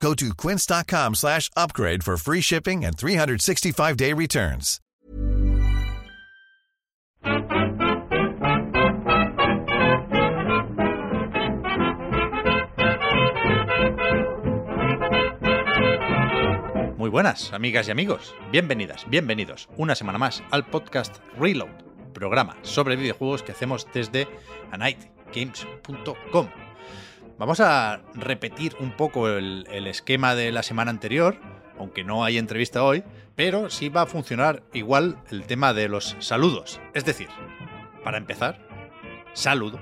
Go to quince.com slash upgrade for free shipping and 365-day returns. Muy buenas, amigas y amigos. Bienvenidas, bienvenidos una semana más al podcast Reload, programa sobre videojuegos que hacemos desde anightgames.com. Vamos a repetir un poco el, el esquema de la semana anterior, aunque no hay entrevista hoy, pero sí va a funcionar igual el tema de los saludos. Es decir, para empezar, saludo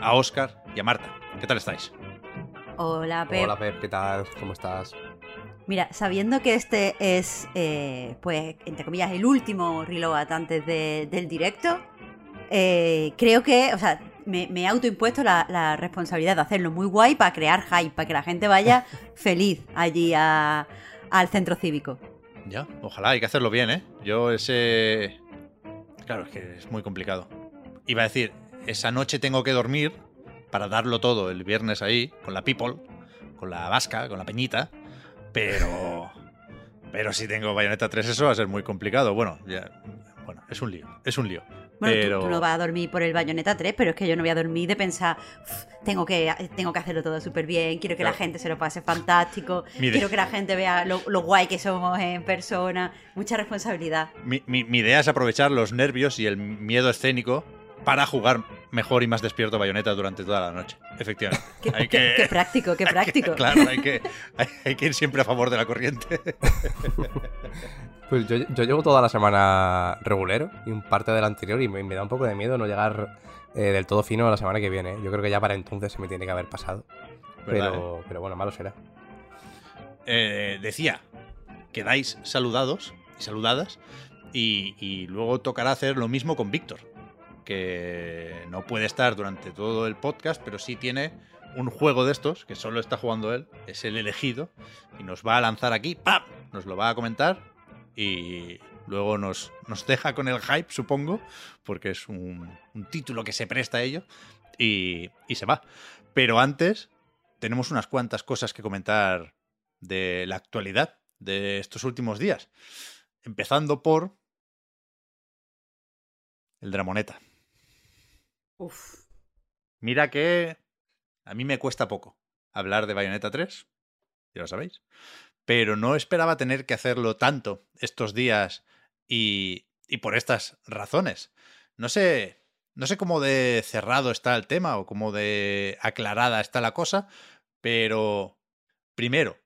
a Oscar y a Marta. ¿Qué tal estáis? Hola, Pep. Hola Pep, ¿qué tal? ¿Cómo estás? Mira, sabiendo que este es, eh, pues, entre comillas, el último reload antes de- del directo, eh, creo que, o sea, me, me he autoimpuesto la, la responsabilidad de hacerlo muy guay para crear hype, para que la gente vaya feliz allí a- al centro cívico. Ya, ojalá, hay que hacerlo bien, ¿eh? Yo ese... Claro, es que es muy complicado. Iba a decir, esa noche tengo que dormir para darlo todo el viernes ahí, con la people, con la vasca, con la peñita, pero... Pero si tengo Bayonetta 3 eso va a ser muy complicado. Bueno, ya... Bueno, es un lío, es un lío. Bueno, tú- pero... tú, no vas a dormir por el Bayonetta 3, pero es que yo no voy a dormir de pensar, "Uf, tengo que, tengo que hacerlo todo súper bien, quiero que la Claro. gente se lo pase fantástico, quiero que la gente vea lo, lo guay que somos en persona, mucha responsabilidad. Mi, mi- mi idea es aprovechar los nervios y el miedo escénico para jugar mejor y más despierto Bayonetta durante toda la noche. Efectivamente. Qué, Hay qué- que- qué práctico, qué práctico. Claro, hay que, hay, hay que ir siempre a favor de la corriente. Pues yo, yo llevo toda la semana regulero y un parte de la anterior y me, me da un poco de miedo no llegar eh, del todo fino la semana que viene. Yo creo que ya para entonces se me tiene que haber pasado. ¿Verdad, Pero, pero bueno, malo será. Eh, decía, quedáis saludados y saludadas y, y luego tocará hacer lo mismo con Víctor, que no puede estar durante todo el podcast, pero sí tiene un juego de estos que solo está jugando él, es el elegido, y nos va a lanzar aquí, ¡pam! Nos lo va a comentar y luego nos, nos deja con el hype, supongo, porque es un, un título que se presta a ello, y, y se va. Pero antes tenemos unas cuantas cosas que comentar de la actualidad de estos últimos días. Empezando por el Dramoneta. Uf. Mira que a mí me cuesta poco hablar de Bayonetta 3, ya lo sabéis, pero no esperaba tener que hacerlo tanto estos días y, y por estas razones. No sé, no sé cómo de cerrado está el tema o cómo de aclarada está la cosa, pero primero,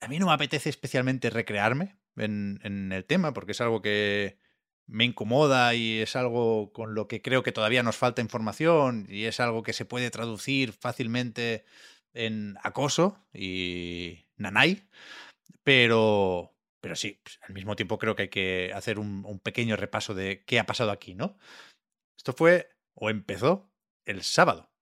a mí no me apetece especialmente recrearme en, en el tema porque es algo que me incomoda y es algo con lo que creo que todavía nos falta información y es algo que se puede traducir fácilmente en acoso y nanay, pero, pero sí, pues, al mismo tiempo creo que hay que hacer un, pequeño repaso de qué ha pasado aquí, ¿no? Esto fue o empezó el sábado,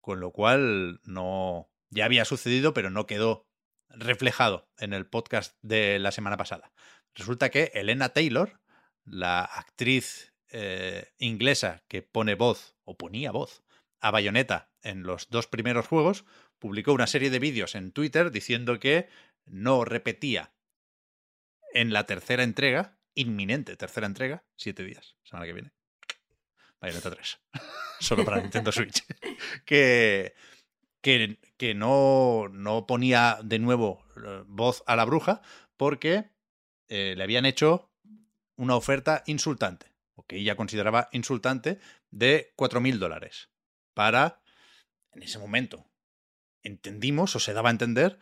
con lo cual no ya había sucedido, pero no quedó reflejado en el podcast de la semana pasada. Resulta que Elena Taylor, la actriz eh, inglesa que pone voz, o ponía voz, a Bayonetta en los dos primeros juegos, publicó una serie de vídeos en Twitter diciendo que no repetía en la tercera entrega, inminente tercera entrega, siete días, semana que viene. Bayonetta 3. Solo para Nintendo Switch. que, que, que no, no ponía de nuevo eh, voz a la bruja porque eh, le habían hecho una oferta insultante, o que ella consideraba insultante, de 4.000 dólares. Para, en ese momento, entendimos o se daba a entender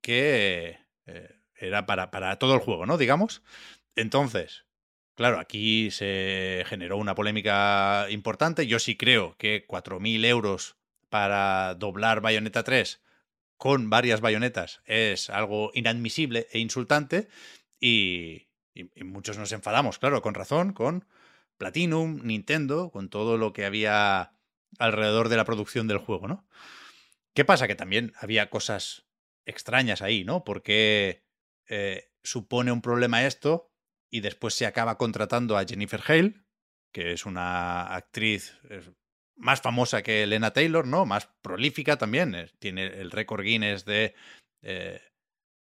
que eh, era para, para todo el juego, ¿no? Digamos. Entonces, claro, aquí se generó una polémica importante. Yo sí creo que 4.000 euros para doblar Bayonetta 3 con varias bayonetas es algo inadmisible e insultante. Y, y, y muchos nos enfadamos, claro, con razón, con Platinum, Nintendo, con todo lo que había alrededor de la producción del juego, ¿no? ¿Qué pasa? Que también había cosas extrañas ahí, ¿no? Porque eh, supone un problema esto y después se acaba contratando a Jennifer Hale, que es una actriz más famosa que Elena Taylor, ¿no? Más prolífica también. tiene el récord Guinness de eh,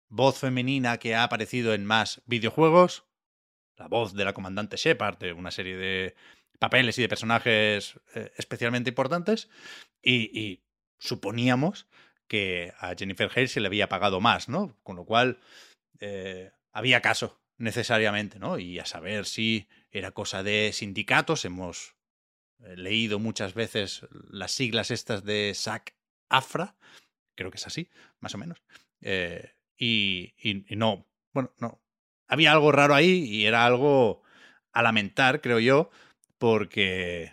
voz femenina que ha aparecido en más videojuegos. La voz de la comandante Shepard, de una serie de papeles y de personajes eh, especialmente importantes. Y, suponíamos que a Jennifer Hale se le había pagado más, ¿no? Con lo cual eh, había caso necesariamente, ¿no? Y a saber si era cosa de sindicatos. Hemos eh, leído muchas veces las siglas estas de SAC-AFRA, creo que es así, más o menos. y, y, no, bueno, no. Había algo raro ahí y era algo a lamentar, creo yo, porque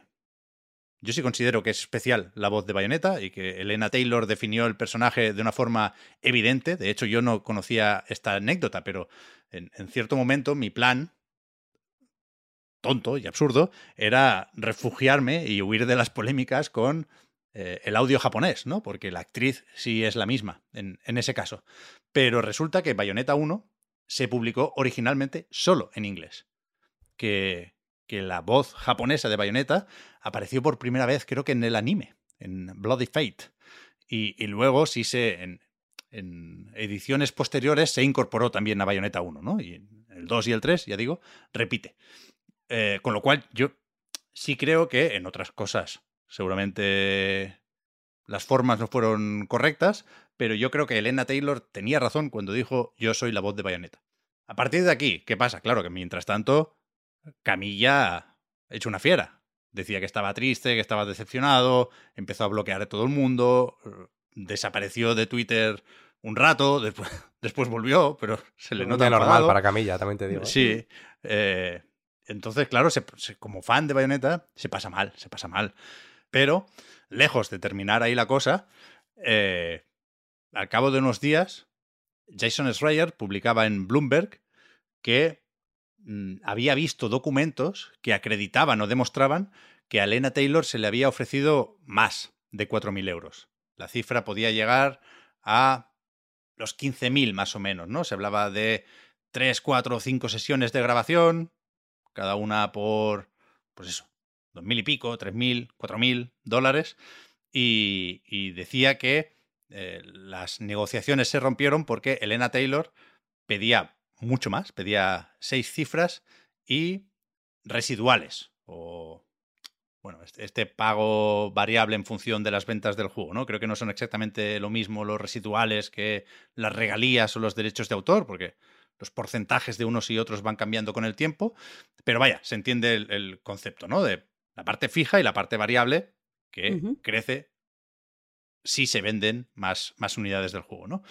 yo sí considero que es especial la voz de Bayonetta y que Elena Taylor definió el personaje de una forma evidente. De hecho, yo no conocía esta anécdota, pero en, cierto momento mi plan, tonto y absurdo, era refugiarme y huir de las polémicas con eh, el audio japonés, ¿no? Porque la actriz sí es la misma en, en ese caso. Pero resulta que Bayonetta 1 se publicó originalmente solo en inglés. Que, que la voz japonesa de Bayonetta apareció por primera vez, creo que en el anime, en Bloody Fate. Y, luego, sí se. En, ediciones posteriores se incorporó también a Bayonetta 1, ¿no? Y el 2 y el 3, ya digo, repite. Eh, con lo cual, yo sí creo que en otras cosas, seguramente las formas no fueron correctas, pero yo creo que Elena Taylor tenía razón cuando dijo yo soy la voz de Bayonetta. A partir de aquí, ¿qué pasa? Claro que mientras tanto, Camilla hecho una fiera. Decía que estaba triste, que estaba decepcionado, empezó a bloquear a todo el mundo, desapareció de Twitter un rato, después, después volvió, pero se le nota normal para Camilla, también te digo. ¿eh? Sí. Eh, entonces, claro, como fan de Bayonetta, se pasa mal, se pasa mal. Pero, lejos de terminar ahí la cosa, eh, al cabo de unos días, Jason Schreier publicaba en Bloomberg que había visto documentos que acreditaban o demostraban que a Lena Taylor se le había ofrecido más de 4.000 euros. La cifra podía llegar a los 15.000 más o menos, ¿no? Se hablaba de 3, 4 o 5 sesiones de grabación, cada una por, pues eso, 2.000 y pico, 3.000, 4.000 dólares, y, y, decía que eh, las negociaciones se rompieron porque Elena Taylor pedía mucho más, pedía seis cifras y residuales o bueno, este, este, pago variable en función de las ventas del juego, ¿no? Creo que no son exactamente lo mismo los residuales que las regalías o los derechos de autor, porque los porcentajes de unos y otros van cambiando con el tiempo, pero vaya, se entiende el, concepto, ¿no? De la parte fija y la parte variable que crece si se venden más, más unidades del juego, ¿no?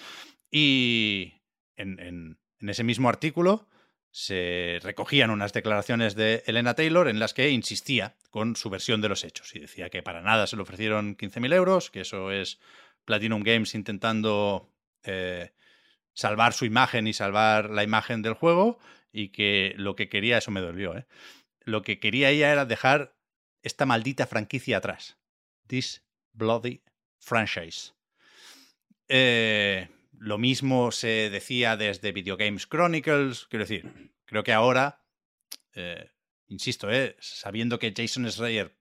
Y en, en ese mismo artículo se recogían unas declaraciones de Elena Taylor en las que insistía con su versión de los hechos y decía que para nada se le ofrecieron 15.000 euros, que eso es Platinum Games intentando eh, salvar su imagen y salvar la imagen del juego y que lo que quería, eso me dolió, ¿eh? lo que quería ella era dejar esta maldita franquicia atrás. This bloody franchise. Eh, lo mismo se decía desde Video Games Chronicles. Quiero decir, creo que ahora, eh, insisto, eh, sabiendo que Jason Schreier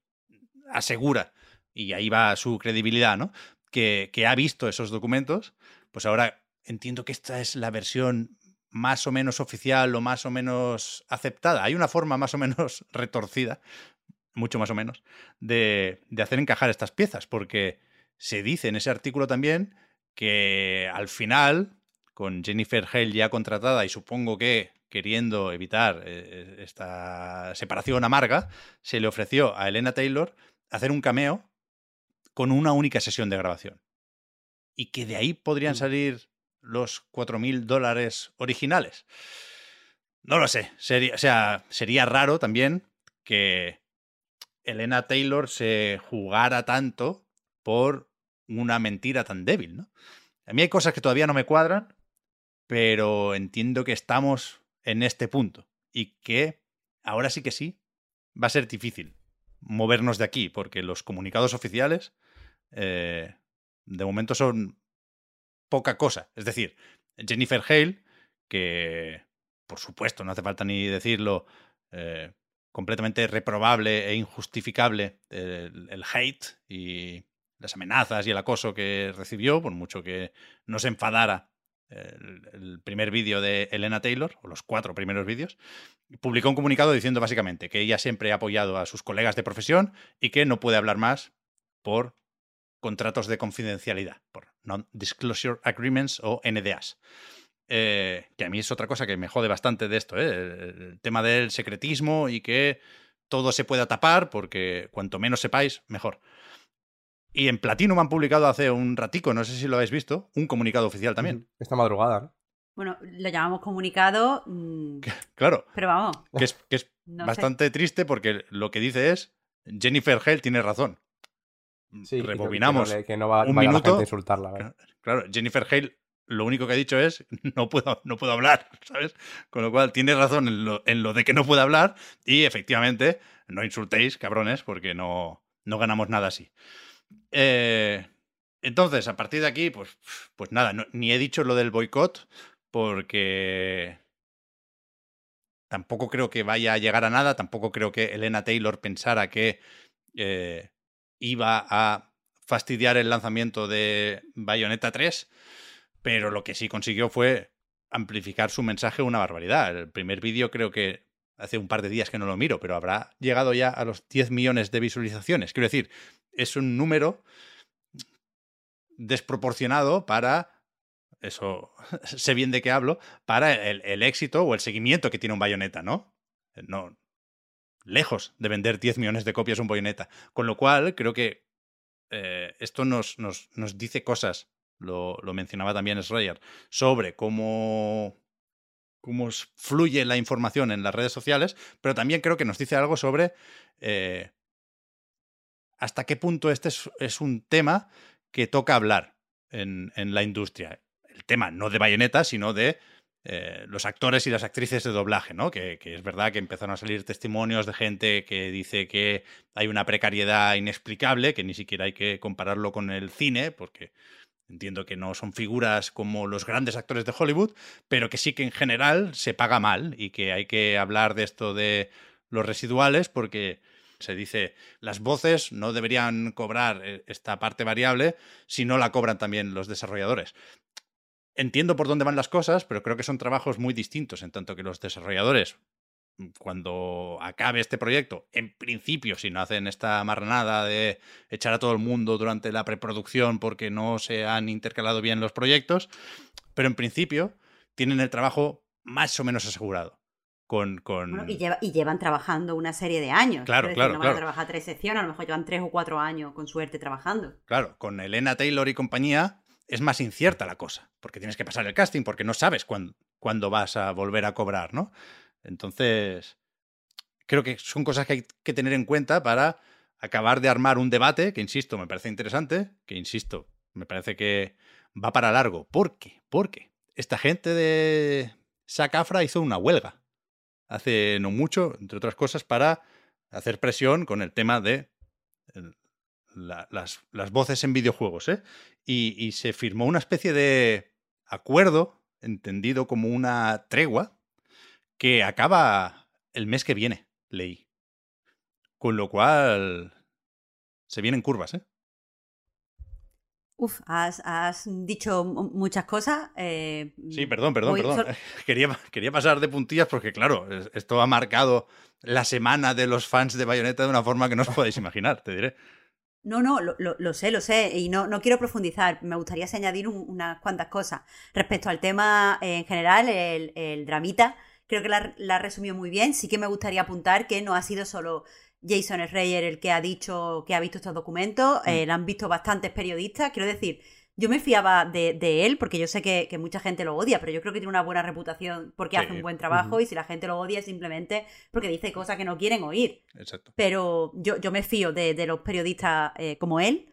asegura, y ahí va su credibilidad, ¿no? Que, que ha visto esos documentos, pues ahora entiendo que esta es la versión más o menos oficial o más o menos aceptada. Hay una forma más o menos retorcida, mucho más o menos, de, de hacer encajar estas piezas, porque se dice en ese artículo también que al final, con Jennifer Hale ya contratada y supongo que queriendo evitar eh, esta separación amarga, se le ofreció a Elena Taylor hacer un cameo con una única sesión de grabación. Y que de ahí podrían mm. salir los 4.000 dólares originales. No lo sé. Sería, o sea, sería raro también que Elena Taylor se jugara tanto por una mentira tan débil, ¿no? A mí hay cosas que todavía no me cuadran, pero entiendo que estamos en este punto y que ahora sí que sí va a ser difícil movernos de aquí, porque los comunicados oficiales eh, de momento son poca cosa. Es decir, Jennifer Hale, que por supuesto, no hace falta ni decirlo, eh, completamente reprobable e injustificable el, hate y las amenazas y el acoso que recibió, por mucho que no se enfadara el, primer vídeo de Elena Taylor, o los cuatro primeros vídeos, publicó un comunicado diciendo básicamente que ella siempre ha apoyado a sus colegas de profesión y que no puede hablar más por contratos de confidencialidad, por Non-Disclosure Agreements o NDAs. Eh, que a mí es otra cosa que me jode bastante de esto, ¿eh? el tema del secretismo y que todo se pueda tapar, porque cuanto menos sepáis, mejor. Y en Platinum han publicado hace un ratico, no sé si lo habéis visto, un comunicado oficial también. Esta madrugada, ¿no? Bueno, lo llamamos comunicado. Mm, claro. Pero vamos. Que es, que es bastante triste porque lo que dice es: Jennifer Hale tiene razón. Sí, Rebobinamos. Que no, va, un minuto. A insultarla. Claro, Jennifer Hale lo único que ha dicho es no puedo, no puedo hablar, ¿sabes? Con lo cual tiene razón en lo, en lo de que no puede hablar y efectivamente no insultéis, cabrones, porque no, no ganamos nada así. Eh, entonces, a partir de aquí, pues, pues nada, ni he dicho lo del boicot porque tampoco creo que vaya a llegar a nada, tampoco creo que Elena Taylor pensara que eh, iba a fastidiar el lanzamiento de Bayonetta 3. Pero lo que sí consiguió fue amplificar su mensaje una barbaridad. El primer vídeo creo que hace un par de días que no lo miro, pero habrá llegado ya a los 10 millones de visualizaciones. Quiero decir, es un número desproporcionado para, eso sé bien de qué hablo, para el, éxito o el seguimiento que tiene un bayoneta, ¿no? No, lejos de vender 10 millones de copias un bayoneta. Con lo cual, creo que eh, esto nos, nos, nos dice cosas lo, mencionaba también Schreier, sobre cómo, cómo fluye la información en las redes sociales, pero también creo que nos dice algo sobre eh, hasta qué punto este es, un tema que toca hablar en, la industria. El tema no de bayoneta, sino de eh, los actores y las actrices de doblaje, ¿no? Que, que, es verdad que empezaron a salir testimonios de gente que dice que hay una precariedad inexplicable, que ni siquiera hay que compararlo con el cine, porque Entiendo que no son figuras como los grandes actores de Hollywood, pero que sí que en general se paga mal y que hay que hablar de esto de los residuales porque se dice las voces no deberían cobrar eh, esta parte variable si no la cobran también los desarrolladores. Entiendo por dónde van las cosas, pero creo que son trabajos muy distintos, en tanto que los desarrolladores cuando acabe este proyecto, en principio, si no hacen esta marranada de echar a todo el mundo durante la preproducción porque no se han intercalado bien los proyectos, pero en principio tienen el trabajo más o menos asegurado. Con, con... y, llevan trabajando una serie de años. Claro, claro. No van a trabajar tres secciones, a lo mejor llevan tres o cuatro años con suerte trabajando. Claro, con Elena Taylor y compañía es más incierta la cosa, porque tienes que pasar el casting, porque no sabes cuándo, cuándo vas a volver a cobrar, ¿no? Entonces, creo que son cosas que hay que tener en cuenta para acabar de armar un debate que, insisto, me parece interesante, que, insisto, me parece que va para largo. ¿Por qué? Porque esta gente de Sacafra hizo una huelga hace no mucho, entre otras cosas, para hacer presión con el tema de las, voces en videojuegos. ¿eh? y se firmó una especie de acuerdo, entendido como una tregua, que acaba el mes que viene, leí. Con lo cual, se vienen curvas, ¿eh? Uf, has, dicho muchas cosas. Eh, sí, perdón, perdón, perdón. Quería, quería, pasar de puntillas porque, claro, esto ha marcado la semana de los fans de Bayonetta de una forma que no os podéis imaginar, te diré. No, no, lo, sé, lo sé, y no, no quiero profundizar. Me gustaría añadir unas cuantas cosas. Respecto al tema en general, el, el dramita, Creo que la, la resumió muy bien. Sí que me gustaría apuntar que no ha sido solo Jason Schreier el que ha dicho que ha visto estos documentos, mm. eh, lo han visto bastantes periodistas. Quiero decir, yo me fiaba de, él, porque yo sé que, mucha gente lo odia, pero yo creo que tiene una buena reputación porque hace un buen trabajo y si la gente lo odia es simplemente porque dice cosas que no quieren oír. Exacto. Pero yo, yo me fío de, los periodistas eh, como él.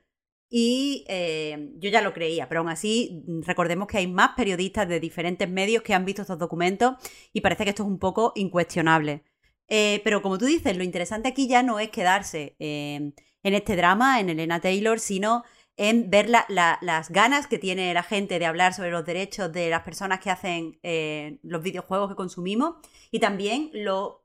Y eh, yo ya lo creía, pero aún así mm, recordemos que hay más periodistas de diferentes medios que han visto estos documentos y parece que esto es un poco incuestionable. Eh, pero como tú dices, lo interesante aquí ya no es quedarse en este drama, en Elena Taylor, sino en ver las ganas que tiene la gente de hablar sobre los derechos de las personas que hacen eh, los videojuegos que consumimos y también lo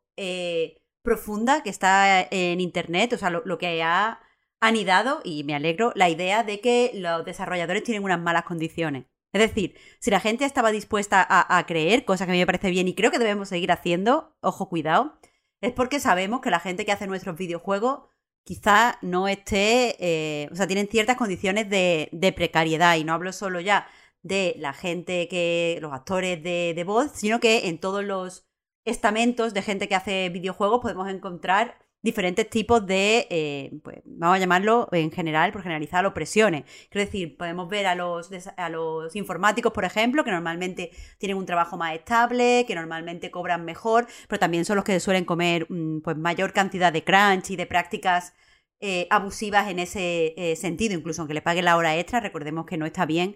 profunda que está en Internet, o sea, lo que ha anidado, y me alegro, la idea de que los desarrolladores tienen unas malas condiciones. Es decir, si la gente estaba dispuesta a, creer, cosa que a mí me parece bien y creo que debemos seguir haciendo, ojo, cuidado, es porque sabemos que la gente que hace nuestros videojuegos quizá no esté, eh, o sea, tienen ciertas condiciones de, precariedad y no hablo solo ya de la gente que, los actores de, de voz, sino que en todos los estamentos de gente que hace videojuegos podemos encontrar diferentes tipos de, eh, pues, vamos a llamarlo en general, por generalizar, opresiones. Quiero decir, podemos ver a los, a los informáticos, por ejemplo, que normalmente tienen un trabajo más estable, que normalmente cobran mejor, pero también son los que suelen comer mm, pues, mayor cantidad de crunch y de prácticas eh, abusivas en ese eh, sentido, incluso aunque le paguen la hora extra, recordemos que no está bien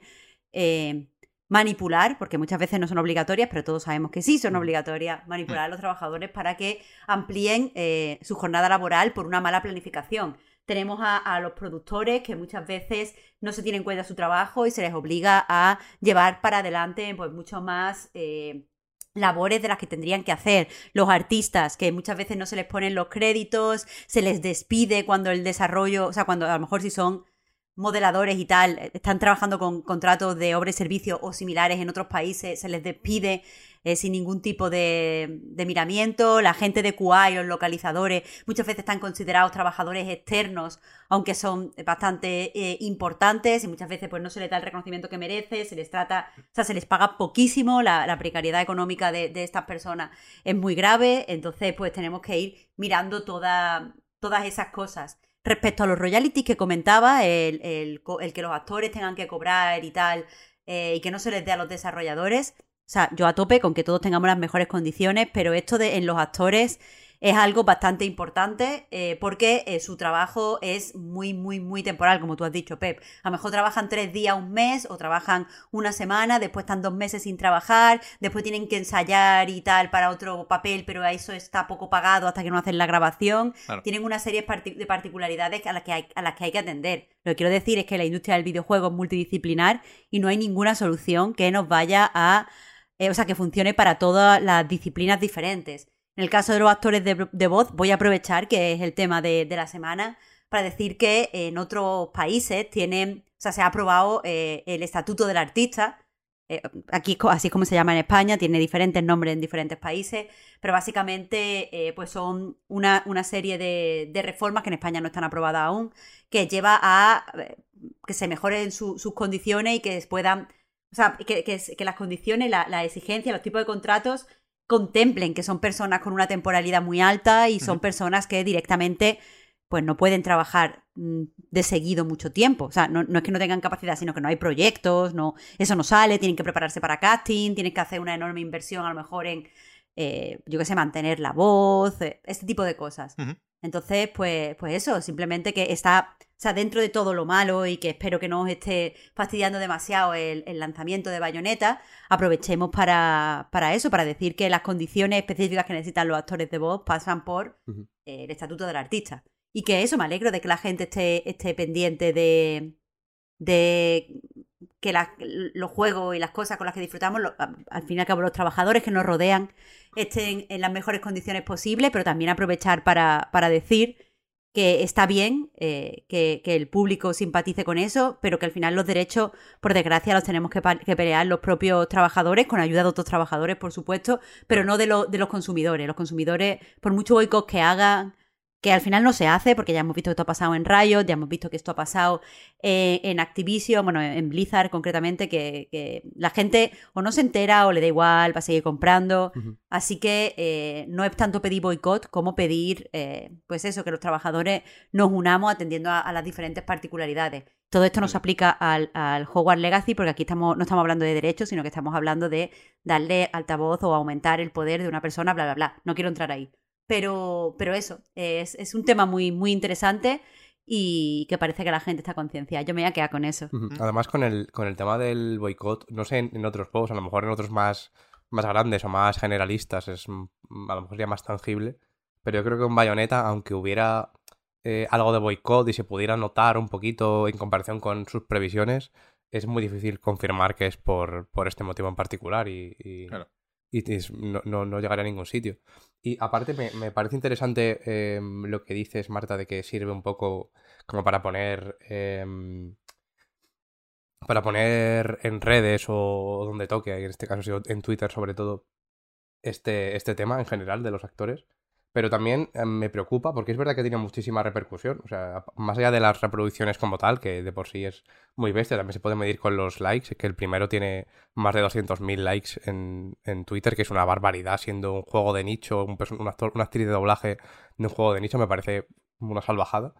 manipular, porque muchas veces no son obligatorias, pero todos sabemos que sí son obligatorias, manipular a los trabajadores para que amplíen eh, su jornada laboral por una mala planificación. Tenemos a, los productores que muchas veces no se tienen en cuenta su trabajo y se les obliga a llevar para adelante pues mucho más eh, labores de las que tendrían que hacer. Los artistas, que muchas veces no se les ponen los créditos, se les despide cuando el desarrollo, o sea, cuando a lo mejor si son modeladores y tal eh, están trabajando con contratos de obra y servicio o similares en otros países, se les despide eh, sin ningún tipo de, miramiento. La gente de QA los localizadores muchas veces están considerados trabajadores externos, aunque son bastante eh, importantes y muchas veces pues no se les da el reconocimiento que merece, se les trata, o sea, se les paga poquísimo, la, precariedad económica de, de, estas personas es muy grave, entonces pues tenemos que ir mirando toda, todas esas cosas. Respecto a los royalties que comentaba, el, que los actores tengan que cobrar y tal, eh, y que no se les dé a los desarrolladores, o sea, yo a tope con que todos tengamos las mejores condiciones, pero esto de en los actores es algo bastante importante eh, porque eh, su trabajo es muy, muy, muy temporal, como tú has dicho, Pep. A lo mejor trabajan tres días, un mes, o trabajan una semana, después están dos meses sin trabajar, después tienen que ensayar y tal para otro papel, pero eso está poco pagado hasta que no hacen la grabación. Tienen una serie de particularidades a las, que hay, a las que hay que atender. Lo que quiero decir es que la industria del videojuego es multidisciplinar y no hay ninguna solución que nos vaya a... Eh, o sea, que funcione para todas las disciplinas diferentes. En el caso de los actores de, voz, voy a aprovechar que es el tema de, la semana para decir que en otros países tienen, o sea, se ha aprobado eh, el estatuto del artista. Eh, aquí así es como se llama en España, tiene diferentes nombres en diferentes países, pero básicamente eh, pues son una, serie de, reformas que en España no están aprobadas aún, que lleva a que se mejoren sus condiciones y que puedan, o sea, que, las condiciones, la, la exigencia, los tipos de contratos contemplen que son personas con una temporalidad muy alta y son personas que directamente pues no pueden trabajar mm, de seguido mucho tiempo. O sea, no, es que no tengan capacidad, sino que no hay proyectos, no, eso no sale, tienen que prepararse para casting, tienen que hacer una enorme inversión a lo mejor en, eh, yo qué sé, mantener la voz, eh, este tipo de cosas. Entonces, pues, pues eso, simplemente que está, o sea, dentro de todo lo malo y que espero que no os esté fastidiando demasiado el, lanzamiento de Bayonetta, aprovechemos para, para, eso, para decir que las condiciones específicas que necesitan los actores de voz pasan por eh, el estatuto del artista. Y que eso, me alegro de que la gente esté, esté pendiente de, de que los juegos y las cosas con las que disfrutamos, al fin y al cabo los trabajadores que nos rodean estén en las mejores condiciones posibles, pero también aprovechar para, para decir que está bien eh, que, el público simpatice con eso, pero que al final los derechos, por desgracia, los tenemos que, que, pelear los propios trabajadores, con ayuda de otros trabajadores, por supuesto, pero no de, de los consumidores. Los consumidores, por mucho boicot que hagan, que al final no se hace, porque ya hemos visto que esto ha pasado en Riot, ya hemos visto que esto ha pasado eh, en Activision, bueno, en Blizzard concretamente, que, la gente o no se entera o le da igual, va a seguir comprando. Así que eh, no es tanto pedir boicot como pedir, eh, pues eso, que los trabajadores nos unamos atendiendo a, las diferentes particularidades. Todo esto no se aplica al, al, Hogwarts Legacy porque aquí estamos, no estamos hablando de derechos, sino que estamos hablando de darle altavoz o aumentar el poder de una persona, bla, bla, bla. No quiero entrar ahí. Pero, pero eso, es, un tema muy, muy interesante y que parece que la gente está conciencia. Yo me voy a quedar con eso. Además, con el, con el tema del boicot, no sé en, otros juegos, a lo mejor en otros más, más grandes o más generalistas, es a lo mejor sería más tangible. Pero yo creo que en Bayonetta, aunque hubiera eh, algo de boicot y se pudiera notar un poquito en comparación con sus previsiones, es muy difícil confirmar que es por, por este motivo en particular y, y, no, no, llegaría a ningún sitio. Y aparte me, parece interesante em, lo que dices, Marta, de que sirve un poco como para poner... Em, para poner en redes o donde toque, en este caso en Twitter sobre todo, este, este tema en general de los actores. Pero también eh, me preocupa porque es verdad que tiene muchísima repercusión. O sea, más allá de las reproducciones como tal, que de por sí es muy bestia, también se puede medir con los likes, que el primero tiene más de 200.000 likes en, en, Twitter, que es una barbaridad, siendo un juego de nicho, un, un actor, una actriz de doblaje de un juego de nicho, me parece una salvajada.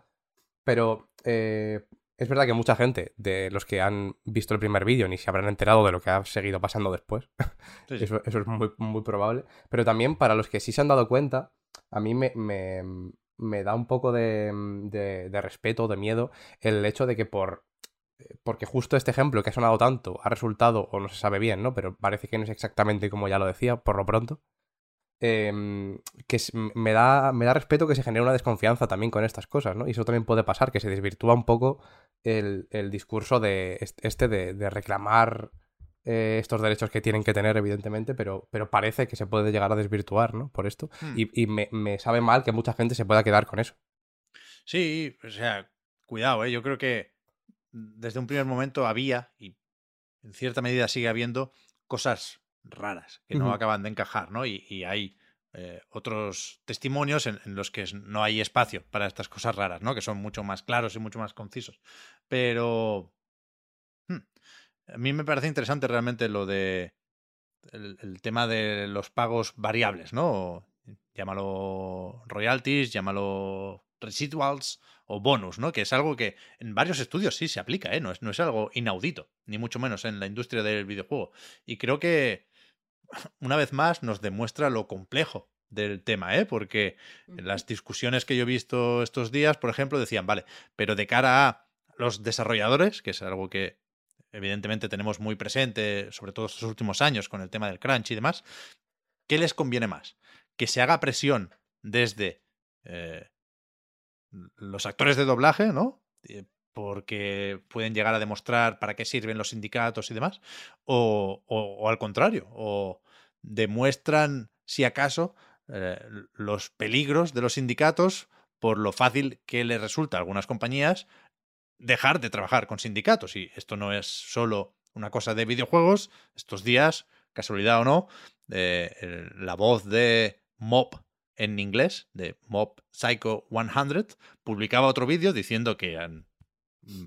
Pero eh, es verdad que mucha gente de los que han visto el primer vídeo ni se habrán enterado de lo que ha seguido pasando después. Eso, eso, es muy, muy probable. Pero también para los que sí se han dado cuenta a mí me, me, da un poco de, de, respeto, de miedo, el hecho de que por... Eh, porque justo este ejemplo que ha sonado tanto ha resultado, o no se sabe bien, ¿no? Pero parece que no es exactamente como ya lo decía, por lo pronto. Em, que me da, me da respeto que se genere una desconfianza también con estas cosas, ¿no? Y eso también puede pasar, que se desvirtúa un poco el, el discurso de este de, de reclamar eh, estos derechos que tienen que tener, evidentemente, pero, pero parece que se puede llegar a desvirtuar, ¿no? Por esto. Hmm. Y, me, sabe mal que mucha gente se pueda quedar con eso. Sí, o sea, cuidado, ¿eh? Yo creo que desde un primer momento había, y en cierta medida sigue habiendo, cosas raras que no acaban de encajar, ¿no? Y, hay eh, otros testimonios en, los que no hay espacio para estas cosas raras, ¿no? Que son mucho más claros y mucho más concisos. Pero a mí me parece interesante realmente lo de el, tema de los pagos variables, ¿no? Llámalo royalties, llámalo residuals o bonus, ¿no? Que es algo que en varios estudios sí se aplica, ¿eh? No es, no es algo inaudito, ni mucho menos en la industria del videojuego. Y creo que, una vez más, nos demuestra lo complejo del tema, ¿eh? Porque en las discusiones que yo he visto estos días, por ejemplo, decían, vale, pero de cara a los desarrolladores, que es algo que evidentemente tenemos muy presente, sobre todo estos últimos años con el tema del crunch y demás, ¿qué les conviene más? Que se haga presión desde eh, los actores de doblaje, ¿no? Eh, porque pueden llegar a demostrar para qué sirven los sindicatos y demás, o, o, al contrario, o demuestran, si acaso, eh, los peligros de los sindicatos por lo fácil que les resulta a algunas compañías dejar de trabajar con sindicatos. Y esto no es solo una cosa de videojuegos. Estos días, casualidad o no, eh, la voz de Mob en inglés, de Mob Psycho 100, publicaba otro vídeo diciendo que han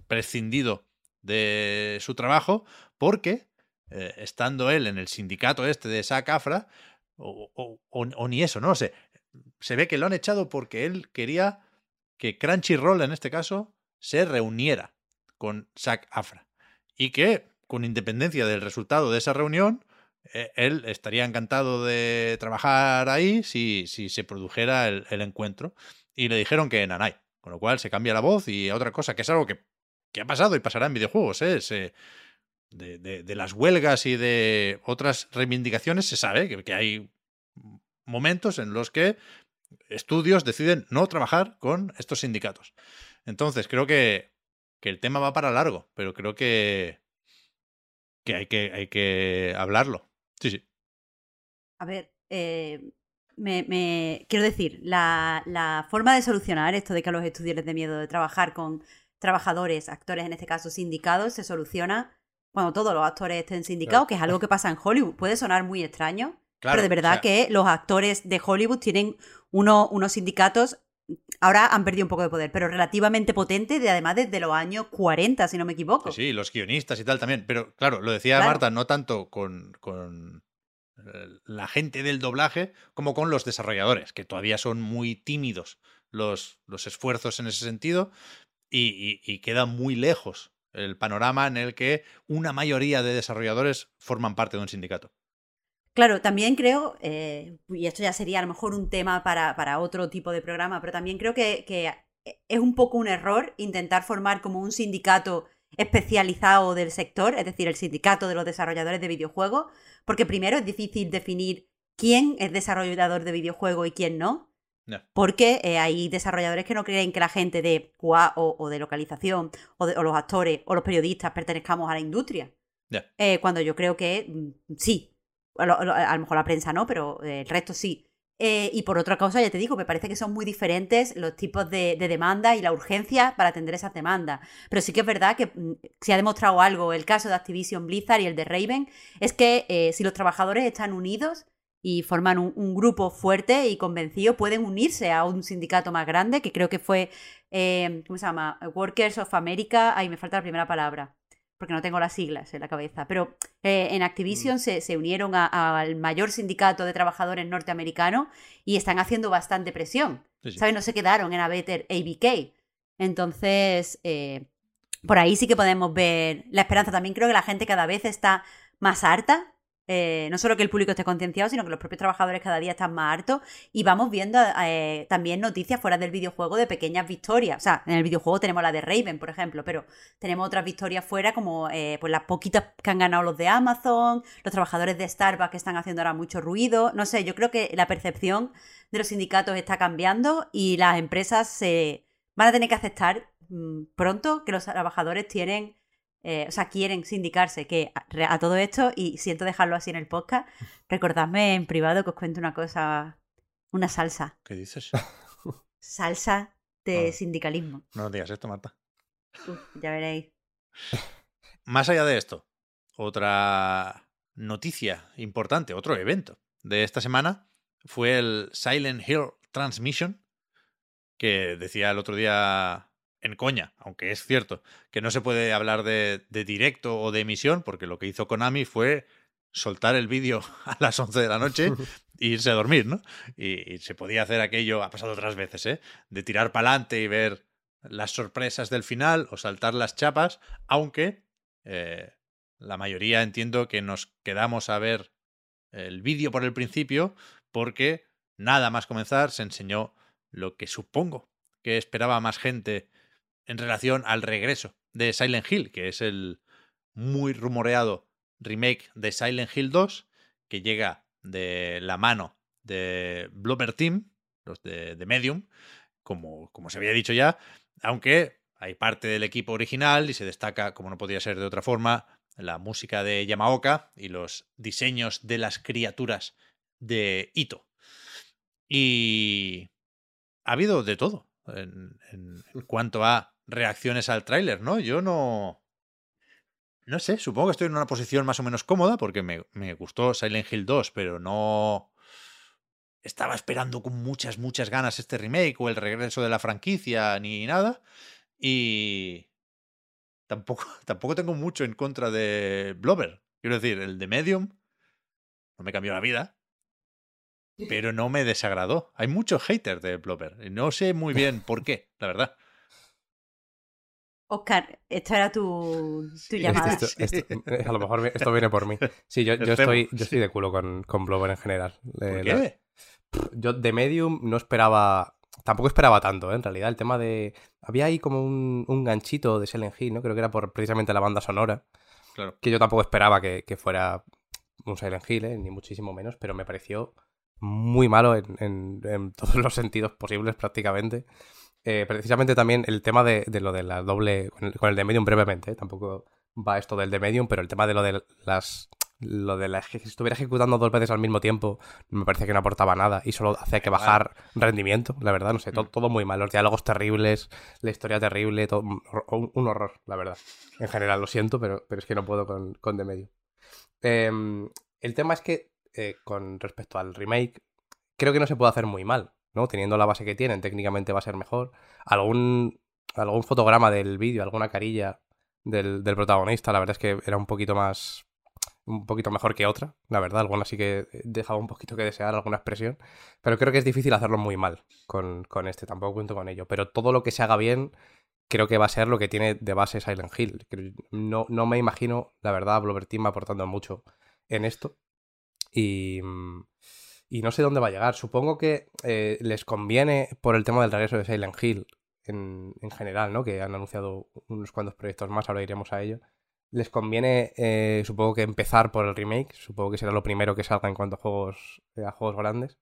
prescindido de su trabajo porque, eh, estando él en el sindicato este de SAC Afra, o, o, ni eso, no lo sé, se ve que lo han echado porque él quería que Crunchyroll, en este caso, se reuniera con Sac Afra y que, con independencia del resultado de esa reunión, eh, él estaría encantado de trabajar ahí si, si se produjera el, encuentro. Y le dijeron que Nanai, con lo cual se cambia la voz y otra cosa, que es algo que, que ha pasado y pasará en videojuegos. ¿eh? de, de, las huelgas y de otras reivindicaciones se sabe que hay momentos en los que estudios deciden no trabajar con estos sindicatos. Entonces, creo que, que el tema va para largo, pero creo que, que, hay, que hay que hablarlo. Sí, sí. A ver, eh, me, me, quiero decir, la, la, forma de solucionar esto de que a los estudios les dé miedo de trabajar con trabajadores, actores, en este caso sindicados, se soluciona cuando todos los actores estén sindicados, que es algo que pasa en Hollywood. Puede sonar muy extraño, pero de verdad que los actores de Hollywood tienen uno, unos sindicatos ahora han perdido un poco de poder, pero relativamente potente, de además desde los años 40, si no me equivoco. Sí, los guionistas y tal también. Pero claro, lo decía Marta, no tanto con, con, eh, la gente del doblaje como con los desarrolladores, que todavía son muy tímidos los, los esfuerzos en ese sentido y, y queda muy lejos el panorama en el que una mayoría de desarrolladores forman parte de un sindicato. Claro, también creo, eh, y esto ya sería a lo mejor un tema para, para, otro tipo de programa, pero también creo que, es un poco un error intentar formar como un sindicato especializado del sector, es decir, el sindicato de los desarrolladores de videojuegos, porque primero es difícil definir quién es desarrollador de videojuegos y quién no. Porque eh, hay desarrolladores que no creen que la gente de QA o, de localización o, los actores o los periodistas pertenezcamos a la industria. Eh, cuando yo creo que mm, sí. A lo, mejor la prensa no, pero eh, el resto sí. y por otra cosa, ya te digo, me parece que son muy diferentes los tipos de, demanda y la urgencia para atender esas demandas. Pero sí que es verdad que mm, se ha demostrado algo, el caso de Activision Blizzard y el de Raven, es que si los trabajadores están unidos, y forman un, grupo fuerte y convencido, pueden unirse a un sindicato más grande, que creo que fue, eh, ¿cómo se llama? Workers of America, ahí me falta la primera palabra, porque no tengo las siglas en la cabeza, pero eh, en Activision mm. se, unieron al mayor sindicato de trabajadores norteamericano y están haciendo bastante presión, ¿sabes? No se quedaron en a Better ABK. Entonces, eh, por ahí sí que podemos ver la esperanza. También creo que la gente cada vez está más harta eh, no solo que el público esté concienciado, sino que los propios trabajadores cada día están más hartos y vamos viendo eh, también noticias fuera del videojuego de pequeñas victorias. O sea, en el videojuego tenemos la de Raven, por ejemplo, pero tenemos otras victorias fuera como eh, pues las poquitas que han ganado los de Amazon, los trabajadores de Starbucks que están haciendo ahora mucho ruido. No sé, yo creo que la percepción de los sindicatos está cambiando y las empresas se van a tener que aceptar mm, pronto que los trabajadores tienen eh, o sea, quieren sindicarse, que a, todo esto, y siento dejarlo así en el podcast, recordadme en privado que os cuento una cosa, una salsa. ¿Qué dices? Salsa de sindicalismo. No digas esto, Marta. ya veréis. Más allá de esto, otra noticia importante, otro evento de esta semana fue el Silent Hill Transmission, que decía el otro día en coña, aunque es cierto que no se puede hablar de, directo o de emisión, porque lo que hizo Konami fue soltar el vídeo a las 11 de la noche e irse a dormir, ¿no? Y, se podía hacer aquello, ha pasado otras veces, ¿eh? De tirar para adelante y ver las sorpresas del final o saltar las chapas, aunque eh, la mayoría entiendo que nos quedamos a ver el vídeo por el principio, porque nada más comenzar se enseñó lo que supongo que esperaba más gente en relación al regreso de Silent Hill, que es el muy rumoreado remake de Silent Hill 2, que llega de la mano de Blooper Team, los de, Medium, como, como se había dicho ya, aunque hay parte del equipo original y se destaca, como no podía ser de otra forma, la música de Yamaoka y los diseños de las criaturas de Ito. Y ha habido de todo en, en cuanto a reacciones al tráiler, ¿no? Yo no... No sé, supongo que estoy en una posición más o menos cómoda porque me, gustó Silent Hill 2, pero no estaba esperando con muchas, muchas ganas este remake o el regreso de la franquicia ni nada. Y tampoco, tampoco tengo mucho en contra de Blover. Quiero decir, el de Medium no me cambió la vida, pero no me desagradó. Hay muchos haters de Blover y no sé muy bien por qué, la verdad. Oscar, esto era tu, llamada. Eh, a lo mejor esto viene por mí. Sí, yo, estoy, yo estoy de culo con, con Blover en general. ¿Por qué? Yo de Medium no esperaba. Tampoco esperaba tanto, ¿eh? en realidad. El tema de. Había ahí como un, un ganchito de Silent Hill, ¿no? Creo que era por precisamente la banda sonora. Claro. Que yo tampoco esperaba que, fuera un Silent Hill, ¿eh? ni muchísimo menos, pero me pareció muy malo en, en todos los sentidos posibles prácticamente. Eh, precisamente también el tema de, lo de la doble. Con el, de Medium brevemente, ¿eh? tampoco va esto del de Medium, pero el tema de lo de las. Lo de la, que estuviera ejecutando dos veces al mismo tiempo me parecía que no aportaba nada y solo hacía que bajar rendimiento, la verdad, no sé, mm. todo, muy mal, los diálogos terribles, la historia terrible, todo, un, horror, la verdad. En general, lo siento, pero, pero es que no puedo con, con The Medium. Em, el tema es que, eh, con respecto al remake, creo que no se puede hacer muy mal. ¿No? Teniendo la base que tienen, técnicamente va a ser mejor. Algún, algún fotograma del vídeo, alguna carilla del, protagonista, la verdad es que era un poquito más. un poquito mejor que otra, la verdad. Alguna sí que dejaba un poquito que desear, alguna expresión. Pero creo que es difícil hacerlo muy mal con, con este, tampoco cuento con ello. Pero todo lo que se haga bien, creo que va a ser lo que tiene de base Silent Hill. No, no me imagino, la verdad, Blover Team aportando mucho en esto. Y. Y no sé dónde va a llegar. Supongo que eh, les conviene, por el tema del regreso de Silent Hill, en, en general, ¿no? Que han anunciado unos cuantos proyectos más, ahora iremos a ello. Les conviene, eh, supongo que empezar por el remake, supongo que será lo primero que salga en cuanto a juegos, eh, a juegos grandes.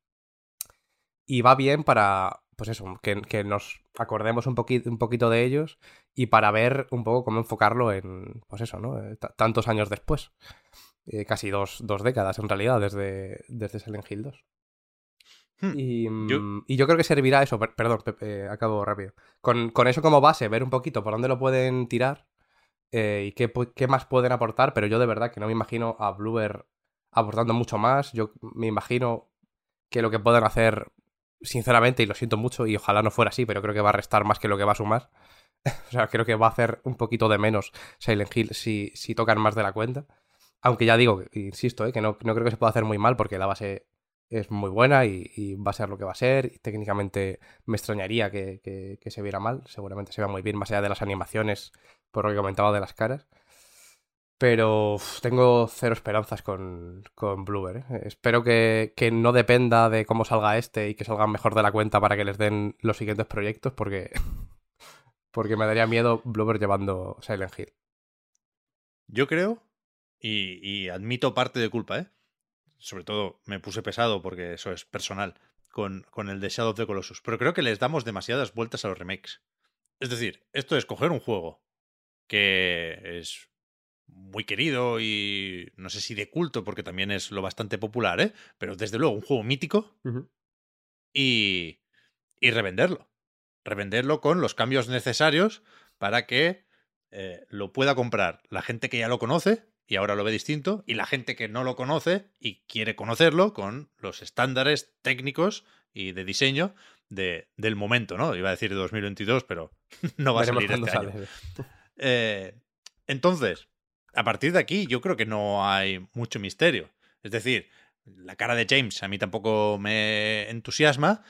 Y va bien para, pues eso, que, nos acordemos un, poquito un poquito de ellos y para ver un poco cómo enfocarlo en, pues eso, ¿no? Tantos años después. Eh, casi dos, dos décadas en realidad desde, desde Silent Hill 2. Hmm. Y, Yo- mm, y yo creo que servirá eso, per- perdón, Pepe, acabo rápido. Con, con eso como base, ver un poquito por dónde lo pueden tirar eh, y qué, qué más pueden aportar, pero yo de verdad que no me imagino a Bluebird aportando mucho más. Yo me imagino que lo que pueden hacer, sinceramente, y lo siento mucho, y ojalá no fuera así, pero creo que va a restar más que lo que va a sumar. o sea, creo que va a hacer un poquito de menos Silent Hill si, si tocan más de la cuenta. Aunque ya digo, insisto, eh, que no, no creo que se pueda hacer muy mal porque la base es muy buena y, va a ser lo que va a ser. Y técnicamente me extrañaría que, se viera mal. Seguramente se vea muy bien, más allá de las animaciones, por lo que comentaba de las caras. Pero tengo cero esperanzas con, con. ¿eh? Espero que, que no dependa de cómo salga este y que salgan mejor de la cuenta para que les den los siguientes proyectos, porque, porque me daría miedo Bluebird llevando Silent Hill. Yo creo, y, y admito parte de culpa, ¿eh? Sobre todo me puse pesado porque eso es personal con, con el de Shadow of the Colossus. Pero creo que les damos demasiadas vueltas a los remakes. Es decir, esto es coger un juego que es muy querido y no sé si de culto, porque también es lo bastante popular, ¿eh? Pero desde luego un juego mítico y, y revenderlo. Revenderlo con los cambios necesarios para que eh, lo pueda comprar la gente que ya lo conoce y ahora lo ve distinto, y la gente que no lo conoce y quiere conocerlo con los estándares técnicos y de diseño de, del momento, ¿no? Iba a decir de 2022, pero no va a salir este año. Eh, entonces, a partir de aquí, yo creo que no hay mucho misterio. Es decir, la cara de James a mí tampoco me entusiasma.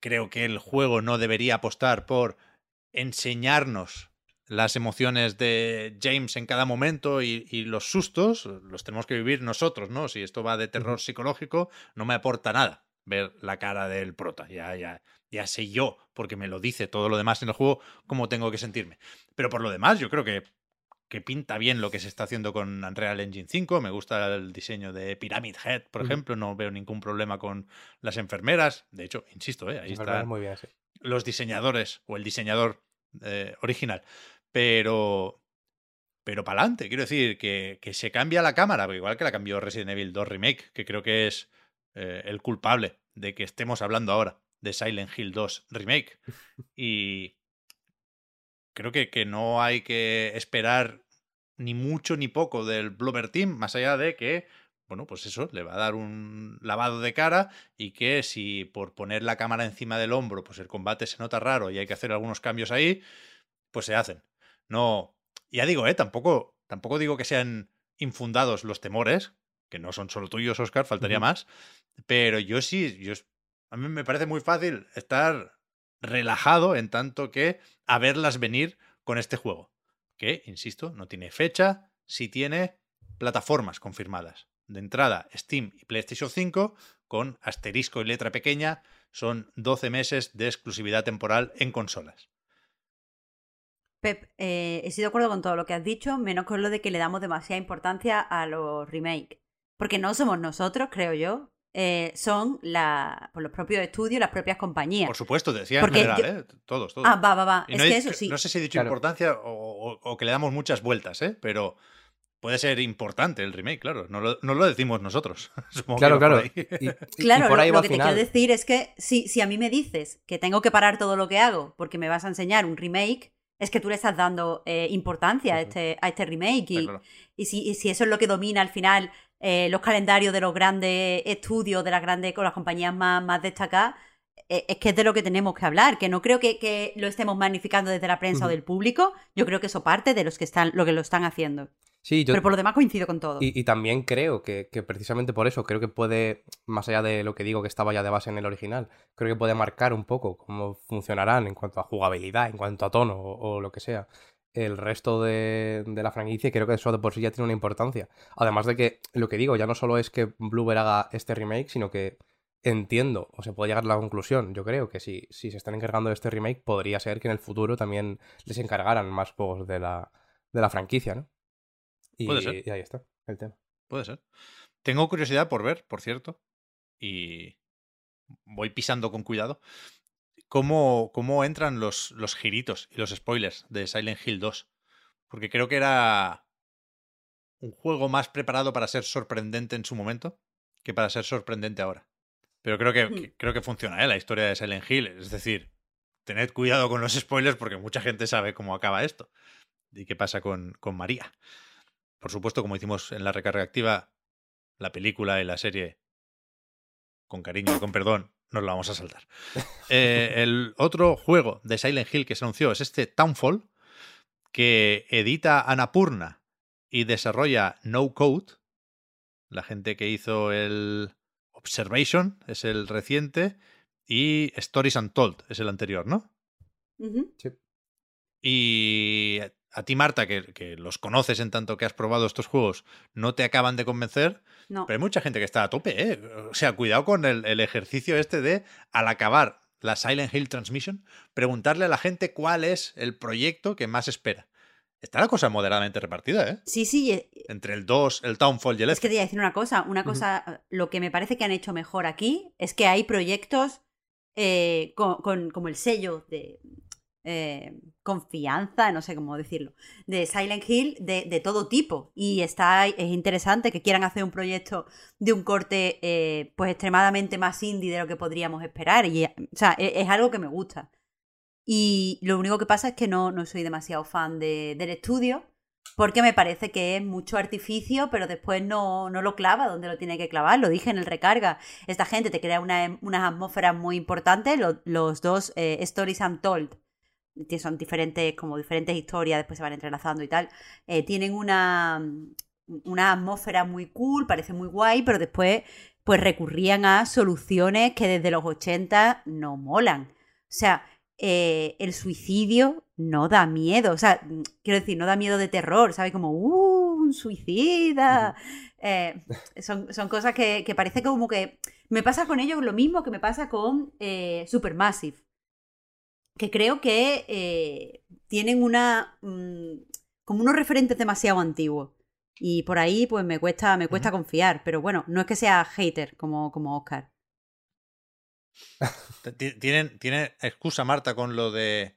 Creo que el juego no debería apostar por enseñarnos las emociones de James en cada momento y, y los sustos, los tenemos que vivir nosotros, ¿no? Si esto va de terror psicológico, no me aporta nada ver la cara del prota. Ya, ya, ya sé yo, porque me lo dice todo lo demás en el juego, cómo tengo que sentirme. Pero por lo demás, yo creo que, que pinta bien lo que se está haciendo con Unreal Engine 5. Me gusta el diseño de Pyramid Head, por ejemplo. No veo ningún problema con las enfermeras. De hecho, insisto, ¿eh? ahí están Muy bien, sí. los diseñadores o el diseñador eh, original. Pero. Pero para adelante, quiero decir, que, que se cambia la cámara, igual que la cambió Resident Evil 2 Remake, que creo que es eh, el culpable de que estemos hablando ahora de Silent Hill 2 Remake. Y creo que, que no hay que esperar ni mucho ni poco del Bloober Team, más allá de que, bueno, pues eso, le va a dar un lavado de cara y que si por poner la cámara encima del hombro, pues el combate se nota raro y hay que hacer algunos cambios ahí, pues se hacen. No, ya digo, eh, tampoco, tampoco digo que sean infundados los temores, que no son solo tuyos, Oscar, faltaría más, pero yo sí, yo, a mí me parece muy fácil estar relajado en tanto que a verlas venir con este juego, que, insisto, no tiene fecha, sí tiene plataformas confirmadas. De entrada, Steam y PlayStation 5, con asterisco y letra pequeña, son 12 meses de exclusividad temporal en consolas. Pep, eh, estoy de acuerdo con todo lo que has dicho, menos con lo de que le damos demasiada importancia a los remakes. Porque no somos nosotros, creo yo. eh, son la, pues los propios estudios, las propias compañías. Por supuesto, te decía en general, yo- ¿eh? Todos, todos. Ah, va, va, va. Y Es no, que he- eso sí. no sé si he dicho Claro. importancia o, o- o que le damos muchas vueltas, ¿eh? Pero puede ser importante el remake, claro. No lo, no lo decimos nosotros. Supongo Claro, claro. por ahí. Y, y- y Claro, por lo, ahí lo va al que te quiero decir es que si, si a mí me dices que tengo que parar todo lo que hago porque me vas a enseñar un remake, es que tú le estás dando eh, importancia a, este, a este remake. Y, claro. y si, y si eso es lo que domina al final eh, los calendarios de los grandes estudios, de las grandes, con las compañías más, más destacadas, eh, es que es de lo que tenemos que hablar. Que no creo que, que lo estemos magnificando desde la prensa o del público. Yo creo que eso parte de los que están, lo que lo están haciendo. Sí, yo, Pero por lo demás coincido con todo. Y, y también creo que, que precisamente por eso, creo que puede, más allá de lo que digo que estaba ya de base en el original, creo que puede marcar un poco cómo funcionarán en cuanto a jugabilidad, en cuanto a tono o, o lo que sea, el resto de, de la franquicia. y Creo que eso de por sí ya tiene una importancia. Además de que lo que digo ya no solo es que Bluebird haga este remake, sino que entiendo, o se puede llegar a la conclusión, yo creo que si, si se están encargando de este remake, podría ser que en el futuro también les encargaran más juegos de la, de la franquicia, ¿no? Y, Puede ser. y ahí está el tema. Puede ser. Tengo curiosidad por ver, por cierto, y voy pisando con cuidado, cómo, cómo entran los, los giritos y los spoilers de Silent Hill 2. Porque creo que era un juego más preparado para ser sorprendente en su momento que para ser sorprendente ahora. Pero creo que, Hmm. que- creo que funciona ¿eh? la historia de Silent Hill. Es decir, tened cuidado con los spoilers porque mucha gente sabe cómo acaba esto y qué pasa con, con María. Por supuesto, como hicimos en la recarga activa, la película y la serie, con cariño y con perdón, nos la vamos a saltar. Eh, el otro juego de Silent Hill que se anunció es este Townfall, que edita Annapurna y desarrolla No Code. La gente que hizo el Observation es el reciente y Stories Untold es el anterior, ¿no? Ujú. Y a ti, Marta, que, que los conoces en tanto que has probado estos juegos, no te acaban de convencer, No. pero hay mucha gente que está a tope, ¿eh? O sea, cuidado con el, el ejercicio este de, al acabar la Silent Hill Transmission, preguntarle a la gente cuál es el proyecto que más espera. Está la cosa moderadamente repartida, ¿eh? Sí, sí, eh, Entre el 2, el Townfall y el Es que este. te iba a decir una cosa, una cosa, lo que me parece que han hecho mejor aquí es que hay proyectos eh, con, con- como el sello de eh, confianza, no sé cómo decirlo, de Silent Hill de, todo tipo. Y está, es interesante que quieran hacer un proyecto de un corte eh, pues extremadamente más indie de lo que podríamos esperar. Y, o sea, e- es, algo que me gusta. Y lo único que pasa es que no, no soy demasiado fan de- del estudio. Porque me parece que es mucho artificio, pero después no, no lo clava donde lo tiene que clavar. Lo dije en el recarga. Esta gente te crea una- unas atmósferas muy importantes. Lo- los dos eh, Stories Untold, son diferentes, como diferentes historias, después se van entrelazando y tal, eh, tienen una, una atmósfera muy cool, parece muy guay, pero después pues recurrían a soluciones que desde los 80 no molan. O sea, eh, el suicidio no da miedo. O sea, quiero decir, no da miedo de terror, ¿sabes? Como, ¡uh! Un suicida. Eh, son, son cosas que, que parece como que. Me pasa con ellos lo mismo que me pasa con eh, Supermassive. Que creo que eh, tienen una. mm, como unos referentes demasiado antiguos. Y por ahí, pues me cuesta, me cuesta confiar. Pero bueno, no es que sea hater como, como Oscar. Ti- ¿Tienen, ¿Tiene excusa, Marta, con lo de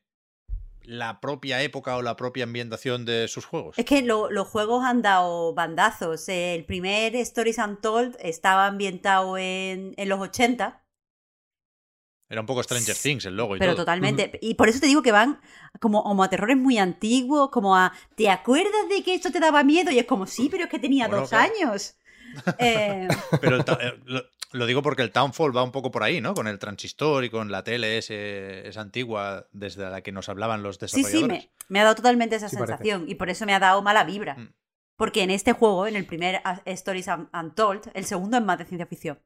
la propia época o la propia ambientación de sus juegos? Es que lo- los juegos han dado bandazos. El primer Stories Untold estaba ambientado en, en los 80, Era un poco Stranger Things el logo y pero todo. totalmente. Y por eso te digo que van como, como a terrores muy antiguos, como a ¿te acuerdas de que esto te daba miedo? Y es como, sí, pero es que tenía Bueno, dos claro. años. Eh, Pero el eh, lo, lo digo porque el Townfall va un poco por ahí, ¿no? Con el transistor y con la tele ese- esa antigua desde la que nos hablaban los sí, sí, desarrolladores. me, me ha dado totalmente esa Sí, parece. sensación. Y por eso me ha dado mala vibra. Mm. Porque en este juego, en el primer A- Stories Un- Untold, el segundo es más de ciencia ficción.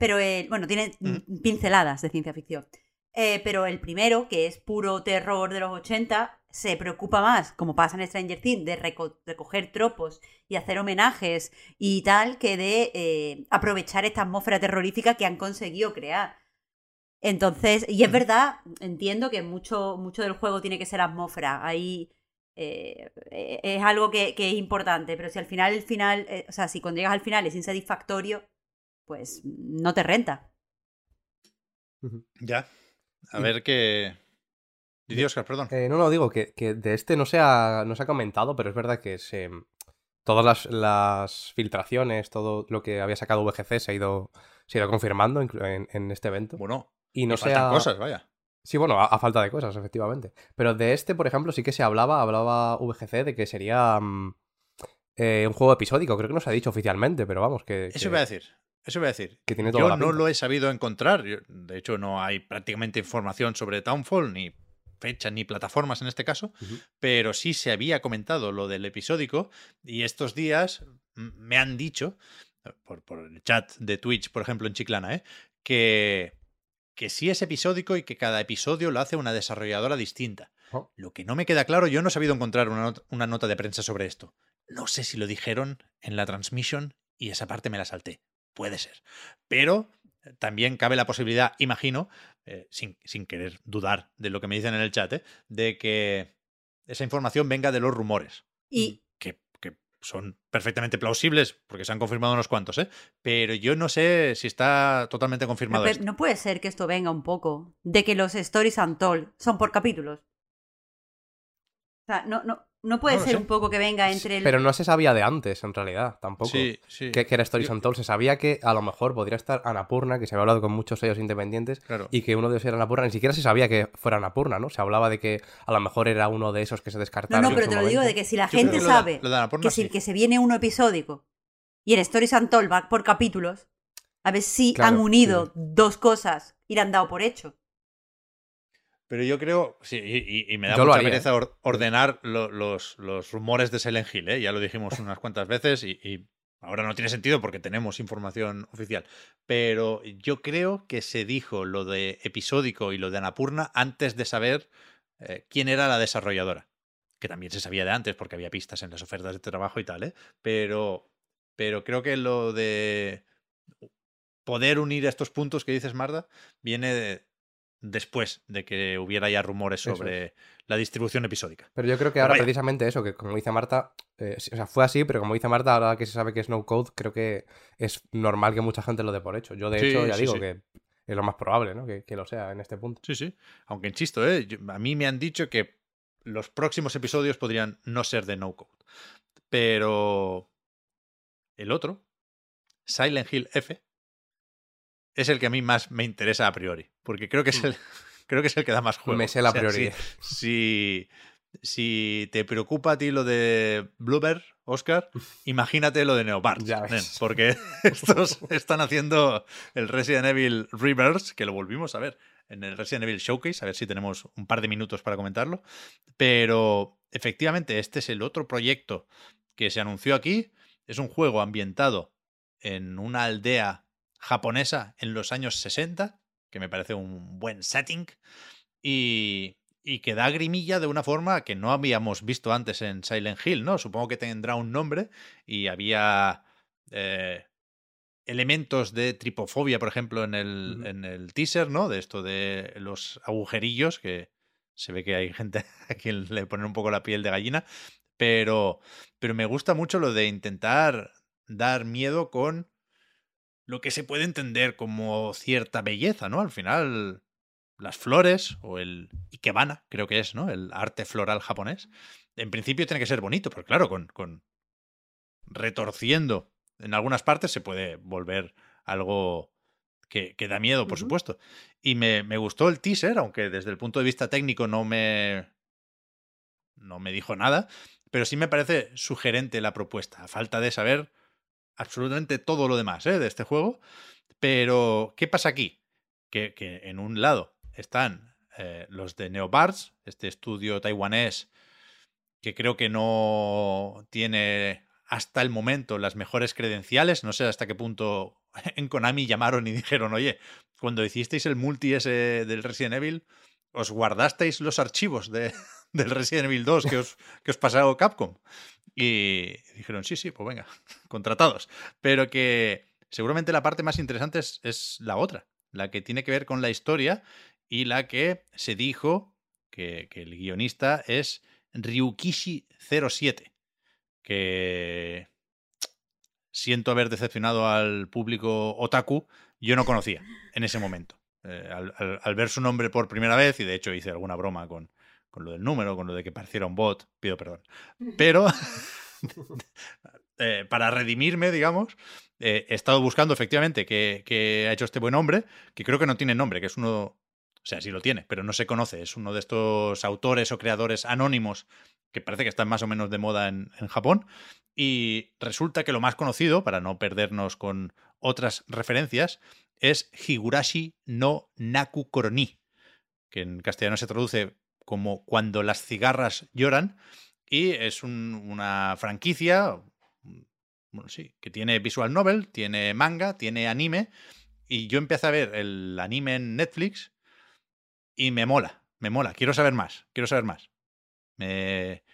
Pero el, bueno, tiene mm, pinceladas de ciencia ficción. Eh, pero el primero, que es puro terror de los 80, se preocupa más, como pasa en Stranger Things, de reco- recoger tropos y hacer homenajes y tal, que de eh, aprovechar esta atmósfera terrorífica que han conseguido crear. Entonces, y es verdad, entiendo que mucho, mucho del juego tiene que ser atmósfera. Ahí eh, es algo que, que es importante, pero si al final, el final, o sea, si cuando llegas al final es insatisfactorio, pues no te renta. Ya. A ver qué. Dice Oscar, perdón. Eh, no, no, digo que, que de este no se, ha, no se ha comentado, pero es verdad que se, todas las, las filtraciones, todo lo que había sacado VGC se ha ido, se ha ido confirmando en, en este evento. Bueno, y no se faltan ha- cosas, vaya. Sí, bueno, a, a falta de cosas, efectivamente. Pero de este, por ejemplo, sí que se hablaba, hablaba VGC de que sería mm, eh, un juego episódico. Creo que no se ha dicho oficialmente, pero vamos, que... Eso que- iba a decir. Eso iba a decir. que tiene toda Yo la no pinta. lo he sabido encontrar. De hecho, no hay prácticamente información sobre Townfall, ni fecha, ni plataformas en este caso. Pero sí se había comentado lo del episódico. Y estos días me han dicho, por, por el chat de Twitch, por ejemplo, en Chiclana, ¿eh? que, que sí es episódico y que cada episodio lo hace una desarrolladora distinta. Oh. Lo que no me queda claro, yo no he sabido encontrar una, not- una nota de prensa sobre esto. No sé si lo dijeron en la transmission y esa parte me la salté. Puede ser. Pero también cabe la posibilidad, imagino, eh, sin, sin, querer dudar de lo que me dicen en el chat, ¿eh? de que esa información venga de los rumores. Y que, que, son perfectamente plausibles, porque se han confirmado unos cuantos, ¿eh? Pero yo no sé si está totalmente confirmado. No, esto. no puede ser que esto venga un poco de que los stories untold son por capítulos. O sea, no, no, no puede No ser sé. un poco que venga entre el... Pero no se sabía de antes, en realidad, tampoco. Sí, sí. Que, que era Stories Yo- Untold. Se sabía que a lo mejor podría estar Anapurna, que se había hablado con muchos sellos independientes, Claro. y que uno de ellos era Anapurna. Ni siquiera se sabía que fuera Anapurna, ¿no? Se hablaba de que a lo mejor era uno de esos que se No, descartaron. no, en pero su te lo digo de que si la Yo gente que lo de- sabe lo de que si sí. que se viene uno episódico y el Stories Untold va por capítulos, a ver si Claro, han unido sí. dos cosas y le han dado por hecho. Pero yo creo, sí, y, me da Yo mucha haría, pereza or- ordenar lo- los, los rumores de Silent Hill, ¿eh? ya lo dijimos unas cuantas veces y, y ahora no tiene sentido porque tenemos información oficial. Pero yo creo que se dijo lo de episódico y lo de Anapurna antes de saber eh, quién era la desarrolladora. Que también se sabía de antes porque había pistas en las ofertas de trabajo y tal, ¿eh? Pero, pero creo que lo de poder unir estos puntos que dices, Marda, viene de- después de que hubiera ya rumores sobre la distribución episódica. Pero yo creo que ahora vaya. precisamente eso, que como dice Marta, eh, o sea, fue así, pero como dice Marta, ahora que se sabe que es no code, creo que es normal que mucha gente lo dé por hecho. Yo de Sí, hecho ya sí, digo sí. que es lo más probable, ¿no? Que, que lo sea en este punto. Sí, sí. Aunque insisto, ¿eh? Yo- a mí me han dicho que los próximos episodios podrían no ser de no code. Pero el otro, Silent Hill F, es el que a mí más me interesa a priori. Porque creo que es el, creo que es el que da más juego. Mm. Me sé la O sea, prioridad. Si, si te preocupa a ti lo de Bluebird, Oscar, imagínate lo de nen, Porque estos están haciendo el Resident Evil Reverse, que lo volvimos a ver en el Resident Evil Showcase, a ver si tenemos un par de minutos para comentarlo. Pero efectivamente, este es el otro proyecto que se anunció aquí. Es un juego ambientado en una aldea japonesa en los años 60, que me parece un buen setting, y, y que da grimilla de una forma que no habíamos visto antes en Silent Hill, ¿no? Supongo que tendrá un nombre y había eh, elementos de tripofobia, por ejemplo, en el, en el teaser, ¿no? De esto de los agujerillos, que se ve que hay gente a quien le ponen un poco la piel de gallina, pero, pero me gusta mucho lo de intentar dar miedo con lo que se puede entender como cierta belleza, ¿no? Al final, las flores o el ikebana, creo que es, ¿no? El arte floral japonés. En principio tiene que ser bonito, pero claro, con, con retorciendo en algunas partes se puede volver algo que, que da miedo, por supuesto. Y me, me gustó el teaser, aunque desde el punto de vista técnico no me, no me dijo nada, pero sí me parece sugerente la propuesta, a falta de saber absolutamente todo lo demás ¿eh? de este juego. Pero, ¿qué pasa aquí? Que, en un lado están eh, los de Neobards, este estudio taiwanés que creo que no tiene hasta el momento las mejores credenciales. No sé hasta qué punto en Konami llamaron y dijeron, oye, cuando hicisteis el multi ese del Resident Evil, os guardasteis los archivos de, del Resident Evil 2 que os, que os pasado Capcom. Y dijeron, sí, sí, pues venga, contratados. Pero que seguramente la parte más interesante es, es la otra, la que tiene que ver con la historia y la que se dijo que, que el guionista es Ryukishi07, que siento haber decepcionado al público otaku, yo no conocía en ese momento. Eh, al, ver su nombre por primera vez, y de hecho hice alguna broma con, con lo del número, con lo de que pareciera un bot, pido perdón. Pero eh, para redimirme, digamos, eh, he estado buscando efectivamente que, que ha hecho este buen hombre, que creo que no tiene nombre, que es uno, o sea, sí lo tiene, pero no se conoce, es uno de estos autores o creadores anónimos que parece que están más o menos de moda en, en Japón. Y resulta que lo más conocido, para no perdernos con otras referencias, es Higurashi no Naku Koroni, que en castellano se traduce como Cuando las cigarras lloran, y es un- una franquicia, bueno, sí, que tiene visual novel, tiene manga, tiene anime, y yo empecé a ver el anime en Netflix y me mola, me mola, quiero saber más, quiero saber más. Me,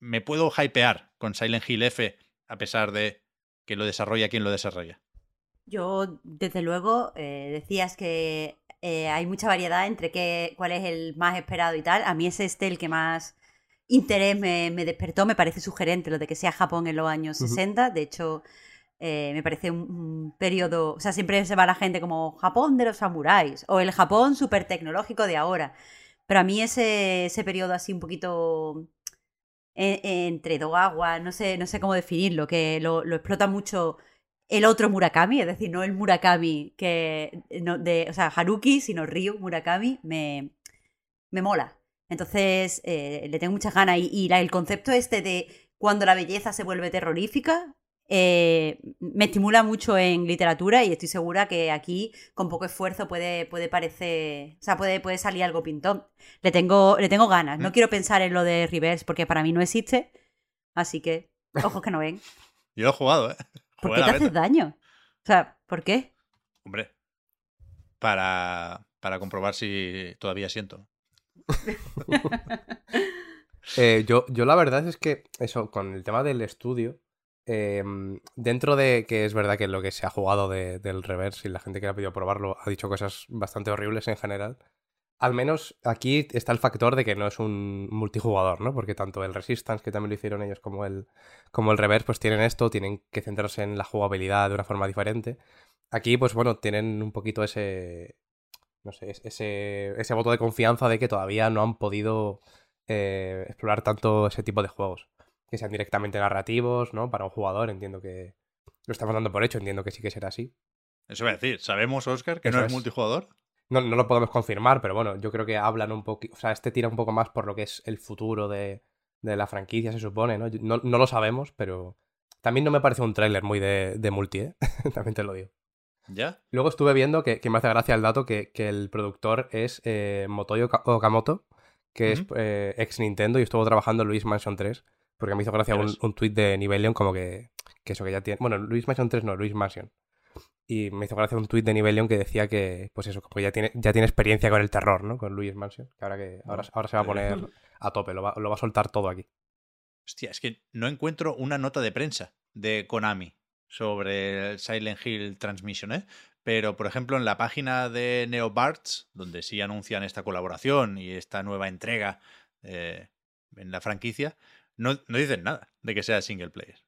me puedo hypear con Silent Hill F a pesar de que lo desarrolla quien lo desarrolla. Yo, desde luego, eh, decías que eh, hay mucha variedad entre qué, cuál es el más esperado y tal. A mí es este el que más interés me, me despertó. Me parece sugerente lo de que sea Japón en los años 60. De hecho, eh, me parece un, un, periodo. O sea, siempre se va la gente como Japón de los samuráis o el Japón súper tecnológico de ahora. Pero a mí ese, ese periodo así un poquito entre dos aguas, no sé, no sé cómo definirlo, que lo, lo, explota mucho el otro Murakami, es decir, no el Murakami que no, de, o sea, Haruki, sino Ryu Murakami, me, me mola. Entonces, eh, le tengo muchas ganas. Y, y la, el concepto este de cuando la belleza se vuelve terrorífica, eh, me estimula mucho en literatura y estoy segura que aquí con poco esfuerzo puede, puede parecer, o sea, puede, puede salir algo pintón. Le tengo, le tengo ganas. No quiero pensar en lo de Reverse porque para mí no existe. Así que, ojos que no ven. Yo he jugado, ¿eh? ¿Por qué te haces daño? O sea, ¿por qué? Hombre, para, para comprobar si todavía siento. eh, yo, yo la verdad es que eso, con el tema del estudio, eh, dentro de que es verdad que lo que se ha jugado de, del reverse y la gente que ha podido probarlo ha dicho cosas bastante horribles en general, al menos aquí está el factor de que no es un multijugador, ¿no? Porque tanto el Resistance, que también lo hicieron ellos, como el, como el Reverse, pues tienen esto, tienen que centrarse en la jugabilidad de una forma diferente. Aquí, pues bueno, tienen un poquito ese. No sé, ese, ese voto de confianza de que todavía no han podido eh, explorar tanto ese tipo de juegos que sean directamente narrativos, ¿no? Para un jugador, entiendo que lo estamos dando por hecho, entiendo que sí que será así. Eso voy a decir, ¿sabemos, Oscar, que no es, multijugador? No, no lo podemos confirmar, pero bueno, yo creo que hablan un poco, o sea, este tira un poco más por lo que es el futuro de, de la franquicia, se supone, ¿no? ¿no? ¿no? lo sabemos, pero también no me parece un tráiler muy de, de, multi, ¿eh? también te lo digo. ¿Ya? Luego estuve viendo que, que me hace gracia el dato que, que el productor es eh, Motoyo Okamoto, que uh -huh. es eh, ex Nintendo y estuvo trabajando en Luis Mansion 3. Porque me hizo gracia un, un tuit de Nivelion como que, que eso que ya tiene... Bueno, Luis Mansion 3 no, Luis Mansion. Y me hizo gracia un tuit de Nivelion que decía que, pues eso, que ya tiene, ya tiene experiencia con el terror, ¿no? Con Luis Mansion. Que ahora, que, ahora, ahora se va a poner a tope, lo va, lo va a soltar todo aquí. Hostia, es que no encuentro una nota de prensa de Konami sobre el Silent Hill Transmission, ¿eh? Pero, por ejemplo, en la página de NeoBarts, donde sí anuncian esta colaboración y esta nueva entrega eh, en la franquicia, no, no, dicen nada de que sea single player.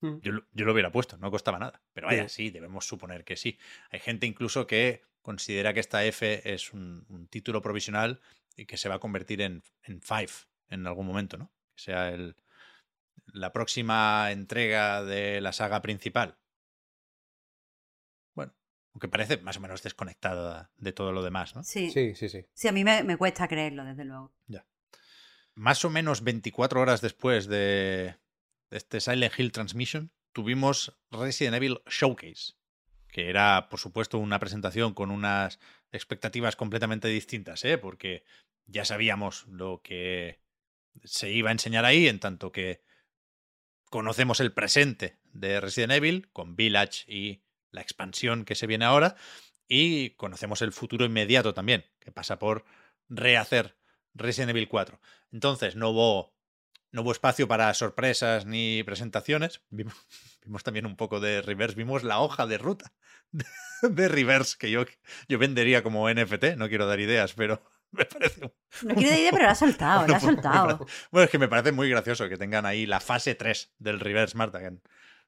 Mm. Yo, yo, lo hubiera puesto, no costaba nada. Pero vaya, sí. sí, debemos suponer que sí. Hay gente incluso que considera que esta F es un, un título provisional y que se va a convertir en, en Five en algún momento, ¿no? Que sea el, la próxima entrega de la saga principal. Bueno, aunque parece más o menos desconectada de todo lo demás, ¿no? Sí, sí, sí. Sí, sí a mí me, me cuesta creerlo, desde luego. Ya más o menos 24 horas después de, este Silent Hill Transmission, tuvimos Resident Evil Showcase, que era, por supuesto, una presentación con unas expectativas completamente distintas, ¿eh? porque ya sabíamos lo que se iba a enseñar ahí, en tanto que conocemos el presente de Resident Evil, con Village y la expansión que se viene ahora, y conocemos el futuro inmediato también, que pasa por rehacer Resident Evil 4. Entonces, no hubo, no hubo espacio para sorpresas ni presentaciones. Vimos, vimos, también un poco de Reverse, vimos la hoja de ruta de, de Reverse que yo, yo vendería como NFT, no quiero dar ideas, pero me parece... Un, no quiero dar idea, pero la ha soltado, la ha soltado. Bueno, es que me parece muy gracioso que tengan ahí la fase 3 del Reverse, Marta. Que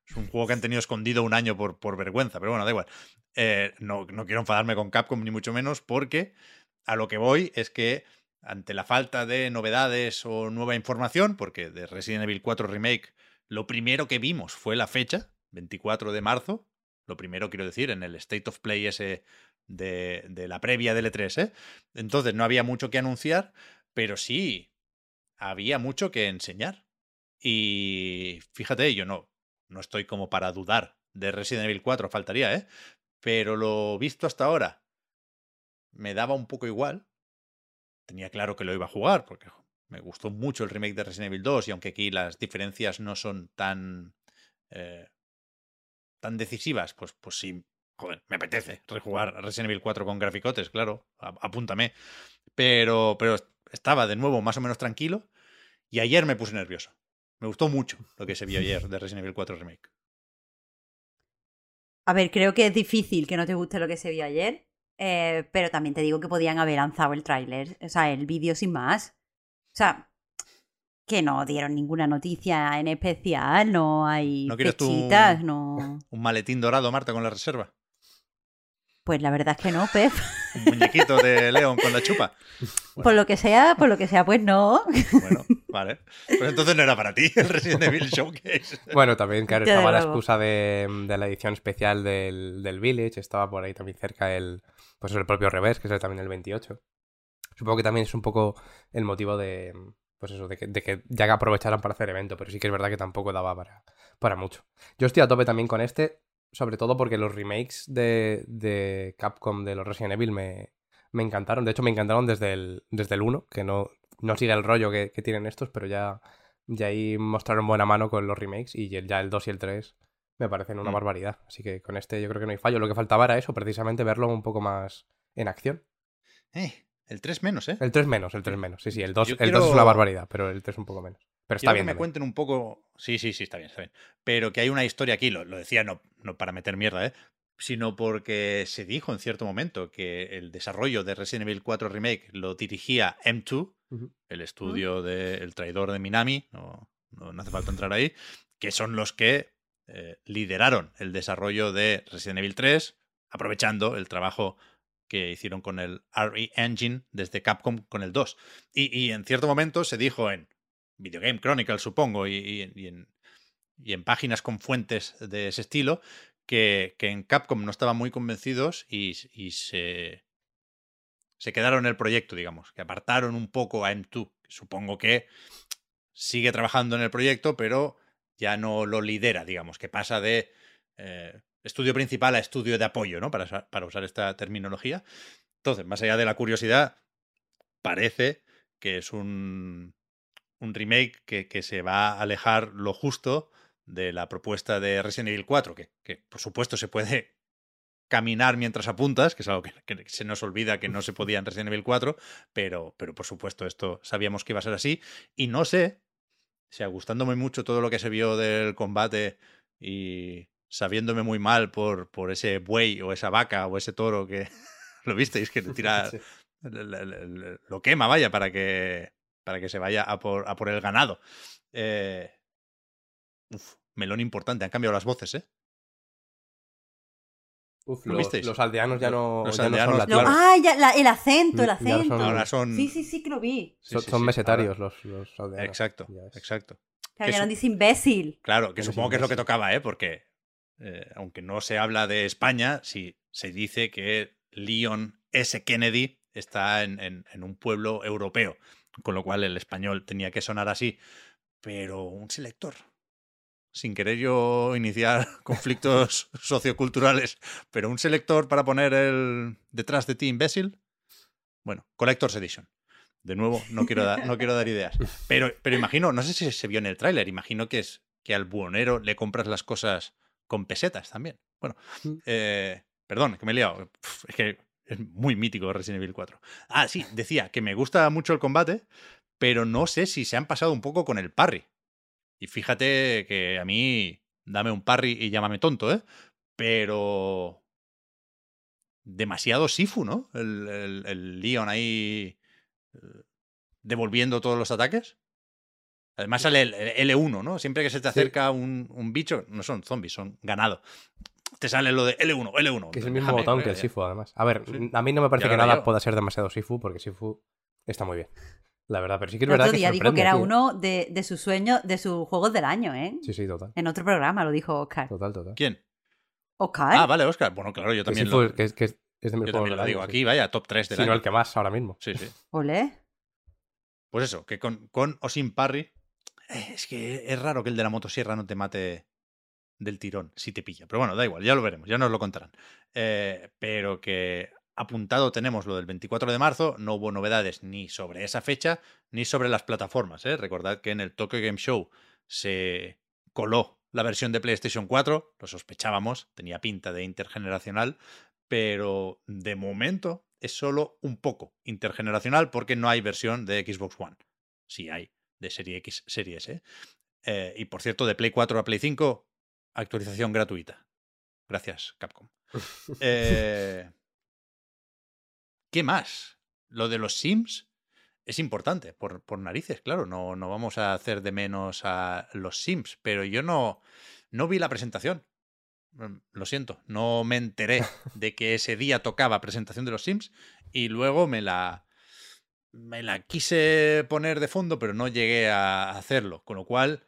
es un juego que han tenido escondido un año por, por vergüenza, pero bueno, da igual. Eh, no, no quiero enfadarme con Capcom ni mucho menos porque a lo que voy es que ante la falta de novedades o nueva información, porque de Resident Evil 4 Remake lo primero que vimos fue la fecha, 24 de marzo, lo primero quiero decir, en el State of Play ese de, de la previa del E3, ¿eh? Entonces no había mucho que anunciar, pero sí había mucho que enseñar. Y fíjate, yo no, no estoy como para dudar de Resident Evil 4, faltaría, ¿eh? Pero lo visto hasta ahora me daba un poco igual, tenía claro que lo iba a jugar, porque me gustó mucho el remake de Resident Evil 2, y aunque aquí las diferencias no son tan. Eh, tan decisivas, pues, pues sí, joder, me apetece rejugar Resident Evil 4 con graficotes, claro, apúntame. Pero, pero estaba de nuevo más o menos tranquilo, y ayer me puse nervioso. Me gustó mucho lo que se vio ayer de Resident Evil 4 Remake. A ver, creo que es difícil que no te guste lo que se vio ayer, eh, pero también te digo que podían haber lanzado el tráiler, o sea, el vídeo sin más. O sea, que no dieron ninguna noticia en especial, no hay ¿No fechitas, un- no... Un maletín dorado, Marta, con la reserva. Pues la verdad es que no, Pep. Un muñequito de León con la chupa. Por lo que sea, por lo que sea, pues no. Bueno, vale. Pues entonces no era para ti el Resident Evil Showcase. Bueno, también, claro, estaba la excusa de, de la edición especial del, del Village, estaba por ahí también cerca el, pues el propio revés, que es también el 28. Supongo que también es un poco el motivo de, pues eso, de que, de que ya que aprovecharan para hacer evento, pero sí que es verdad que tampoco daba para, para mucho. Yo estoy a tope también con este, sobre todo porque los remakes de, de Capcom de los Resident Evil me, me encantaron. De hecho, me encantaron desde el, desde el 1, que no, no sigue el rollo que, tienen estos, pero ya, ya ahí mostraron buena mano con los remakes y ya el 2 y el 3 me parecen una Mm. barbaridad. Así que con este yo creo que no hay fallo. Lo que faltaba era eso, precisamente verlo un poco más en acción. Eh, el 3 menos, ¿eh? El 3 menos, el 3 menos. Sí, sí, el 2, Yo el 2 es quiero- una barbaridad, pero el 3 un poco menos. Pero está Quiero bien. que me también. cuenten un poco. Sí, sí, sí, está bien, está bien. Pero que hay una historia aquí, lo, lo decía no, no para meter mierda, ¿eh? Sino porque se dijo en cierto momento que el desarrollo de Resident Evil 4 Remake lo dirigía M2, Ujú. el estudio del traidor de Minami, no, no, no hace falta entrar ahí, que son los que eh, lideraron el desarrollo de Resident Evil 3, aprovechando el trabajo que hicieron con el RE Engine desde Capcom con el 2. Y, en cierto momento se dijo en Video Game Chronicle, supongo, y, en, páginas con fuentes de ese estilo, que, que en Capcom no estaban muy convencidos y se, se quedaron en el proyecto, digamos, que apartaron un poco a M2. Supongo que sigue trabajando en el proyecto, pero ya no lo lidera, digamos, que pasa de eh, estudio principal a estudio de apoyo, ¿no? Para, para usar esta terminología. Entonces, más allá de la curiosidad, parece que es un, un remake que, que se va a alejar lo justo de la propuesta de Resident Evil 4, que, que por supuesto se puede caminar mientras apuntas, que es algo que, que se nos olvida que no se podía en Resident Evil 4, pero, pero por supuesto esto sabíamos que iba a ser así. Y no sé, o sea, gustándome mucho todo lo que se vio del combate y sabiéndome muy mal por, por ese buey o esa vaca o ese toro que lo visteis, que le tira, Sí. le- le- le- le- lo quema, vaya, para que, para que se vaya a por, a por el ganado. Eh, uf, melón importante, han cambiado las voces, ¿eh? Uf, ¿Lo los, visteis? los aldeanos ya no, Los ya no aldeanos, No, latinos. ah, ya, la- el acento, el acento. son- Ahora son... Sí, sí, sí que lo vi. sí, son, sí, son sí, mesetarios los, los aldeanos. Exacto, exacto. Claro, Que ya no dice imbécil. Claro, que supongo que es lo que tocaba, ¿eh? Porque eh, aunque no se habla de España, sí se dice que Leon S. Kennedy está en, en- en un pueblo europeo, con lo cual el español tenía que sonar así. Pero un selector, sin querer yo iniciar conflictos socioculturales, pero un selector para poner el detrás de ti imbécil, bueno, Collector's Edition. De nuevo, no quiero dar, no quiero dar ideas. Pero, pero imagino, no sé si se vio en el tráiler, imagino que es que al buhonero le compras las cosas con pesetas también. Bueno, Mm. eh, perdón, que me he liado. Es que es muy mítico Resident Evil 4. Ah, sí, decía que me gusta mucho el combate, pero no sé si se han pasado un poco con el parry. Y fíjate que a mí, dame un parry y llámame tonto, ¿eh? Pero demasiado Sifu, ¿no? El, el, el Leon ahí eh, devolviendo todos los ataques. Además sale el el L1, ¿no? Siempre que se te Sí. acerca un, un bicho, no son zombies, son ganado. Te sale lo de L1, L1. Que es el mismo Déjame, botón hombre, que el. Sifu, además. A ver, Sí. a mí no me parece que nada pueda ser demasiado Sifu, porque Sifu está muy bien. La verdad, pero sí que es El verdad otro que día dijo sorprende, que era tío. uno de, de sus sueños, de sus juegos del año, ¿eh? Sí, sí, total. En otro programa lo dijo Oscar. Total, total. ¿Quién? ¿Oscar? Ah, vale, Oscar. Bueno, claro, yo Que también, Sifu lo, es- que, es- que de mis yo juegos también del lo digo. año, sí. Aquí, vaya, top 3 del Sino año. el que más ahora mismo. Sí, sí. Olé. Pues eso, que con, con o sin parry. eh, Es que es raro que el de la motosierra no te mate del tirón, si te pilla. Pero bueno, da igual, ya lo veremos, ya nos lo contarán. Eh, pero que apuntado tenemos lo del 24 de marzo, no hubo novedades ni sobre esa fecha ni sobre las plataformas. ¿eh? Recordad que en el Tokyo Game Show se coló la versión de PlayStation 4, lo sospechábamos, tenía pinta de intergeneracional, pero de momento es solo un poco intergeneracional porque no hay versión de Xbox One. Sí hay, de Serie X, Serie S. ¿eh? Eh, y por cierto, de Play 4 a Play 5, actualización gratuita. Gracias, Capcom. Eh, ¿Qué más? Lo de los Sims es importante, por, por narices, claro. No, no, vamos a hacer de menos a los Sims, pero yo no, no vi la presentación. Mm, lo siento, no me enteré de que ese día tocaba presentación de los Sims y luego me la, me la quise poner de fondo, pero no llegué a hacerlo. Con lo cual,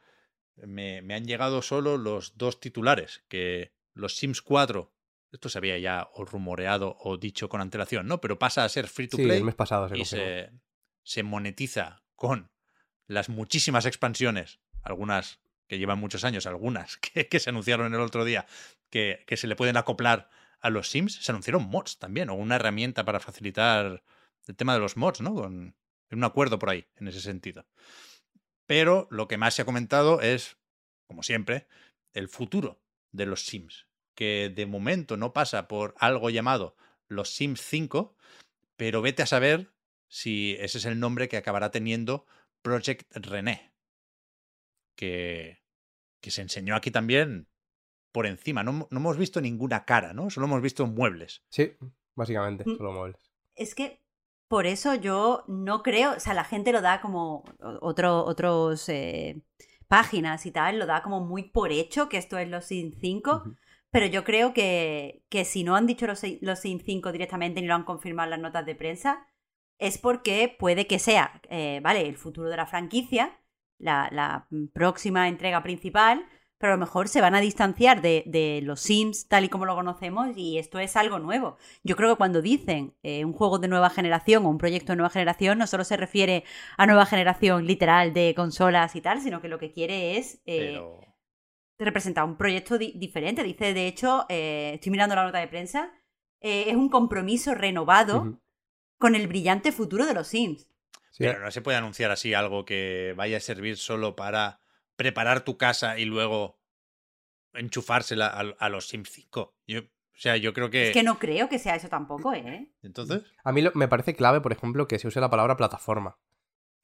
me, me han llegado solo los dos titulares, que los Sims 4 esto se había ya o rumoreado o dicho con antelación, ¿no? Pero pasa a ser free to play. Sí, el mes pasado se y se, se, monetiza con las muchísimas expansiones, algunas que llevan muchos años, algunas que, que se anunciaron el otro día, que, que, se le pueden acoplar a los Sims. Se anunciaron mods también, o una herramienta para facilitar el tema de los mods, ¿no? Con un acuerdo por ahí, en ese sentido. Pero lo que más se ha comentado es, como siempre, el futuro de los Sims que de momento no pasa por algo llamado los Sims 5, pero vete a saber si ese es el nombre que acabará teniendo Project René, que, que se enseñó aquí también por encima. No, no, hemos visto ninguna cara, ¿no? Solo hemos visto muebles. Sí, básicamente, Mm. solo muebles. Es que por eso yo no creo, o sea, la gente lo da como otro, otros eh, páginas y tal, lo da como muy por hecho que esto es los Sims 5. Ujú. Pero yo creo que, que si no han dicho los, Sims 5 directamente ni lo han confirmado en las notas de prensa, es porque puede que sea, eh, ¿vale? El futuro de la franquicia, la, la, próxima entrega principal, pero a lo mejor se van a distanciar de, de, los Sims tal y como lo conocemos y esto es algo nuevo. Yo creo que cuando dicen eh, un juego de nueva generación o un proyecto de nueva generación, no solo se refiere a nueva generación literal de consolas y tal, sino que lo que quiere es... Eh, representa un proyecto di diferente. Dice, de hecho, eh, estoy mirando la nota de prensa, eh, es un compromiso renovado con el brillante futuro de los Sims. Sí, Pero no se puede anunciar así algo que vaya a servir solo para preparar tu casa y luego enchufársela a, a los Sims 5. Yo, o sea, yo creo que... Es que no creo que sea eso tampoco, ¿eh? Entonces, A mí lo- me parece clave, por ejemplo, que se use la palabra plataforma,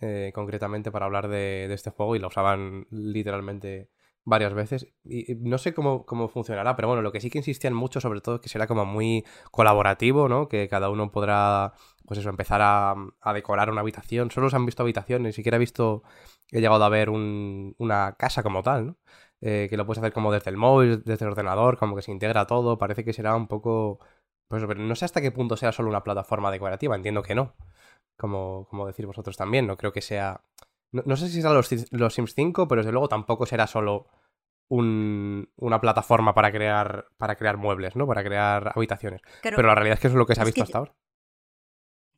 eh, concretamente para hablar de, de este juego, y la usaban literalmente varias veces. Y, no sé cómo, cómo funcionará, pero bueno, lo que sí que insistían mucho, sobre todo, es que será como muy colaborativo, ¿no? Que cada uno podrá, pues eso, empezar a, a decorar una habitación. Solo se han visto habitaciones, ni siquiera he visto, he llegado a ver un- una casa como tal, ¿no? Eh, que lo puedes hacer como desde el móvil, desde el ordenador, como que se integra todo. Parece que será un poco. Pues pero no sé hasta qué punto sea solo una plataforma decorativa, entiendo que no. Como, como decís vosotros también, no creo que sea. No, no sé si será los, los Sims 5, pero desde luego tampoco será solo un- una plataforma para crear, para crear muebles, ¿no? Para crear habitaciones. Pero, Pero la realidad es que eso es lo que se ha visto hasta ahora.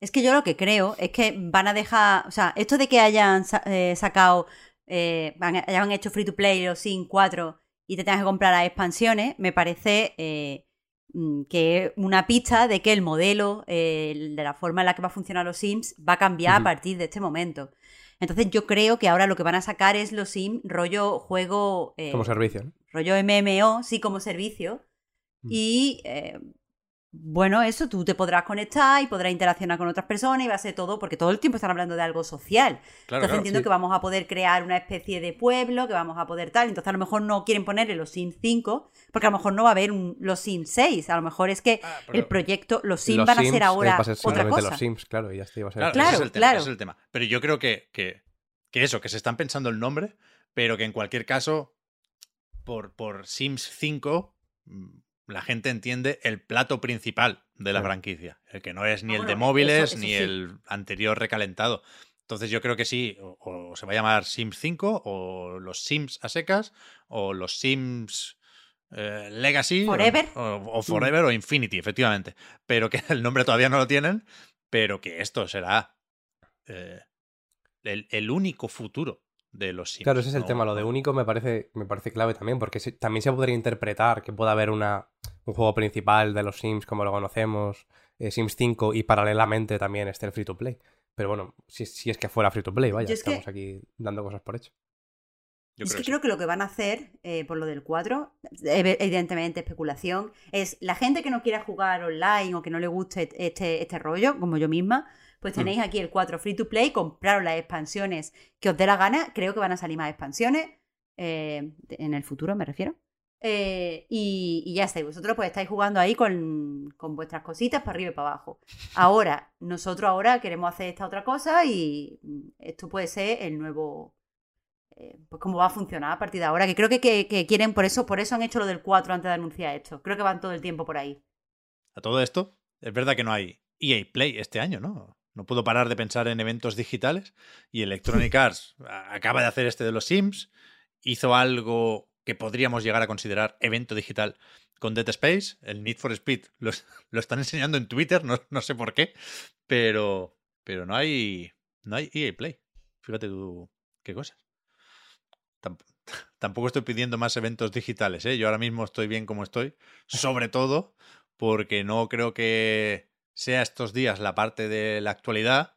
Es que yo lo que creo es que van a dejar, o sea, esto de que hayan eh, sacado, eh, hayan hecho free to play los Sims 4 y te tengas que comprar las expansiones, me parece eh, mm, que es una pista de que el modelo eh, de la forma en la que va a funcionar los Sims va a cambiar a partir de este momento. Entonces yo creo que ahora lo que van a sacar es los Sims rollo juego... eh, Como servicio, ¿no? rollo MMO, sí como servicio. Mm. Y eh, bueno, eso, tú te podrás conectar y podrás interaccionar con otras personas y va a ser todo, porque todo el tiempo están hablando de algo social. claro, entonces claro. entiendo sí. que vamos a poder crear una especie de pueblo, que vamos a poder tal. Entonces a lo mejor no quieren ponerle los Sims 5, porque a lo mejor no va a haber un- los Sims 6. A lo mejor es que Ah, el proyecto, los Sims Los van a ser eh, ahora va a ser otra cosa. los Sims, claro, y ya está, iba a ser. Claro, Claro, ese es el tema, claro. ese es el tema. Pero yo creo que, que, que eso, que se están pensando el nombre, pero que en cualquier caso, por, por Sims 5, mm, la gente entiende el plato principal de la franquicia. El que no es ni Ah, el de móviles eso- eso ni sí. el anterior recalentado. Entonces yo creo que sí, o, o se va a llamar Sims 5, o los Sims a secas, o los Sims eh, Legacy, o- Forever. O, o Forever, o Infinity, efectivamente. Pero que el nombre todavía no lo tienen, pero que esto será eh, el, el único futuro de los Sims. Claro, ese es el ¿no? tema. Lo de único me parece, me parece clave también, porque se- también se podría interpretar que pueda haber una, un juego principal de los Sims como lo conocemos, eh, Sims 5, y paralelamente también esté el free to play. Pero bueno, si, si es que fuera free to play, vaya, que- estamos aquí dando cosas por hecho. Yo es creo que que creo que lo que van a hacer, eh, por lo del 4, ev- evidentemente especulación, es la gente que no quiera jugar online o que no le guste este, este rollo, como yo misma, pues tenéis aquí el 4 free to play, compraros las expansiones que os dé la gana, creo que van a salir más expansiones, eh, en el futuro me refiero. Eh, y, y ya está, y vosotros pues estáis jugando ahí con, con vuestras cositas para arriba y para abajo. Ahora, nosotros ahora queremos hacer esta otra cosa y mm, esto puede ser el nuevo, eh, pues cómo va a funcionar a partir de ahora. Que creo que, que- que quieren, por eso, por eso han hecho lo del 4 antes de anunciar esto. Creo que van todo el tiempo por ahí. A todo esto, es verdad que no hay EA Play este año, ¿no? No puedo parar de pensar en eventos digitales y Electronic Arts acaba de hacer este de los Sims, hizo algo que podríamos llegar a considerar evento digital con Dead Space, el Need for Speed, lo, es- lo están enseñando en Twitter, no, no sé por qué, pero, pero no hay no hay EA Play. Fíjate tú qué cosas. Tamp- Tampoco estoy pidiendo más eventos digitales, ¿eh? Yo ahora mismo estoy bien como estoy, sobre todo porque no creo que sea estos días la parte de la actualidad,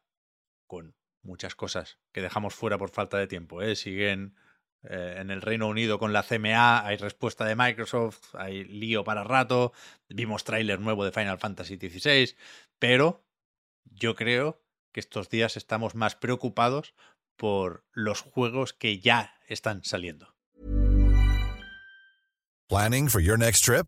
con muchas cosas que dejamos fuera por falta de tiempo. ¿eh? Siguen eh, en el Reino Unido con la CMA, hay respuesta de Microsoft, hay lío para rato, vimos tráiler nuevo de Final Fantasy XVI, pero yo creo que estos días estamos más preocupados por los juegos que ya están saliendo. Planning for your next trip?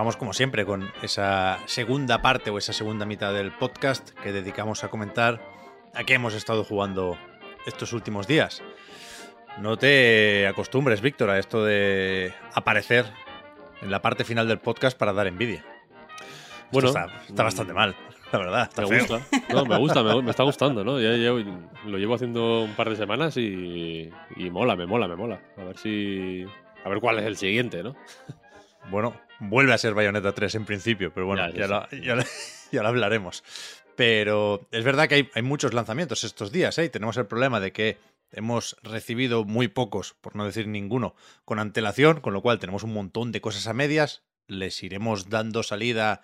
vamos como siempre con esa segunda parte o esa segunda mitad del podcast que dedicamos a comentar a qué hemos estado jugando estos últimos días. No te acostumbres, Víctor, a esto de aparecer en la parte final del podcast para dar envidia. Bueno, está, está bastante mal, la verdad. Está Me feo. gusta. No, me gusta, me, me está gustando, ¿no? Ya, ya lo llevo haciendo un par de semanas y, y mola, me mola, me mola. A ver si. A ver cuál es el siguiente, ¿no? Bueno, vuelve a ser Bayonetta 3 en principio, pero bueno, Ya, ya, lo, ya lo- ya lo hablaremos. Pero es verdad que hay, hay muchos lanzamientos estos días, ¿eh? Y tenemos el problema de que hemos recibido muy pocos, por no decir ninguno, con antelación, con lo cual tenemos un montón de cosas a medias. Les iremos dando salida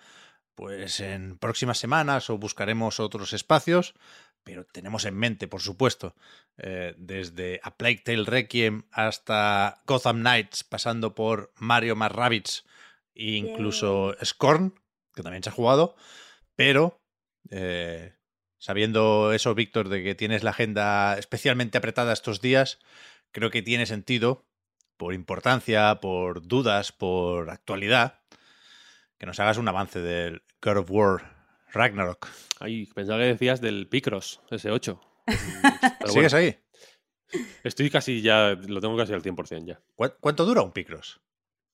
pues en próximas semanas o buscaremos otros espacios, pero tenemos en mente, por supuesto, eh, desde A Plague Tale Requiem hasta Gotham Knights, pasando por Mario más Rabbids e incluso Scorn, que también se ha jugado, pero eh, sabiendo eso, Víctor, de que tienes la agenda especialmente apretada estos días, creo que tiene sentido, por importancia, por dudas, por actualidad, que nos hagas un avance del God of War Ragnarok. Ay, pensaba que decías del Picross S8. Pero ¿Sigues bueno, ahí? Estoy casi ya. Lo tengo casi al 100% ya. ¿Cu- ¿Cuánto dura un Picross?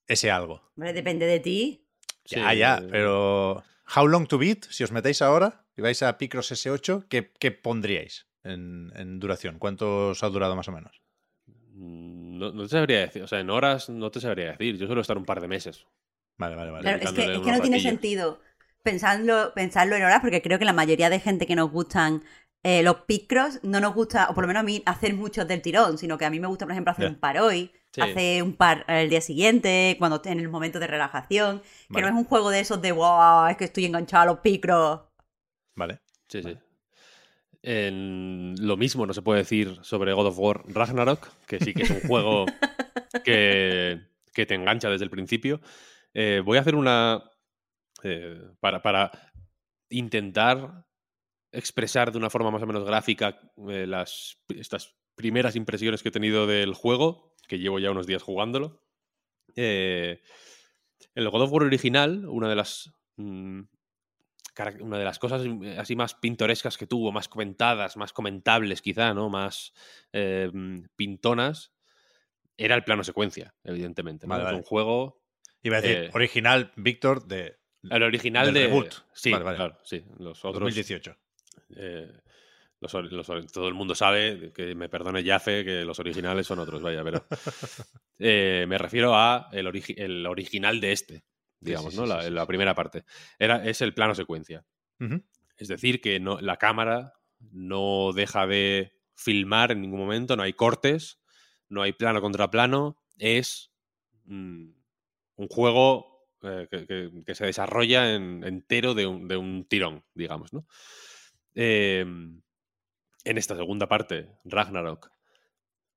Ese algo. Hombre, depende de ti. Ya, Sí, ya, pero How Long to Beat, si os metéis ahora y vais a Picross S8, ¿qué, qué pondríais en, en duración? ¿Cuánto os ha durado más o menos? mm, No, no te sabría decir. O sea, en horas no te sabría decir. Yo suelo estar un par de meses. Vale, vale, vale. Claro, es que, es que no tiene sentido pensarlo, pensarlo en horas, porque creo que la mayoría de gente que nos gustan eh, los picros no nos gusta, o por lo menos a mí, hacer muchos del tirón, sino que a mí me gusta, por ejemplo, hacer un par hoy, Sí. hacer un par el día siguiente, cuando en el momento de relajación, que Vale. no es un juego de esos de wow, es que estoy enganchado a los picros. Vale. Sí, sí. En- lo mismo no se puede decir sobre God of War Ragnarok, que sí que es un juego que, que te engancha desde el principio. Eh, voy a hacer una. eh, para, para intentar expresar de una forma más o menos gráfica eh, las, estas primeras impresiones que he tenido del juego, que llevo ya unos días jugándolo. Eh, el God of War original, una de las mm, cara- una de las cosas eh, así más pintorescas que tuvo, más comentadas, más comentables quizá, ¿no? Más eh, mm, pintonas, era el plano secuencia, evidentemente. ¿no? Vale, Es un juego Iba a decir, Eh, original, Víctor, de El original Del de. reboot. Sí, vale. claro, sí. Los otros. 2018. eh, los los todo el mundo sabe, que me perdone Jaffe, que los originales son otros, vaya, pero. eh, me refiero a el, origi- el original de este, digamos, sí, ¿no? la, primera parte. Era, es el plano secuencia. Es decir, que no, la cámara no deja de filmar en ningún momento, no hay cortes, no hay plano contra plano, es mm, un juego eh, que, que- que se desarrolla en- entero de un, de un tirón, digamos, ¿no? Eh, en esta segunda parte, Ragnarok,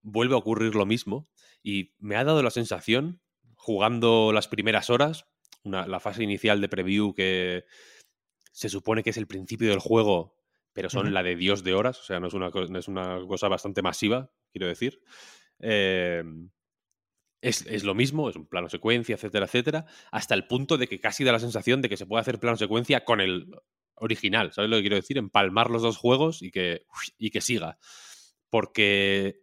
vuelve a ocurrir lo mismo y me ha dado la sensación, jugando las primeras horas, una- la fase inicial de preview que se supone que es el principio del juego, pero son la de Dios de horas, o sea, no es una, no es una cosa bastante masiva, quiero decir. Eh, es, es lo mismo, es un plano secuencia, etcétera, etcétera, hasta el punto de que casi da la sensación de que se puede hacer plano secuencia con el original, ¿sabes lo que quiero decir? Empalmar los dos juegos y que, y que siga. Porque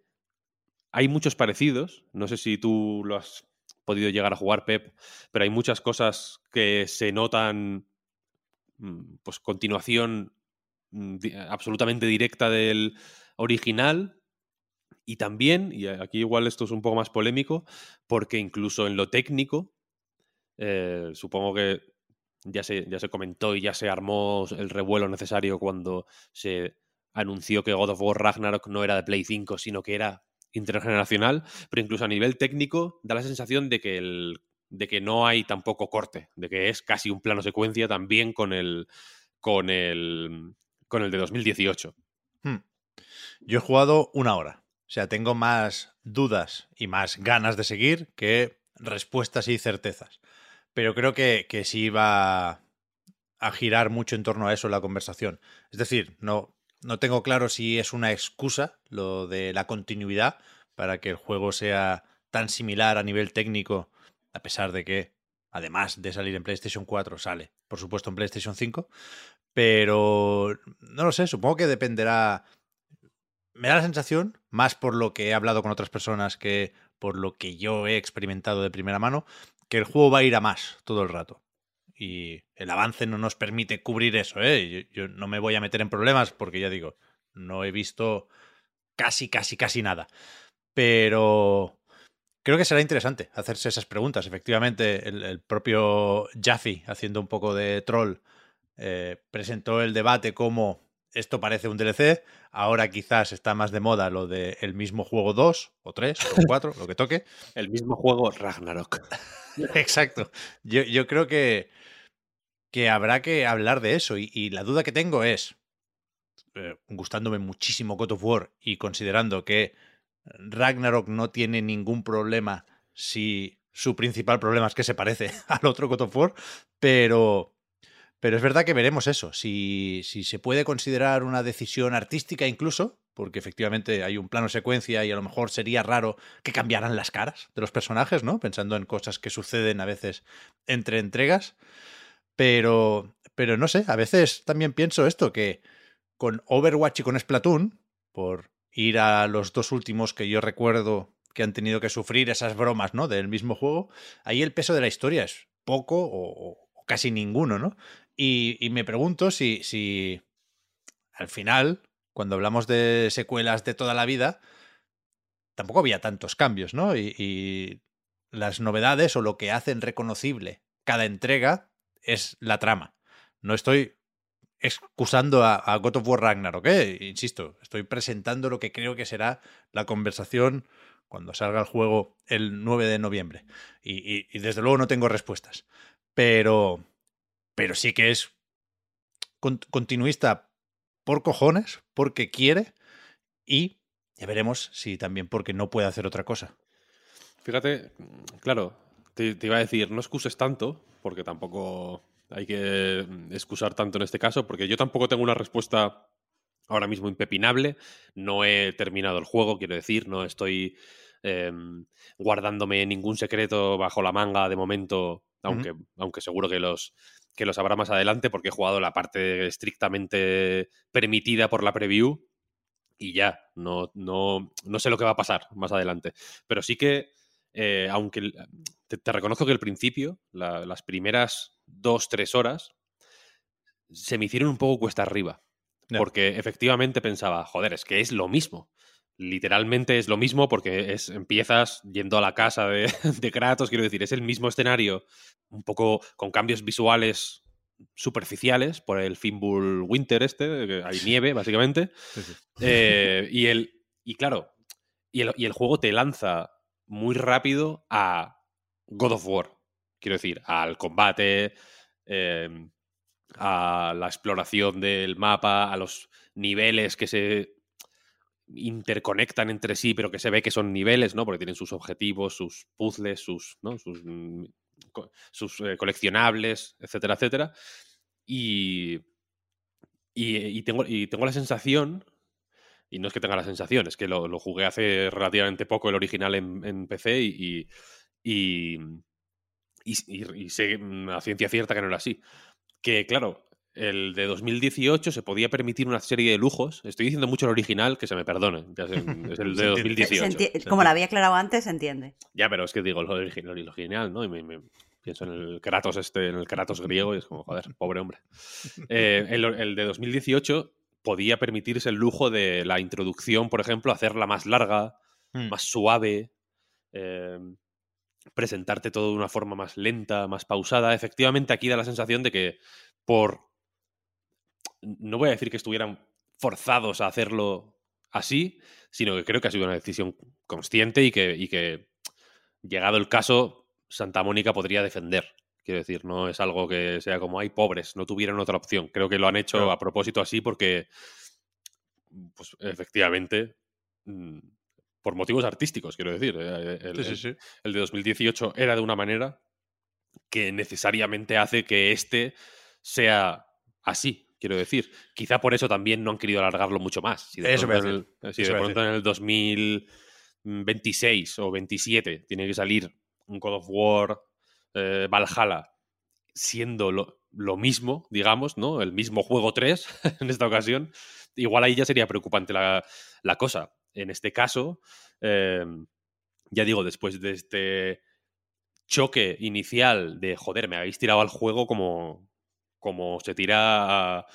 hay muchos parecidos, no sé si tú lo has podido llegar a jugar, Pep, pero hay muchas cosas que se notan, mm, pues, continuación mm, absolutamente directa del original. Y también, y aquí igual esto es un poco más polémico, porque incluso en lo técnico, eh, supongo que ya se, ya se comentó y ya se armó el revuelo necesario cuando se anunció que God of War Ragnarok no era de Play 5, sino que era intergeneracional, pero incluso a nivel técnico da la sensación de que, el, de que no hay tampoco corte, de que es casi un plano secuencia también con el, con el, con el de 2018. Hmm. Yo he jugado una hora. O sea, tengo más dudas y más ganas de seguir que respuestas y certezas. Pero creo que, que sí va a girar mucho en torno a eso la conversación. Es decir, no, no tengo claro si es una excusa lo de la continuidad para que el juego sea tan similar a nivel técnico, a pesar de que, además de salir en PlayStation 4, sale, por supuesto, en PlayStation 5. Pero no lo sé, supongo que dependerá. Me da la sensación, más por lo que he hablado con otras personas que por lo que yo he experimentado de primera mano, que el juego va a ir a más todo el rato. Y el avance no nos permite cubrir eso, ¿eh? Yo, no me voy a meter en problemas porque ya digo, no he visto casi, casi, casi nada. Pero creo que será interesante hacerse esas preguntas. Efectivamente, el, el propio Jaffe, haciendo un poco de troll, eh, presentó el debate como esto parece un DLC, ahora quizás está más de moda lo de el mismo juego 2 o 3 o 4, lo que toque. El mismo juego Ragnarok. Exacto. Yo, yo creo que, que habrá que hablar de eso y, y la duda que tengo es, eh, gustándome muchísimo God of War y considerando que Ragnarok no tiene ningún problema si su principal problema es que se parece al otro God of War, pero, pero es verdad que veremos eso, si, si se puede considerar una decisión artística incluso, porque efectivamente hay un plano secuencia y a lo mejor sería raro que cambiaran las caras de los personajes, ¿no? Pensando en cosas que suceden a veces entre entregas, pero, pero no sé, a veces también pienso esto, que con Overwatch y con Splatoon, por ir a los dos últimos que yo recuerdo que han tenido que sufrir esas bromas, ¿no? Del mismo juego, ahí el peso de la historia es poco o, o casi ninguno, ¿no? Y, me pregunto si, si al final, cuando hablamos de secuelas de toda la vida, tampoco había tantos cambios, ¿no? Y, las novedades o lo que hacen reconocible cada entrega es la trama. No estoy excusando a, a God of War Ragnarok, ¿eh? Insisto, estoy presentando lo que creo que será la conversación cuando salga el juego el 9 de noviembre. Y desde luego no tengo respuestas. Pero, pero sí que es con, continuista por cojones, porque quiere y ya veremos si también porque no puede hacer otra cosa. Fíjate, claro, te, te iba a decir, no excuses tanto, porque tampoco hay que excusar tanto en este caso, porque yo tampoco tengo una respuesta ahora mismo impepinable. No he terminado el juego, quiero decir, no estoy eh, guardándome ningún secreto bajo la manga de momento aunque, aunque seguro que los, que los habrá más adelante porque he jugado la parte estrictamente permitida por la preview y ya, no, no, no sé lo que va a pasar más adelante. Pero sí que, eh, aunque te, reconozco que el principio, las primeras dos, tres horas, se me hicieron un poco cuesta arriba. Porque efectivamente pensaba, joder, es que es lo mismo. Literalmente es lo mismo porque es, empiezas yendo a la casa de, de Kratos, quiero decir, es el mismo escenario, un poco con cambios visuales superficiales por el Fimbul Winter este, que hay nieve, básicamente. Eh, y, el, y claro, y el, y el, juego te lanza muy rápido a God of War. Quiero decir, al combate, em, a la exploración del mapa, a los niveles que se interconectan entre sí, pero que se ve que son niveles, ¿no? Porque tienen sus objetivos, sus puzzles, sus, ¿no? sus, mm, eh, coleccionables, etcétera, etcétera. Y, y, tengo, y tengo la sensación, y no es que tenga la sensación, es que lo, lo jugué hace relativamente poco el original en, PC y, y, y, sé mm, a ciencia cierta que no era así. Que claro, el de 2018 se podía permitir una serie de lujos. Estoy diciendo mucho el original, que se me perdone. Es el de 2018. Como lo había aclarado antes, se entiende. Ya, pero es que digo lo original y lo genial, ¿no? Y me, pienso en el Kratos este, en el Kratos griego, y es como, joder, pobre hombre. Eh, el, de 2018 podía permitirse el lujo de la introducción, por ejemplo, hacerla más larga, hmm. más suave. Eh, presentarte todo de una forma más lenta, más pausada. Efectivamente, aquí da la sensación de que por no voy a decir que estuvieran forzados a hacerlo así, sino que creo que ha sido una decisión consciente y que, que llegado el caso, Santa Mónica podría defender. Quiero decir, no es algo que sea como, hay pobres, no tuvieron otra opción. Creo que lo han hecho a propósito así porque, pues efectivamente, mm, por motivos artísticos, quiero decir. Eh, el, el de 2018 era de una manera que necesariamente hace que este sea así, quiero decir. Quizá por eso también no han querido alargarlo mucho más. Si de eso pronto, en el, si de pronto en el 2026 o 27 tiene que salir un God of War eh, Valhalla siendo lo, mismo, digamos, ¿no? El mismo juego 3 en esta ocasión, igual ahí ya sería preocupante la, cosa. En este caso, em, ya digo, después de este choque inicial de, joder, me habéis tirado al juego como, como se tira a,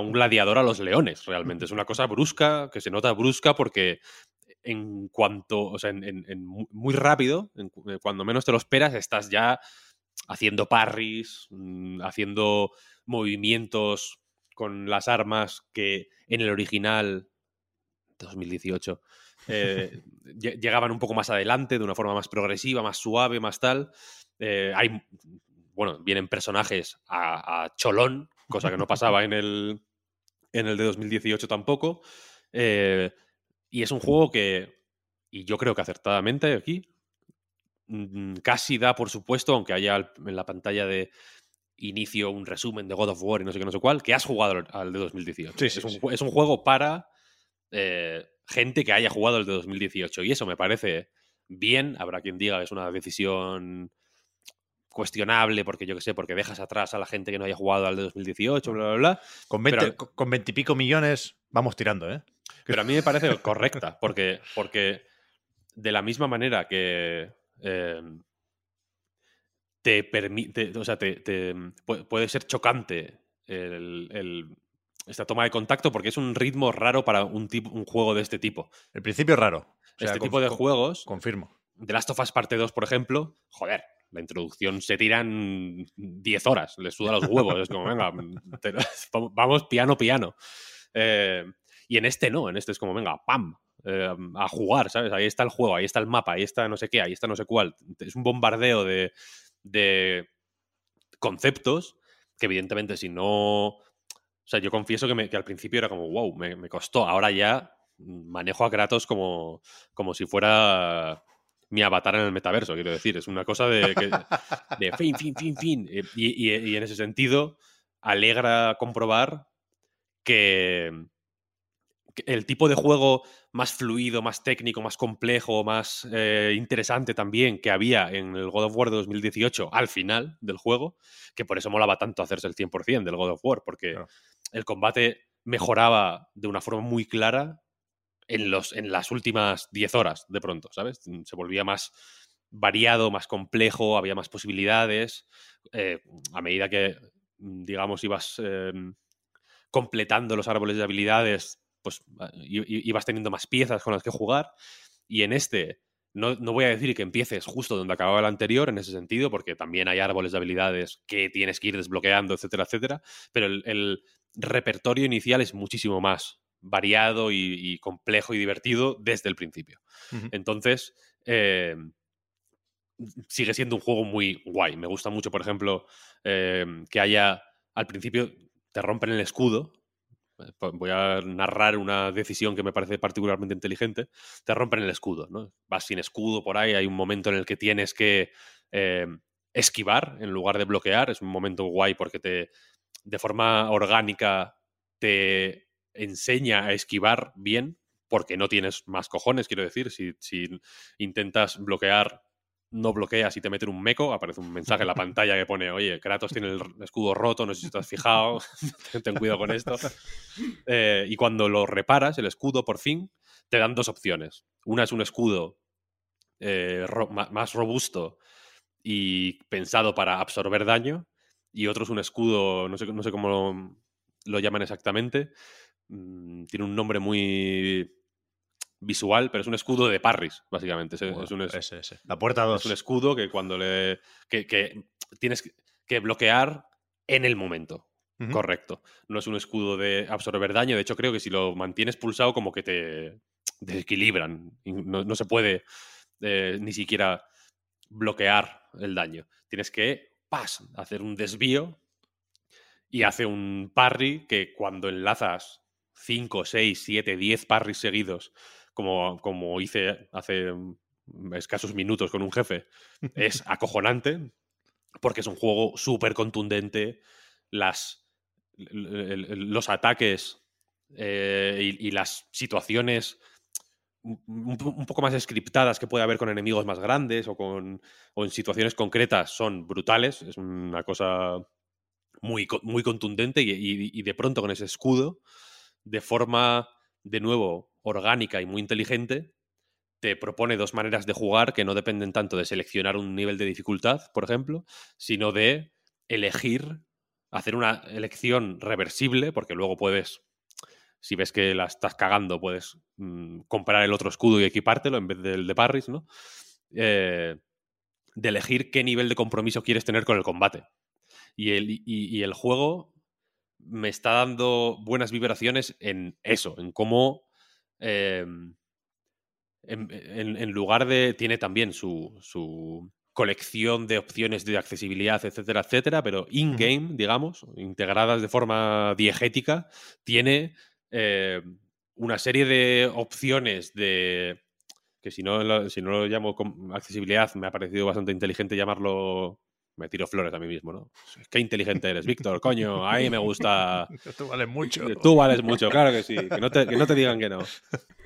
un gladiador a los leones, realmente. Es una cosa brusca, que se nota brusca porque en cuanto, o sea, en, muy rápido, eh, cuando menos te lo esperas, estás ya haciendo parries, mm, haciendo movimientos con las armas que en el original 2018 eh, llegaban un poco más adelante, de una forma más progresiva, más suave, más tal. Eh, hay bueno, vienen personajes a, cholón, cosa que no pasaba en el, en el de 2018 tampoco. Eh, y es un juego que, y yo creo que acertadamente aquí, mm, casi da por supuesto, aunque haya en la pantalla de inicio un resumen de God of War y no sé qué, no sé cuál, que has jugado al de 2018. es, un, es, un, juego para eh, gente que haya jugado el de 2018 y eso me parece bien. Habrá quien diga que es una decisión cuestionable, porque yo qué sé, porque dejas atrás a la gente que no haya jugado al de 2018, bla, bla, bla. Con 20, con 20 y pico millones vamos tirando, ¿eh? Pero a mí me parece correcta, porque, porque de la misma manera que em, te permite, o sea, te, puede ser chocante esta toma de contacto porque es un ritmo raro para un, tipo, un juego de este tipo. El principio es raro. este tipo de juegos. Confirmo. The Last of Us Parte 2, por ejemplo, joder, la introducción se tiran 10 horas, le suda los huevos, es como, venga, vamos piano, piano. Eh, y en este no, en este es como, venga, ¡pam! Eh, a jugar, ¿sabes? Ahí está el juego, ahí está el mapa, ahí está no sé qué, ahí está no sé cuál. Es un bombardeo de, de conceptos que evidentemente si no... O sea, yo confieso que, me, que al principio era como, wow, me, me, costó. Ahora ya manejo a Kratos como, como si fuera mi avatar en el metaverso, quiero decir. Es una cosa de, de fin, fin, fin, fin. Y, en ese sentido, alegra comprobar que, el tipo de juego más fluido, más técnico, más complejo, más eh, interesante también que había en el God of War de 2018 al final del juego, que por eso molaba tanto hacerse el 100% del God of War, porque Claro. el combate mejoraba de una forma muy clara en, los, en las últimas 10 horas, de pronto, ¿sabes? Se volvía más variado, más complejo, había más posibilidades. eh, a medida que, mm, digamos, ibas eh, completando los árboles de habilidades, pues ah, ibas teniendo más piezas con las que jugar. Y en este, no, no voy a decir que empieces justo donde acababa el anterior, en ese sentido, porque también hay árboles de habilidades que tienes que ir desbloqueando, etcétera, etcétera. Pero el repertorio inicial es muchísimo más variado y, y complejo y divertido desde el principio. Entonces, eh, sigue siendo un juego muy guay. Me gusta mucho, por ejemplo, eh, que haya al principio te rompen el escudo. Eh, Voy a narrar una decisión que me parece particularmente inteligente. Te rompen el escudo, ¿no? Vas sin escudo por ahí, hay un momento en el que tienes que eh, esquivar en lugar de bloquear. Es un momento guay porque te, de forma orgánica te enseña a esquivar bien porque no tienes más cojones, quiero decir. Si, si intentas bloquear, no bloqueas y te meten un meco, aparece un mensaje en la pantalla que pone, oye, Kratos tiene el escudo roto, no sé si te has fijado, ten cuidado con esto. Eh, y cuando lo reparas, el escudo, por fin, te dan dos opciones. Una es un escudo eh, ro- más robusto y pensado para absorber daño, y otro es un escudo, no sé, no sé cómo lo, lo llaman exactamente, mm, tiene un nombre muy visual, pero es un escudo de parries, básicamente. Es, es un, es- Ese, ese. La puerta 2. es un escudo que cuando le. que, que tienes que- que bloquear en el momento. Correcto. No es un escudo de absorber daño. De hecho, creo que si lo mantienes pulsado, como que te desequilibran. No, no se puede eh, ni siquiera bloquear el daño. Tienes que pas, hacer un desvío y hace un parry que cuando enlazas 5, 6, 7, 10 parries seguidos, como, como hice hace mm, escasos minutos con un jefe, es acojonante porque es un juego súper contundente. Las, los ataques eh, y, y las situaciones un, un po- un poco más scriptadas que puede haber con enemigos más grandes o, con, o en situaciones concretas son brutales. Es una cosa muy, muy contundente y, y- y de pronto con ese escudo, de forma, de nuevo, orgánica y muy inteligente, te propone dos maneras de jugar que no dependen tanto de seleccionar un nivel de dificultad, por ejemplo, sino de elegir, hacer una elección reversible, porque luego puedes, si ves que la estás cagando, puedes mm, comprar el otro escudo y equipártelo en vez del de Parris, ¿no? Eh, de elegir qué nivel de compromiso quieres tener con el combate. Y el, y- y el juego me está dando buenas vibraciones en eso, en cómo eh, en, en- en lugar de. Tiene también su, su colección de opciones de accesibilidad, etcétera, etcétera, pero in-game, digamos, integradas de forma diegética, tiene eh, una serie de opciones de. que si no, lo- si no lo llamo accesibilidad, me ha parecido bastante inteligente llamarlo. Me tiro flores a mí mismo, ¿no? Qué inteligente eres, Víctor, coño, a mí me gusta. Esto vale mucho. Tú vales mucho, claro que sí. Que no te, que no te digan que no.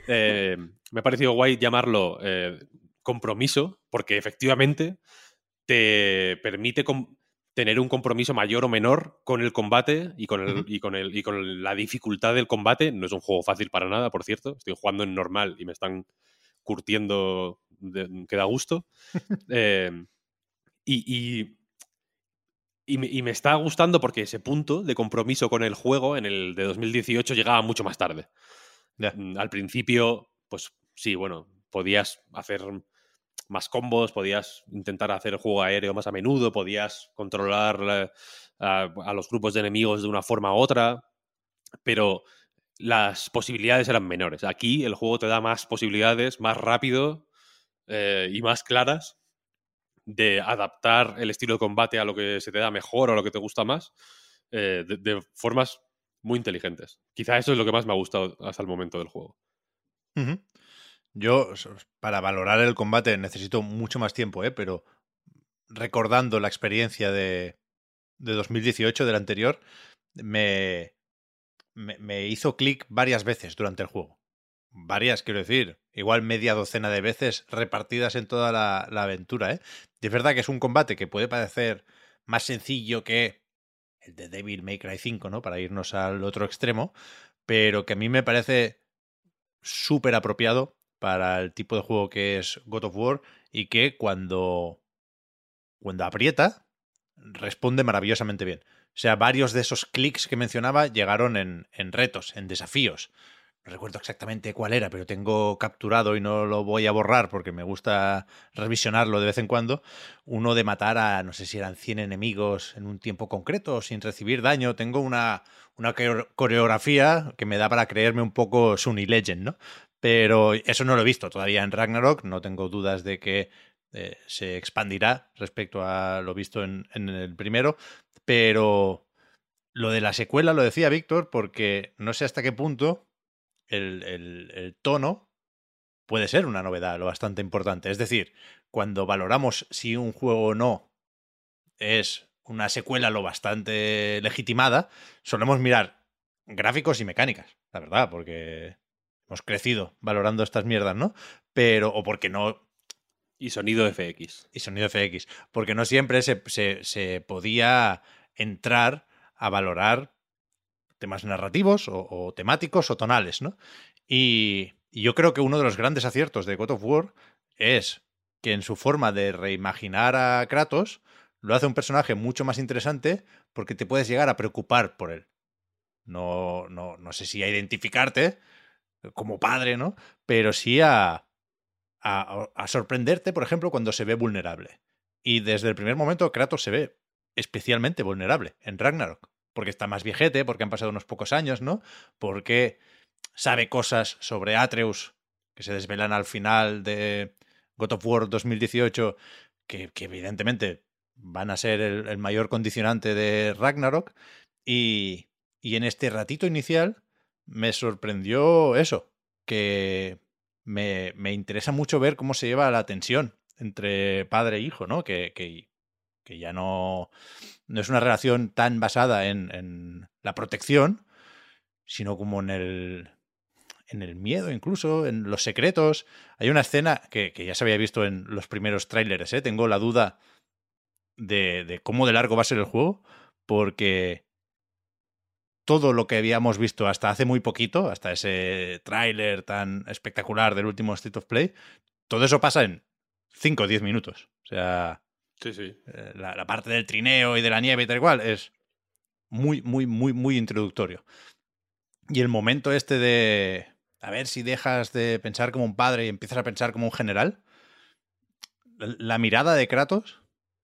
Eh, me ha parecido guay llamarlo eh, compromiso, porque efectivamente te permite tener un compromiso mayor o menor con el combate y con, el, y, con el, y con la dificultad del combate. No es un juego fácil para nada, por cierto. Estoy jugando en normal y me están curtiendo de- que da gusto. Eh, y, y- y me, y me está gustando porque ese punto de compromiso con el juego en el de 2018 llegaba mucho más tarde. Mm, Al principio, pues sí, bueno, podías hacer más combos, podías intentar hacer el juego aéreo más a menudo, podías controlar la- a, a los grupos de enemigos de una forma u otra, pero las posibilidades eran menores. Aquí el juego te da más posibilidades, más rápido eh, y más claras de adaptar el estilo de combate a lo que se te da mejor o a lo que te gusta más, eh, de, formas muy inteligentes. Quizá eso es lo que más me ha gustado hasta el momento del juego. Yo, para valorar el combate, necesito mucho más tiempo, ¿eh? pero recordando la experiencia de, de 2018, del anterior, me, me, me hizo clic varias veces durante el juego. Varias, quiero decir, igual media docena de veces repartidas en toda la, aventura, ¿eh? Es verdad que es un combate que puede parecer más sencillo que el de Devil May Cry 5, ¿no? Para irnos al otro extremo, pero que a mí me parece súper apropiado para el tipo de juego que es God of War y que cuando, cuando aprieta responde maravillosamente bien. O sea, varios de esos clics que mencionaba llegaron en, en retos, en desafíos. Recuerdo exactamente cuál era, pero tengo capturado y no lo voy a borrar porque me gusta revisionarlo de vez en cuando. Uno de matar a, no sé si eran 100 enemigos en un tiempo concreto sin recibir daño. Tengo una, una coreografía que me da para creerme un poco Sunny Legend, ¿no? Pero eso no lo he visto todavía en Ragnarok. No tengo dudas de que eh, se expandirá respecto a lo visto en el primero. Pero lo de la secuela lo decía Víctor porque no sé hasta qué punto el, el, el, tono puede ser una novedad lo bastante importante. Es decir, cuando valoramos si un juego o no es una secuela lo bastante legitimada, solemos mirar gráficos y mecánicas, la verdad, porque hemos crecido valorando estas mierdas, ¿no? Pero, o porque no... Y sonido FX. Y sonido FX. Porque no siempre se, se, se podía entrar a valorar temas narrativos o, temáticos o tonales, ¿no? Y, yo creo que uno de los grandes aciertos de God of War es que en su forma de reimaginar a Kratos lo hace un personaje mucho más interesante porque te puedes llegar a preocupar por él. No, no, no sé si a identificarte como padre, ¿no? Pero sí a sorprenderte, por ejemplo, cuando se ve vulnerable. Y desde el primer momento Kratos se ve especialmente vulnerable en Ragnarok porque está más viejete, porque han pasado unos pocos años, ¿no? Porque sabe cosas sobre Atreus que se desvelan al final de God of War 2018, que, que evidentemente van a ser el, el, mayor condicionante de Ragnarok. Y, y en este ratito inicial me sorprendió eso, que me, me, interesa mucho ver cómo se lleva la tensión entre padre e hijo, ¿no? Que, que, que ya no, no es una relación tan basada en, en, la protección, sino como en el, en el miedo, incluso, en los secretos. Hay una escena que, ya se había visto en los primeros tráileres, ¿eh? tengo la duda de, de cómo de largo va a ser el juego, porque todo lo que habíamos visto hasta hace muy poquito, hasta ese tráiler tan espectacular del último State of Play, todo eso pasa en 5 o 10 minutos. O sea, Eh, la, parte del trineo y de la nieve y tal cual es muy, muy, muy, muy introductorio. Y el momento este de a ver si dejas de pensar como un padre y empiezas a pensar como un general, la, mirada de Kratos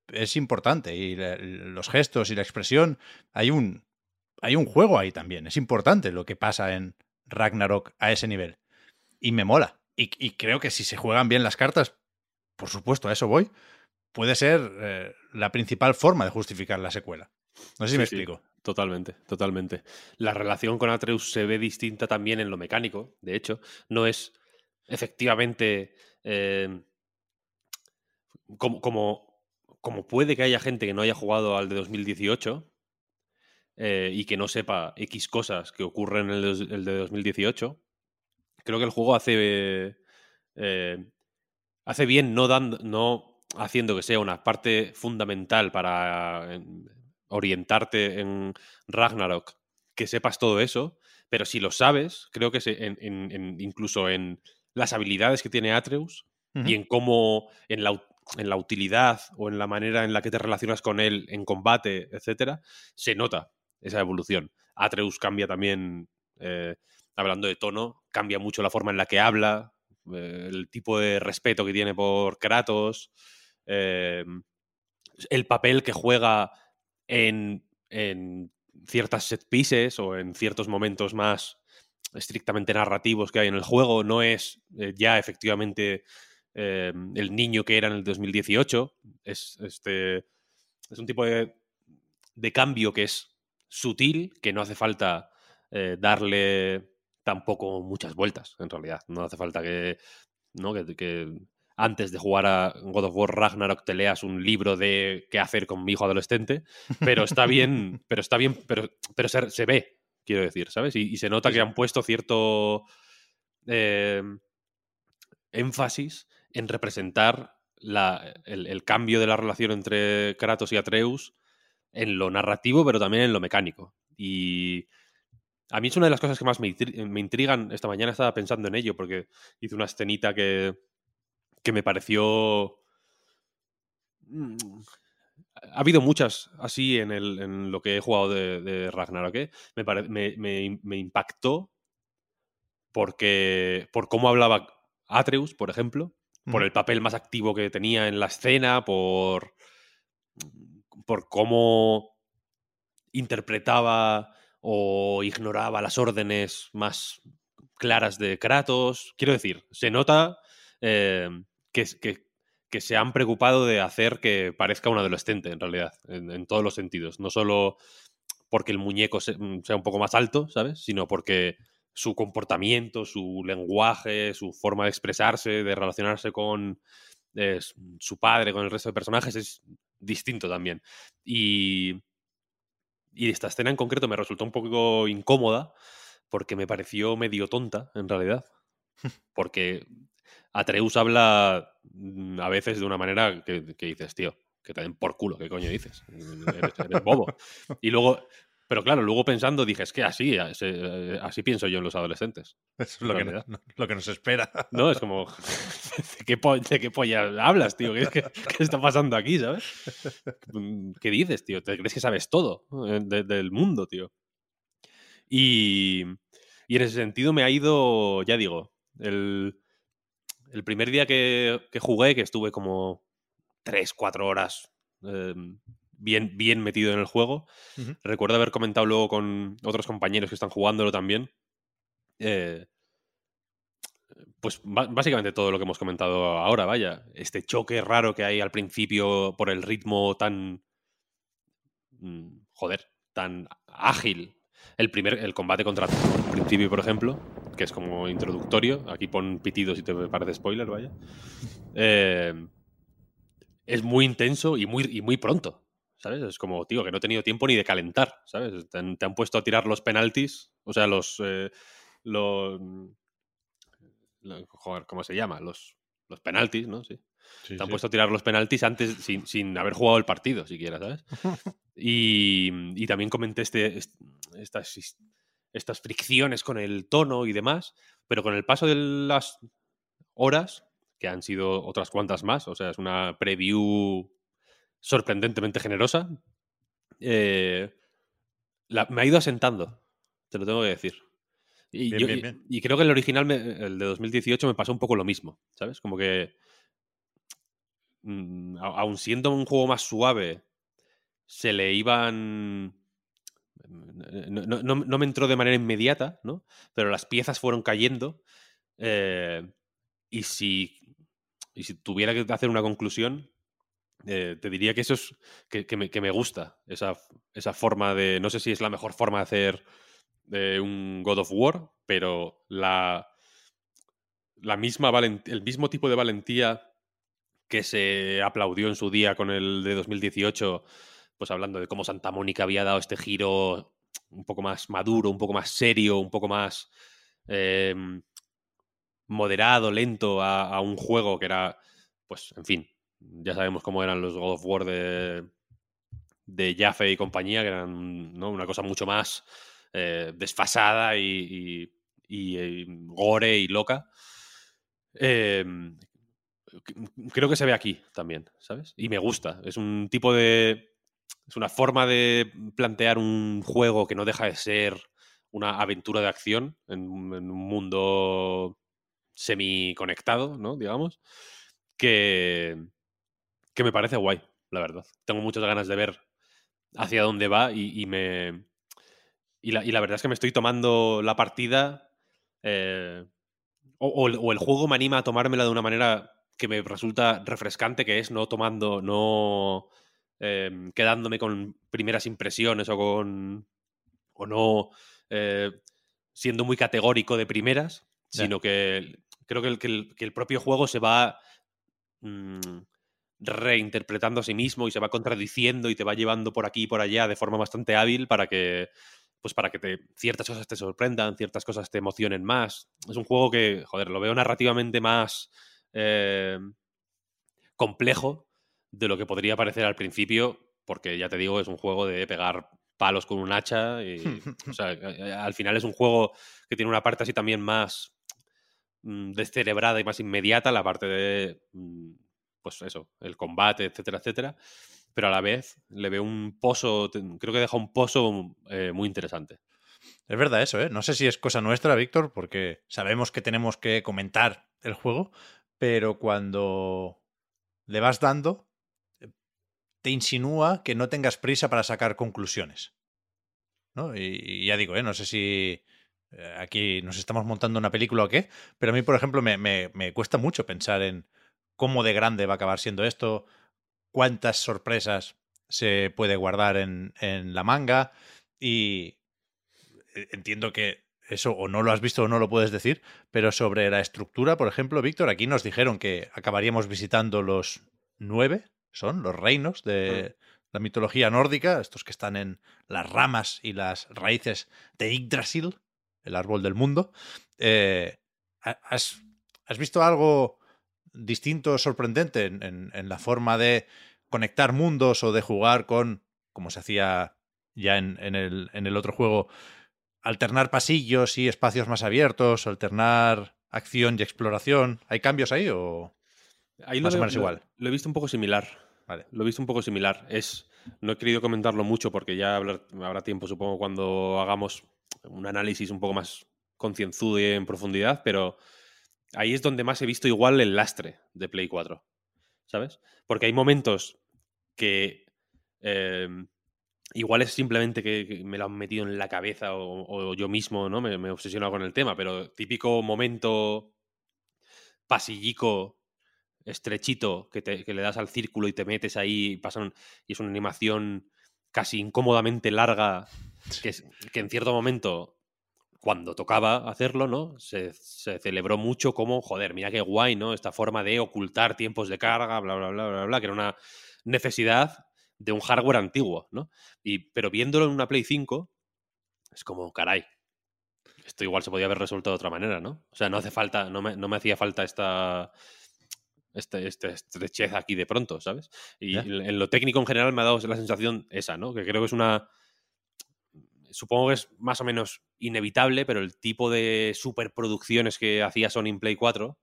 es importante y los gestos y la expresión, hay un, hay un juego ahí también. Es importante lo que pasa en Ragnarok a ese nivel. Y me mola. Y creo que si se juegan bien las cartas, por supuesto, a eso voy puede ser eh, la principal forma de justificar la secuela. No sé si sí, me sí, explico. Totalmente, totalmente. La relación con Atreus se ve distinta también en lo mecánico, de hecho. No es efectivamente eh, como, como, como, puede que haya gente que no haya jugado al de 2018 eh, y que no sepa X cosas que ocurren en el, el de 2018. Creo que el juego hace, eh, hace bien no dando. No, haciendo que sea una parte fundamental para eh, orientarte en Ragnarok, que sepas todo eso, pero si lo sabes, creo que se, en, en, en, incluso en las habilidades que tiene Atreus uh -huh. y en cómo, en la, en la utilidad o en la manera en la que te relacionas con él en combate, etcétera, se nota esa evolución. Atreus cambia también, eh, hablando de tono, cambia mucho la forma en la que habla, eh, el tipo de respeto que tiene por Kratos, eh, el papel que juega en, en, ciertas set pieces o en ciertos momentos más estrictamente narrativos que hay en el juego no es eh, ya efectivamente eh, el niño que era en el 2018 es este es un tipo de, de cambio que es sutil que no hace falta eh, darle tampoco muchas vueltas en realidad. No hace falta que no que antes de jugar a God of War Ragnarok te leas un libro de qué hacer con mi hijo adolescente, pero está bien, pero está bien, pero, pero se, se ve, quiero decir, ¿sabes? Y, y se nota sí, que han puesto cierto eh, énfasis en representar la- el, el cambio de la relación entre Kratos y Atreus en lo narrativo, pero también en lo mecánico. Y a mí es una de las cosas que más me, me intrigan. Esta mañana estaba pensando en ello porque hice una escenita que, que me pareció... Mm, Ha habido muchas así en, el, en lo que he jugado de, de Ragnarok. ¿eh? Me, pare- me- me- me impactó porque por cómo hablaba Atreus, por ejemplo, por el papel más activo que tenía en la escena, por, por cómo interpretaba o ignoraba las órdenes más claras de Kratos. Quiero decir, se nota eh, que, que- que se han preocupado de hacer que parezca un adolescente, en realidad, en, en todos los sentidos. No solo porque el muñeco se- mm, sea un poco más alto, ¿sabes? Sino porque su comportamiento, su lenguaje, su forma de expresarse, de relacionarse con eh, su padre, con el resto de personajes, es distinto también. Y, y esta escena en concreto me resultó un poco incómoda porque me pareció medio tonta, en realidad. Porque Atreus habla mm, a veces de una manera que, que dices, tío, que te den por culo, ¿qué coño dices? Eres, eres bobo. Y luego, pero claro, luego pensando dije, es que así, así, así pienso yo en los adolescentes. Eso es lo que, no- lo que nos espera. No, es como, ¿de qué, po- de qué polla hablas, tío? ¿Qué, qué- qué está pasando aquí, sabes? ¿Qué dices, tío? ¿Te crees que sabes todo eh, de- del mundo, tío? Y, y en ese sentido me ha ido, ya digo, el, el primer día que, que jugué, que estuve como 3, 4 horas eh, bien, bien metido en el juego, recuerdo haber comentado luego con otros compañeros que están jugándolo también. eh, pues básicamente todo lo que hemos comentado ahora, vaya. Este choque raro que hay al principio por el ritmo tan. mm, Joder, tan ágil. El primer, el combate contra el principio, por ejemplo, que es como introductorio. Aquí pon pitido si te parece spoiler, vaya. Eh, es muy intenso y muy, y muy pronto. ¿Sabes? Es como, tío, que no he tenido tiempo ni de calentar, ¿sabes? Te han, te han puesto a tirar los penaltis, o sea, los. eh, los joder, ¿cómo se llama? Los, los penaltis, ¿no? Sí. Sí, Te han sí. puesto a tirar los penaltis antes, sin, sin haber jugado el partido, siquiera, ¿sabes? Y, y también comenté este, est- estas, his- estas fricciones con el tono y demás, pero con el paso de las horas, que han sido otras cuantas más, o sea, es una preview sorprendentemente generosa, eh, la- me ha ido asentando, te lo tengo que decir. Y, Bien, yo- bien, y- bien. y creo que el original, me- el de 2018, me pasó un poco lo mismo, ¿sabes? Como que, mm, aun siendo un juego más suave, se le iban... No, no- me entró de manera inmediata, ¿no? Pero las piezas fueron cayendo. eh, y, si, y si tuviera que hacer una conclusión, eh, te diría que eso es que, que me, que me gusta, esa, esa forma de, no sé si es la mejor forma de hacer eh, un God of War, pero la, la misma el mismo tipo de valentía que se aplaudió en su día con el de 2018, pues hablando de cómo Santa Mónica había dado este giro un poco más maduro, un poco más serio, un poco más eh, moderado, lento a, un juego que era, pues, en fin, ya sabemos cómo eran los God of War de, de Jaffe y compañía, que eran ¿no? una cosa mucho más eh, desfasada y, y- gore y loca. Eh, creo que se ve aquí también, ¿sabes? Y me gusta. Es un tipo de. Es una forma de plantear un juego que no deja de ser una aventura de acción en, un- mundo semi-conectado, ¿no? Digamos. Que, que me parece guay, la verdad. Tengo muchas ganas de ver hacia dónde va y, me. Y la, y la verdad es que me estoy tomando la partida. eh, o, o o el juego me anima a tomármela de una manera que me resulta refrescante, que es no tomando, no eh, quedándome con primeras impresiones o con. o no eh, siendo muy categórico de primeras, sino que creo que el, que el- que el propio juego se va mm, reinterpretando a sí mismo y se va contradiciendo y te va llevando por aquí y por allá de forma bastante hábil para que pues para que te, ciertas cosas te sorprendan, ciertas cosas te emocionen más. Es un juego que, joder, lo veo narrativamente más eh, complejo de lo que podría parecer al principio, porque ya te digo, es un juego de pegar palos con un hacha. Y, o sea, al final es un juego que tiene una parte así también más mm, descerebrada y más inmediata, la parte de, mm, pues eso, el combate, etcétera, etcétera. Pero a la vez le veo un pozo, creo que deja un pozo eh, muy interesante. Es verdad eso, ¿eh? No sé si es cosa nuestra, Víctor, porque sabemos que tenemos que comentar el juego, pero cuando le vas dando, insinúa que no tengas prisa para sacar conclusiones. ¿no? Y, ya digo, ¿eh? no sé si eh, aquí nos estamos montando una película o qué, pero a mí, por ejemplo, me, me, me cuesta mucho pensar en cómo de grande va a acabar siendo esto, cuántas sorpresas se puede guardar en, en la manga y eh, entiendo que eso o no lo has visto o no lo puedes decir, pero sobre la estructura, por ejemplo, Víctor, aquí nos dijeron que acabaríamos visitando los nueve, son los reinos de la mitología nórdica, estos que están en las ramas y las raíces de Yggdrasil, el árbol del mundo. Eh, ¿has, ¿has, visto algo distinto, sorprendente en, en, la forma de conectar mundos o de jugar con, como se hacía ya en, en, el, en el otro juego, alternar pasillos y espacios más abiertos, alternar acción y exploración. ¿Hay cambios ahí o ahí más o menos igual? Lo, he visto un poco similar. Vale. Lo he visto un poco similar. Es, no he querido comentarlo mucho porque ya habrá tiempo, supongo, cuando hagamos un análisis un poco más concienzudo y en profundidad, pero ahí es donde más he visto igual el lastre de Play 4. ¿Sabes? Porque hay momentos que eh, Igual es simplemente que, me lo han metido en la cabeza o, yo mismo, ¿no? Me, me, he obsesionado con el tema, pero típico momento pasillico, estrechito, que, te, que le das al círculo y te metes ahí y, pasan, y es una animación casi incómodamente larga, que, que en cierto momento, cuando tocaba hacerlo, ¿no? Se, se, celebró mucho como, joder, mira qué guay, ¿no? Esta forma de ocultar tiempos de carga, bla, bla, bla, bla, bla, que era una necesidad de un hardware antiguo, ¿no? Y, pero viéndolo en una Play 5, es como, caray, esto igual se podía haber resuelto de otra manera, ¿no? O sea, no hace falta, no me, no me hacía falta esta, este, este, estrechez aquí de pronto, ¿sabes? Y en lo técnico en general me ha dado la sensación esa, ¿no? Que creo que es una... Supongo que es más o menos inevitable, pero el tipo de superproducciones que hacía Sony en Play 4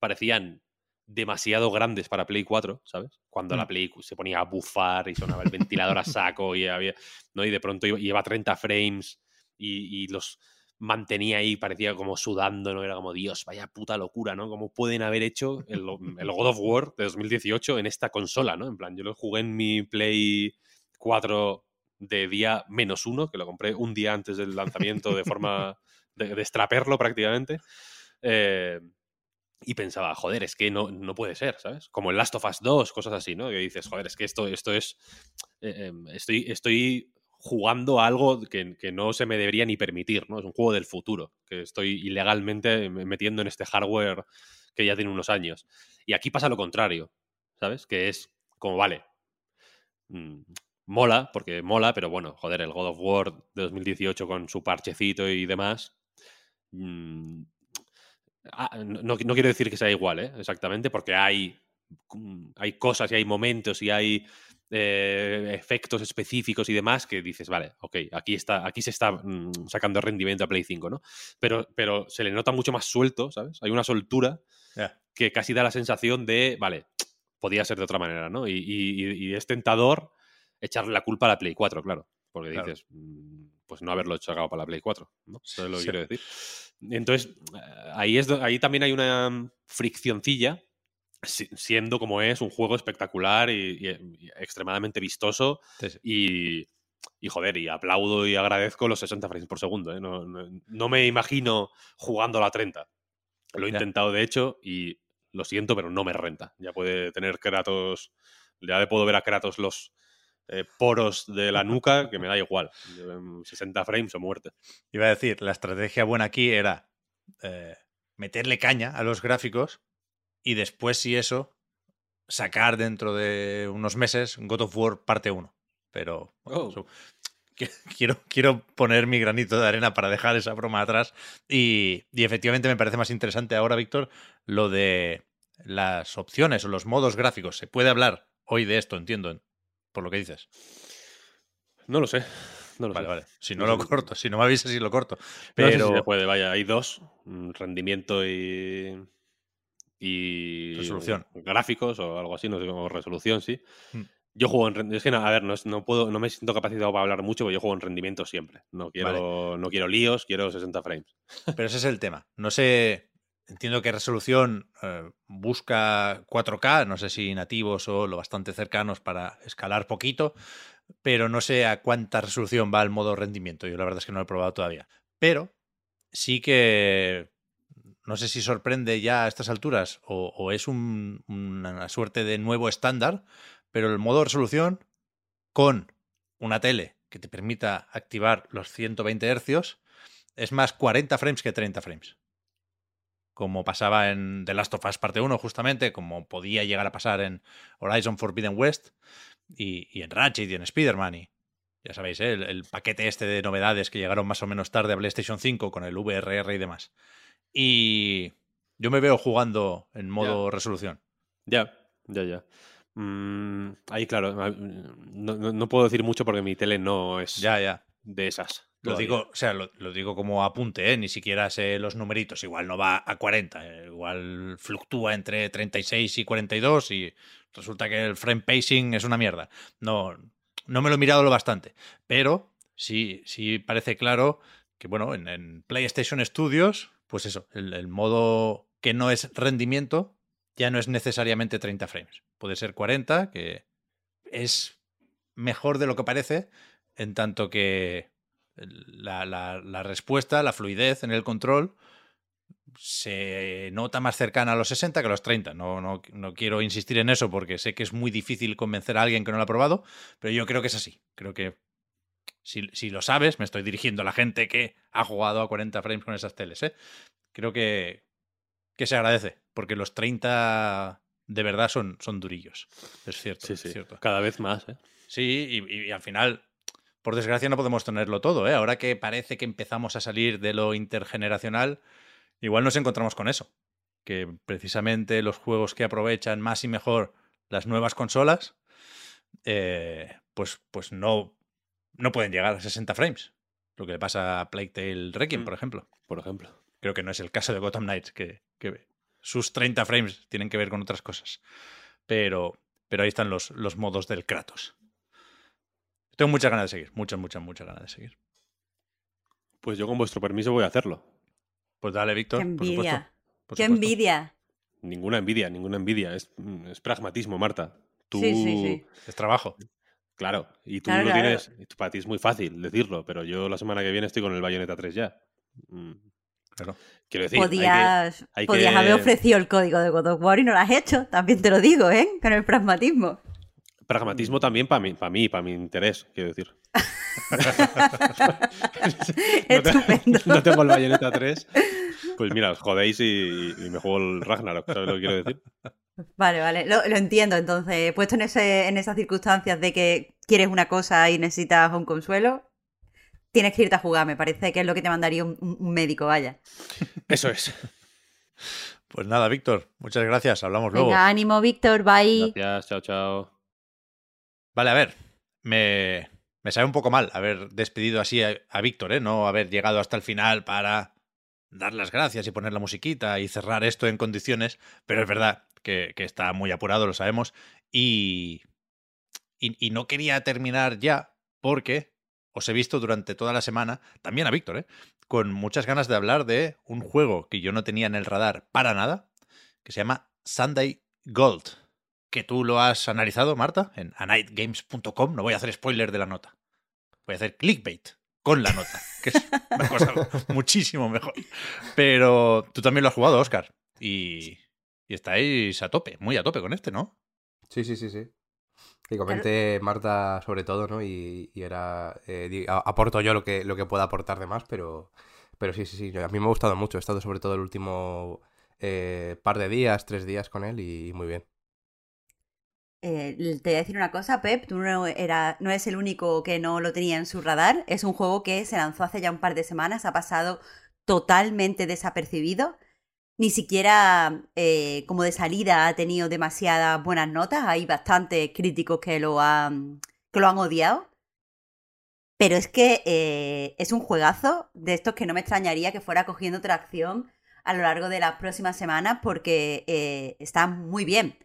parecían demasiado grandes para Play 4, ¿sabes? Cuando la mm. Play se ponía a bufar y sonaba el ventilador a saco y había, ¿no? Y de pronto lleva 30 frames y, los mantenía ahí, parecía como sudando, ¿no? Era como, Dios, vaya puta locura, ¿no? ¿Cómo pueden haber hecho el, God of War de 2018 en esta consola, ¿no? En plan, yo lo jugué en mi Play 4 de día menos uno, que lo compré un día antes del lanzamiento de forma de, de extraperlo prácticamente. Eh, y pensaba, joder, es que no, no puede ser, ¿sabes? Como el Last of Us 2, cosas así, ¿no? Que dices, joder, es que esto, esto es. Eh, em, estoy, estoy jugando algo que, que, no se me debería ni permitir, ¿no? Es un juego del futuro, que estoy ilegalmente metiendo en este hardware que ya tiene unos años. Y aquí pasa lo contrario, ¿sabes? Que es como, vale, mmm, mola, porque mola, pero bueno, joder, el God of War de 2018 con su parchecito y demás. Mmm, Ah, no, quiero decir que sea igual, ¿eh? exactamente, porque hay, mm, hay cosas y hay momentos y hay eh, efectos específicos y demás que dices, vale, ok, aquí, está, aquí se está mm, sacando rendimiento a Play 5, ¿no? Pero, pero se le nota mucho más suelto, ¿sabes? Hay una soltura que casi da la sensación de, vale, podía ser de otra manera, ¿no? Y, es tentador echarle la culpa a la Play 4, claro, porque dices, mm, pues no haberlo sacado para la Play 4, ¿no? Eso es lo que quiero decir. Entonces, ahí, es, ahí también hay una friccioncilla, siendo como es un juego espectacular y, extremadamente vistoso. Y, y, joder, y aplaudo y agradezco los 60 frames por segundo. ¿eh? No, no, me imagino jugando a la 30. Lo he intentado, de hecho, y lo siento, pero no me renta. Ya puede tener Kratos, ya puedo ver a Kratos los eh, poros de la nuca que me da igual. 60 frames o muerte. Iba a decir, la estrategia buena aquí era eh, meterle caña a los gráficos y después, si eso, sacar dentro de unos meses God of War parte 1. Pero oh. quiero, quiero poner mi granito de arena para dejar esa broma atrás. Y, y efectivamente me parece más interesante ahora, Víctor, lo de las opciones o los modos gráficos. Se puede hablar hoy de esto, entiendo, por lo que dices. No lo sé. No lo Vale, sé. vale. Si no No lo sé. corto, si no me avisas, si lo corto. No sé Pero si se puede, vaya, hay dos, mm, rendimiento y, y Resolución. gráficos o algo así, no sé, o resolución, sí. Mm. Yo juego en rendimiento, es que no, a ver, no, no puedo, no me siento capacitado para hablar mucho, porque yo juego en rendimiento siempre. No quiero, no quiero líos, quiero 60 frames. Pero ese es el tema. No sé, entiendo que resolución eh, busca 4K, no sé si nativos o lo bastante cercanos para escalar poquito, pero no sé a cuánta resolución va el modo rendimiento. Yo la verdad es que no lo he probado todavía. Pero sí que no sé si sorprende ya a estas alturas o, es un- una suerte de nuevo estándar, pero el modo resolución con una tele que te permita activar los 120 hercios es más 40 frames que 30 frames. Como pasaba en The Last of Us parte 1, justamente, como podía llegar a pasar en Horizon Forbidden West y, y en Ratchet y en Spider-Man. Y ya sabéis, ¿eh? el, el paquete este de novedades que llegaron más o menos tarde a PlayStation 5 con el VRR y demás. Y yo me veo jugando en modo resolución. Ya, ya, ya. Mm, ahí, claro, no, no- no puedo decir mucho porque mi tele no es Ya, ya. de esas. Lo todavía. digo, o sea, lo, lo digo como apunte, ¿eh? ni siquiera sé los numeritos. Igual no va a 40, eh, igual fluctúa entre 36 y 42 y resulta que el frame pacing es una mierda. No, no me lo he mirado lo bastante, pero sí, sí parece claro que, bueno, en, en PlayStation Studios, pues eso, el, modo que no es rendimiento ya no es necesariamente 30 frames. Puede ser 40, que es mejor de lo que parece, en tanto que la, la- la respuesta, la fluidez en el control se nota más cercana a los 60 que a los 30. No, no, no quiero insistir en eso porque sé que es muy difícil convencer a alguien que no lo ha probado, pero yo creo que es así. Creo que si, si lo sabes, me estoy dirigiendo a la gente que ha jugado a 40 frames con esas teles. ¿eh? Creo que, que se agradece, porque los 30 de verdad son, son durillos. Es cierto. Sí, es cierto. Cada vez más, ¿eh? Sí, y, y al final, por desgracia, no podemos tenerlo todo, ¿eh? Ahora que parece que empezamos a salir de lo intergeneracional, igual nos encontramos con eso. Que precisamente los juegos que aprovechan más y mejor las nuevas consolas, eh, pues, pues no, no pueden llegar a 60 frames. Lo que le pasa a Plague Tale Requiem, Mm. por ejemplo. Por ejemplo. Creo que no es el caso de Gotham Knights, que, que sus 30 frames tienen que ver con otras cosas. Pero, pero ahí están los, los modos del Kratos. Tengo muchas ganas de seguir, muchas, muchas, muchas ganas de seguir. Pues yo con vuestro permiso voy a hacerlo. Pues dale, Víctor. ¡Qué por supuesto, envidia! por ¡Qué supuesto. envidia! Ninguna envidia, ninguna envidia. Es, mm, es pragmatismo, Marta. Tú, Sí, sí, sí. Es trabajo. Claro, y tú Claro, lo claro. tienes. Para ti es muy fácil decirlo, pero yo la semana que viene estoy con el Bayonetta 3 ya. Mm, Claro. Quiero decir, hay que- Podías, hay podías que- haber ofrecido el código de God of War y no lo has hecho. También te lo digo, ¿eh? Con el pragmatismo. pragmatismo también para mí, para mí, para mi interés, quiero decir. no, te- no tengo el Bayonetta 3. Pues mira, os jodéis y, y me juego el Ragnarok, ¿sabes lo que quiero decir? Vale, vale, lo, lo entiendo. Entonces, puesto en, ese, en esas circunstancias de que quieres una cosa y necesitas un consuelo, tienes que irte a jugar. Me parece que es lo que te mandaría un, médico, vaya. Eso es. Pues nada, Víctor, muchas gracias. Hablamos luego. Venga, ánimo, Víctor, bye. Gracias, chao, chao. Vale, a ver, me, me sabe un poco mal haber despedido así a, a Víctor, ¿eh? No haber llegado hasta el final para dar las gracias y poner la musiquita y cerrar esto en condiciones, pero es verdad que, que está muy apurado, lo sabemos, y, y, y no quería terminar ya porque os he visto durante toda la semana, también a Víctor, ¿eh? con muchas ganas de hablar de un juego que yo no tenía en el radar para nada, que se llama Sunday Gold que tú lo has analizado, Marta, en anightgames.com. No voy a hacer spoiler de la nota. Voy a hacer clickbait con la nota, que es una cosa muchísimo mejor. Pero tú también lo has jugado, Oscar. Y, y estáis a tope, muy a tope con este, ¿no? Sí, sí, sí, sí. Y comenté Marta sobre todo, ¿no? Y, y era... eh, aporto yo lo que, lo que pueda aportar de más, pero, pero sí, sí, sí. yo- A mí me ha gustado mucho. He estado sobre todo el último eh, par de días, tres días con él y muy bien. eh, te voy a decir una cosa, Pep, tú no, era, no eres el único que no lo tenía en su radar. Es un juego que se lanzó hace ya un par de semanas, ha pasado totalmente desapercibido. Ni siquiera eh, como de salida ha tenido demasiadas buenas notas. Hay bastantes críticos que lo han, que lo han odiado. Pero es que eh, es un juegazo de estos que no me extrañaría que fuera cogiendo tracción a lo largo de las próximas semanas porque eh, está muy bien.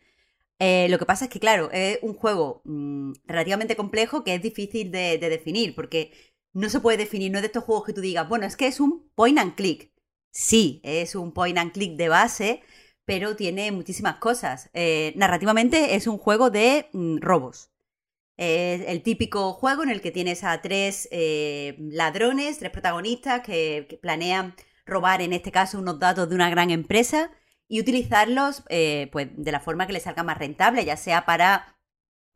lo que pasa es que, claro, es un juego mm, relativamente complejo que es difícil de, de definir porque no se puede definir, no es de estos juegos que tú digas, bueno, es que es un point and click. Sí, es un point and click de base, pero tiene muchísimas cosas. Eh, narrativamente es un juego de mm, robos. Es el típico juego en el que tienes a tres eh, ladrones, tres protagonistas que, planean robar, en este caso, unos datos de una gran empresa y utilizarlos eh, pues, de la forma que les salga más rentable, ya sea para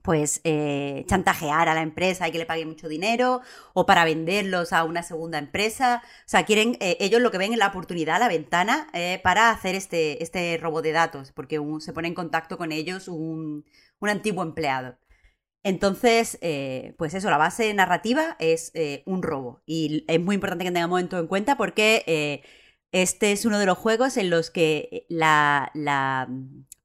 pues eh, chantajear a la empresa y que le pague mucho dinero o para venderlos a una segunda empresa. O sea, quieren, eh, ellos lo que ven es la oportunidad, la ventana eh, para hacer este, este robo de datos, porque se pone en contacto con ellos un, un antiguo empleado. Entonces, pues eso, la base narrativa es un robo. Y es muy importante que tengamos esto en cuenta porque este es uno de los juegos en los que la, la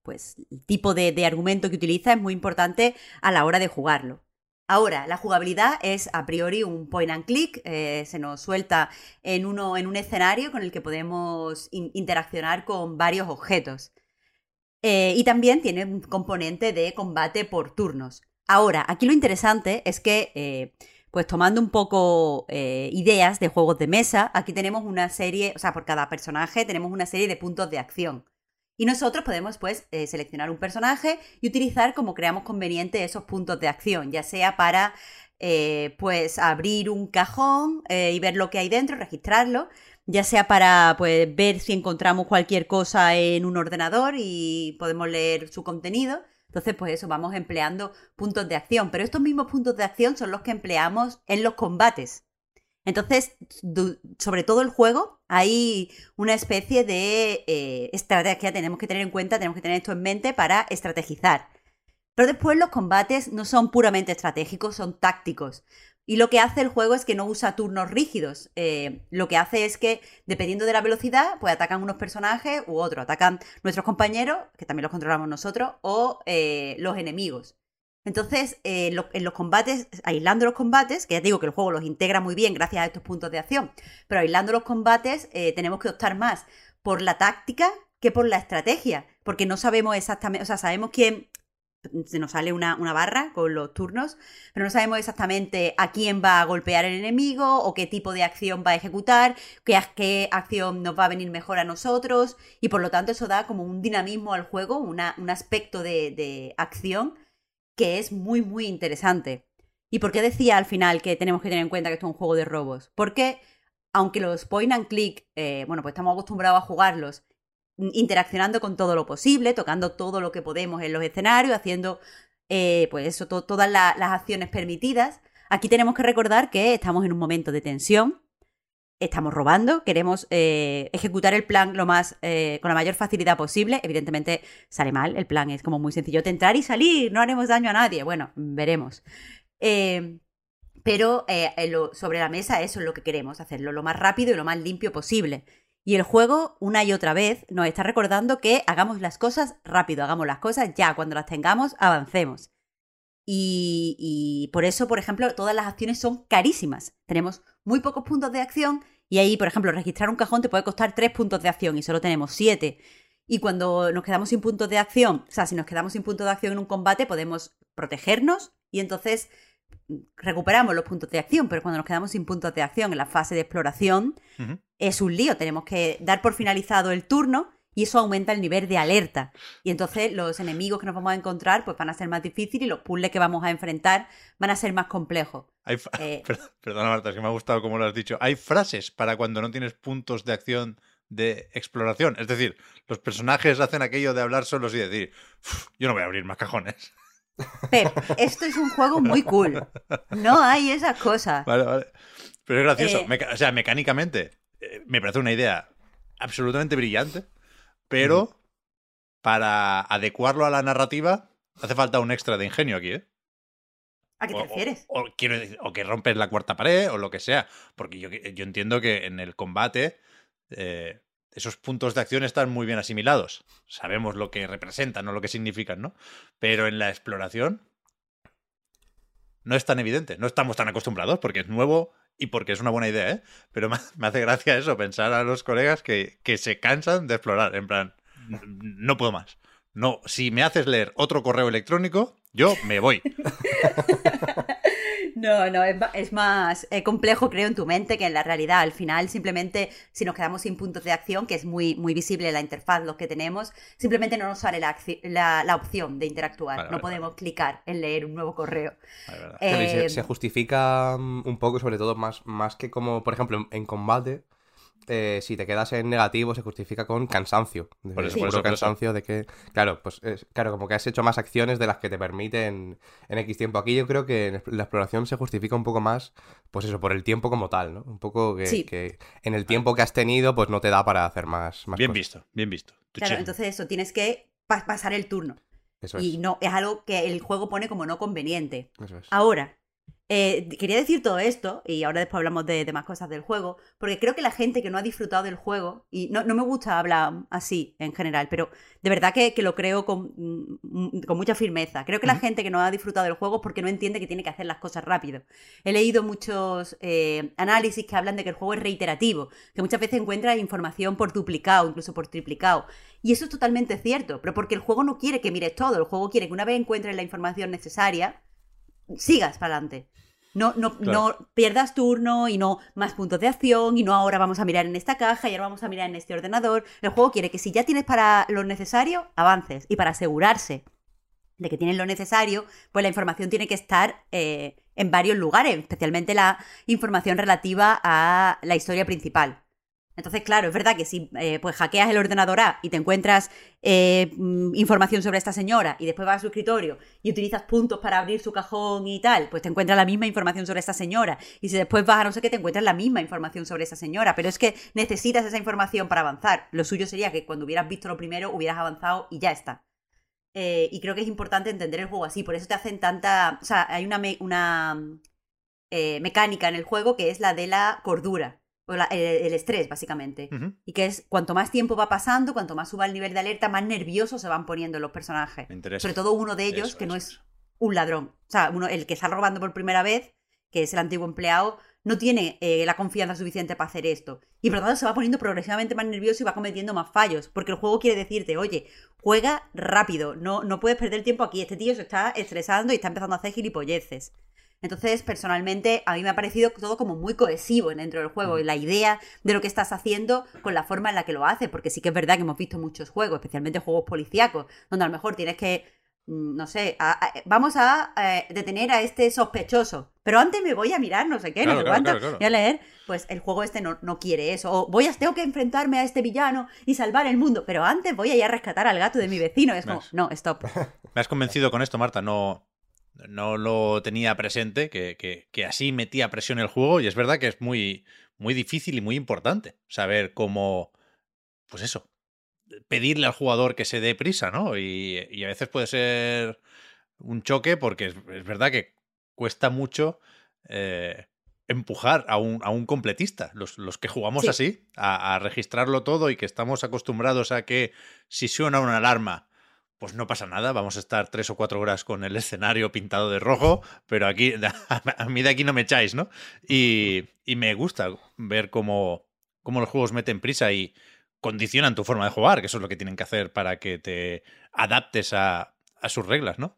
pues el tipo de, argumento que utiliza es muy importante a la hora de jugarlo. Ahora, la jugabilidad es a priori un point and click, eh, se nos suelta en, uno, en un escenario con el que podemos interaccionar con varios objetos. Eh, y también tiene un componente de combate por turnos. Ahora, aquí lo interesante es que, eh, pues tomando un poco ideas de juegos de mesa, aquí tenemos una serie, o sea, por cada personaje tenemos una serie de puntos de acción. Y nosotros podemos pues eh, seleccionar un personaje y utilizar como creamos conveniente esos puntos de acción, ya sea para eh, pues abrir un cajón eh, y ver lo que hay dentro, registrarlo, ya sea para pues ver si encontramos cualquier cosa en un ordenador y podemos leer su contenido. Entonces, pues eso, vamos empleando puntos de acción. Pero estos mismos puntos de acción son los que empleamos en los combates. Entonces, sobre todo el juego, hay una especie de eh, estrategia, tenemos que tener en cuenta, tenemos que tener esto en mente para estrategizar. Pero después los combates no son puramente estratégicos, son tácticos. Y lo que hace el juego es que no usa turnos rígidos. Eh, lo que hace es que, dependiendo de la velocidad, pues atacan unos personajes u otros. Atacan nuestros compañeros, que también los controlamos nosotros, o eh, los enemigos. Entonces, eh, en los combates, aislando los combates, que ya digo que el juego los integra muy bien gracias a estos puntos de acción, pero aislando los combates eh, tenemos que optar más por la táctica que por la estrategia, porque no sabemos exactamente, o sea, sabemos que se nos sale una, barra con los turnos, pero no sabemos exactamente a quién va a golpear el enemigo o qué tipo de acción va a ejecutar, qué, qué acción nos va a venir mejor a nosotros, y por lo tanto eso da como un dinamismo al juego, un aspecto de acción que es muy, muy interesante. ¿Y por qué decía al final que tenemos que tener en cuenta que esto es un juego de robos? Porque, aunque los point and click, eh, bueno, pues estamos acostumbrados a jugarlos interaccionando con todo lo posible, tocando todo lo que podemos en los escenarios, haciendo, eh, pues eso, todas las acciones permitidas. Aquí tenemos que recordar que estamos en un momento de tensión, estamos robando, queremos eh, ejecutar el plan lo más eh, con la mayor facilidad posible. Evidentemente sale mal, el plan es como muy sencillo, entrar y salir, no haremos daño a nadie. Bueno, veremos. Eh, pero sobre la mesa eso es lo que queremos, hacerlo lo más rápido y lo más limpio posible. Y el juego, una y otra vez, nos está recordando que hagamos las cosas rápido, hagamos las cosas ya, cuando las tengamos, avancemos. y por eso, por ejemplo, todas las acciones son carísimas. Tenemos muy pocos puntos de acción y ahí, por ejemplo, registrar un cajón te puede costar 3 puntos de acción y solo tenemos 7. Y cuando nos quedamos sin puntos de acción, o sea, si nos quedamos sin puntos de acción en un combate, podemos protegernos y entonces mm, recuperamos los puntos de acción, pero cuando nos quedamos sin puntos de acción en la fase de exploración, es un lío. Tenemos que dar por finalizado el turno y eso aumenta el nivel de alerta. Y entonces los enemigos que nos vamos a encontrar pues van a ser más difíciles y los puzzles que vamos a enfrentar van a ser más complejos. Eh, perdona Marta, es que me ha gustado como lo has dicho. Hay frases para cuando no tienes puntos de acción de exploración. Es decir, los personajes hacen aquello de hablar solos y decir, yo no voy a abrir más cajones. Esto es un juego muy cool. No hay esas cosas. Vale, vale. Pero es gracioso. Eh, o sea, mecánicamente eh, me parece una idea absolutamente brillante pero para adecuarlo a la narrativa hace falta un extra de ingenio aquí, ¿eh? ¿A qué te O- o- refieres? O, quiero decir, o que rompes la cuarta pared o lo que sea. Porque yo, yo entiendo que en el combate eh, esos puntos de acción están muy bien asimilados. Sabemos lo que representan o lo que significan, ¿no? Pero en la exploración no es tan evidente. No estamos tan acostumbrados porque es nuevo y porque es una buena idea, ¿eh? Pero me, hace gracia eso, pensar a los colegas que, que se cansan de explorar. En plan, "N- no puedo más. No, si me haces leer otro correo electrónico, yo me voy. No, no, es, es más eh, complejo, creo, en tu mente que en la realidad. Al final, simplemente, si nos quedamos sin puntos de acción, que es muy, muy visible en la interfaz los que tenemos, simplemente no nos sale la, la- la opción de interactuar. Vale, no vale, podemos clicar en leer un nuevo correo. Se, Eh, se justifica mm, un poco, sobre todo, más, más que como, por ejemplo, en, en combate, eh, si te quedas en negativo, se justifica con cansancio. De, Por eso, por puro eso, por eso. cansancio de que, claro, pues es- claro, como que has hecho más acciones de las que te permiten en X tiempo. Aquí yo creo que en la exploración se justifica un poco más, pues eso, por el tiempo como tal, ¿no? Un poco que, Sí. que en el tiempo que has tenido, pues no te da para hacer más, más Bien cosas. visto, bien visto. Claro, entonces eso, tienes que pa- pasar el turno. Eso es. Y no, es algo que el juego pone como no conveniente. Eso es. Ahora, eh, quería decir todo esto, y ahora después hablamos de, de más cosas del juego, porque creo que la gente que no ha disfrutado del juego, y no, no me gusta hablar así en general, pero de verdad que, que lo creo con, mm, con mucha firmeza. Creo que la gente que no ha disfrutado del juego es porque no entiende que tiene que hacer las cosas rápido. He leído muchos eh, análisis que hablan de que el juego es reiterativo, que muchas veces encuentras información por duplicado, incluso por triplicado. Y eso es totalmente cierto, pero porque el juego no quiere que mires todo, el juego quiere que una vez encuentres la información necesaria, sigas para adelante. No, no, Claro. no pierdas turno y no más puntos de acción y no ahora vamos a mirar en esta caja y ahora vamos a mirar en este ordenador. El juego quiere que si ya tienes para lo necesario, avances. Y para asegurarse de que tienes lo necesario, pues la información tiene que estar eh, en varios lugares, especialmente la información relativa a la historia principal. Entonces, claro, es verdad que si eh, pues hackeas el ordenador A y te encuentras eh, mm, información sobre esta señora y después vas a su escritorio y utilizas puntos para abrir su cajón y tal, pues te encuentras la misma información sobre esta señora. Y si después vas a no sé qué, te encuentras la misma información sobre esa señora. Pero es que necesitas esa información para avanzar. Lo suyo sería que cuando hubieras visto lo primero hubieras avanzado y ya está. Eh, y creo que es importante entender el juego así. Por eso te hacen tanta... O sea, hay una, me- una eh, mecánica en el juego que es la de la cordura. O la- el, el estrés, básicamente. Y que es cuanto más tiempo va pasando, cuanto más suba el nivel de alerta, más nerviosos se van poniendo los personajes. Me. Sobre todo uno de ellos, Eso, que no es un ladrón. O sea, uno, el que está robando por primera vez, que es el antiguo empleado, no tiene eh, la confianza suficiente para hacer esto. Y por lo tanto se va poniendo progresivamente más nervioso y va cometiendo más fallos. Porque el juego quiere decirte, oye, juega rápido, no, no puedes perder tiempo aquí. Este tío se está estresando y está empezando a hacer gilipolleces. Entonces, personalmente, a mí me ha parecido todo como muy cohesivo dentro del juego. Y la idea de lo que estás haciendo con la forma en la que lo haces. Porque sí que es verdad que hemos visto muchos juegos, especialmente juegos policíacos, donde a lo mejor tienes que mm, no sé, a- a- vamos a eh, detener a este sospechoso. Pero antes me voy a mirar no sé qué, Claro, no sé cuánto, claro, claro. voy a leer. Pues el juego este no, no quiere eso. O voy a, tengo que enfrentarme a este villano y salvar el mundo. Pero antes voy a ir a rescatar al gato de mi vecino. Es como, no, stop. Me has convencido con esto, Marta. No, no lo tenía presente, que, que- que así metía presión el juego. Y es verdad que es muy, muy difícil y muy importante saber cómo, pues eso, pedirle al jugador que se dé prisa, ¿no? Y, y a veces puede ser un choque porque es, es verdad que cuesta mucho eh, empujar a un, a un completista. Los, los que jugamos Sí. así, a, a registrarlo todo y que estamos acostumbrados a que si suena una alarma, pues no pasa nada, vamos a estar tres o cuatro horas con el escenario pintado de rojo, pero aquí, a mí de aquí no me echáis, ¿no? Y, y me gusta ver cómo, cómo los juegos meten prisa y condicionan tu forma de jugar, que eso es lo que tienen que hacer para que te adaptes a, a sus reglas, ¿no?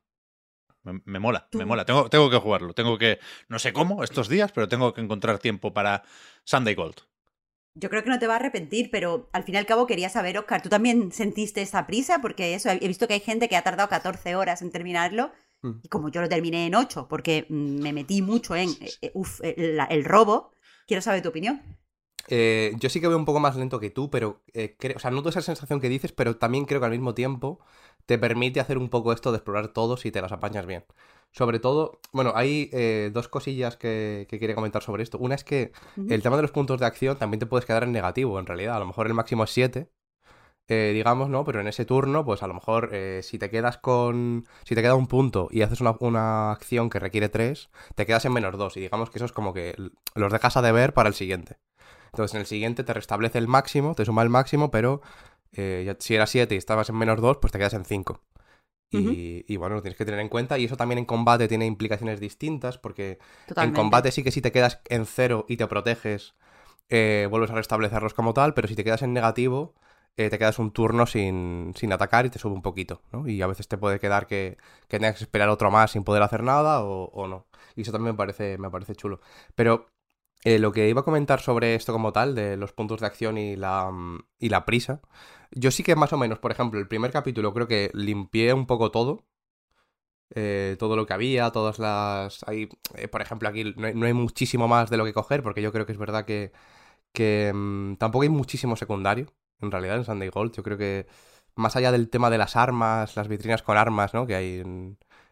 Me, me mola, me mola. Tengo, tengo que jugarlo. Tengo que, no sé cómo estos días, pero tengo que encontrar tiempo para Sunday Gold. Yo creo que no te va a arrepentir, pero al fin y al cabo quería saber, Oscar, ¿tú también sentiste esa prisa? Porque eso, he visto que hay gente que ha tardado 14 horas en terminarlo. Mm. Y como yo lo terminé en 8, porque mm, me metí mucho en eh, eh, uf, el, la- el robo, quiero saber tu opinión. Eh, yo sí que veo un poco más lento que tú, pero eh, creo, o sea, noto esa sensación que dices, pero también creo que al mismo tiempo te permite hacer un poco esto de explorar todo si te las apañas bien. Sobre todo, bueno, hay eh, dos cosillas que, que quería comentar sobre esto. Una es que el tema de los puntos de acción también te puedes quedar en negativo, en realidad. A lo mejor el máximo es 7 eh, digamos, ¿no? Pero en ese turno, pues a lo mejor eh, si te quedas con... Si te queda un punto y haces una, una acción que requiere tres, te quedas en menos dos. Y digamos que eso es como que los dejas a deber para el siguiente. Entonces en el siguiente te restablece el máximo, te suma el máximo, pero eh, si era 7 y estabas en menos 2, pues te quedas en 5. Y, y, bueno, lo tienes que tener en cuenta. Y eso también en combate tiene implicaciones distintas, porque Totalmente. en combate sí que si te quedas en 0 y te proteges, eh, vuelves a restablecerlos como tal, pero si te quedas en negativo, eh, te quedas un turno sin, sin, atacar y te sube un poquito, ¿no? Y a veces te puede quedar que, que tengas que esperar otro más sin poder hacer nada o, o no. Y eso también me parece, me parece chulo. Pero eh, lo que iba a comentar sobre esto como tal, de los puntos de acción y la, y la prisa, yo sí que más o menos, por ejemplo, el primer capítulo creo que limpié un poco todo. Eh, todo lo que había, todas las... Hay, eh, por ejemplo, aquí no hay, no hay, muchísimo más de lo que coger, porque yo creo que es verdad que, que mmm, tampoco hay muchísimo secundario, en realidad, en Sunday Gold. Yo creo que más allá del tema de las armas, las vitrinas con armas, ¿no? Que hay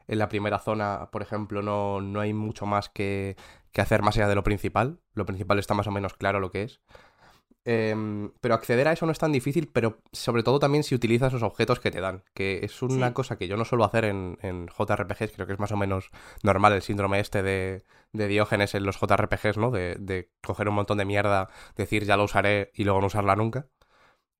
en la primera zona, por ejemplo, no, no hay mucho más que, que hacer más allá de lo principal. Lo principal está más o menos claro lo que es. Eh, pero acceder a eso no es tan difícil, pero sobre todo también si utilizas los objetos que te dan, que es una sí. cosa que yo no suelo hacer en, en, JRPGs, creo que es más o menos normal el síndrome este de, de Diógenes en los JRPGs, ¿no? De, de, coger un montón de mierda, decir ya lo usaré y luego no usarla nunca.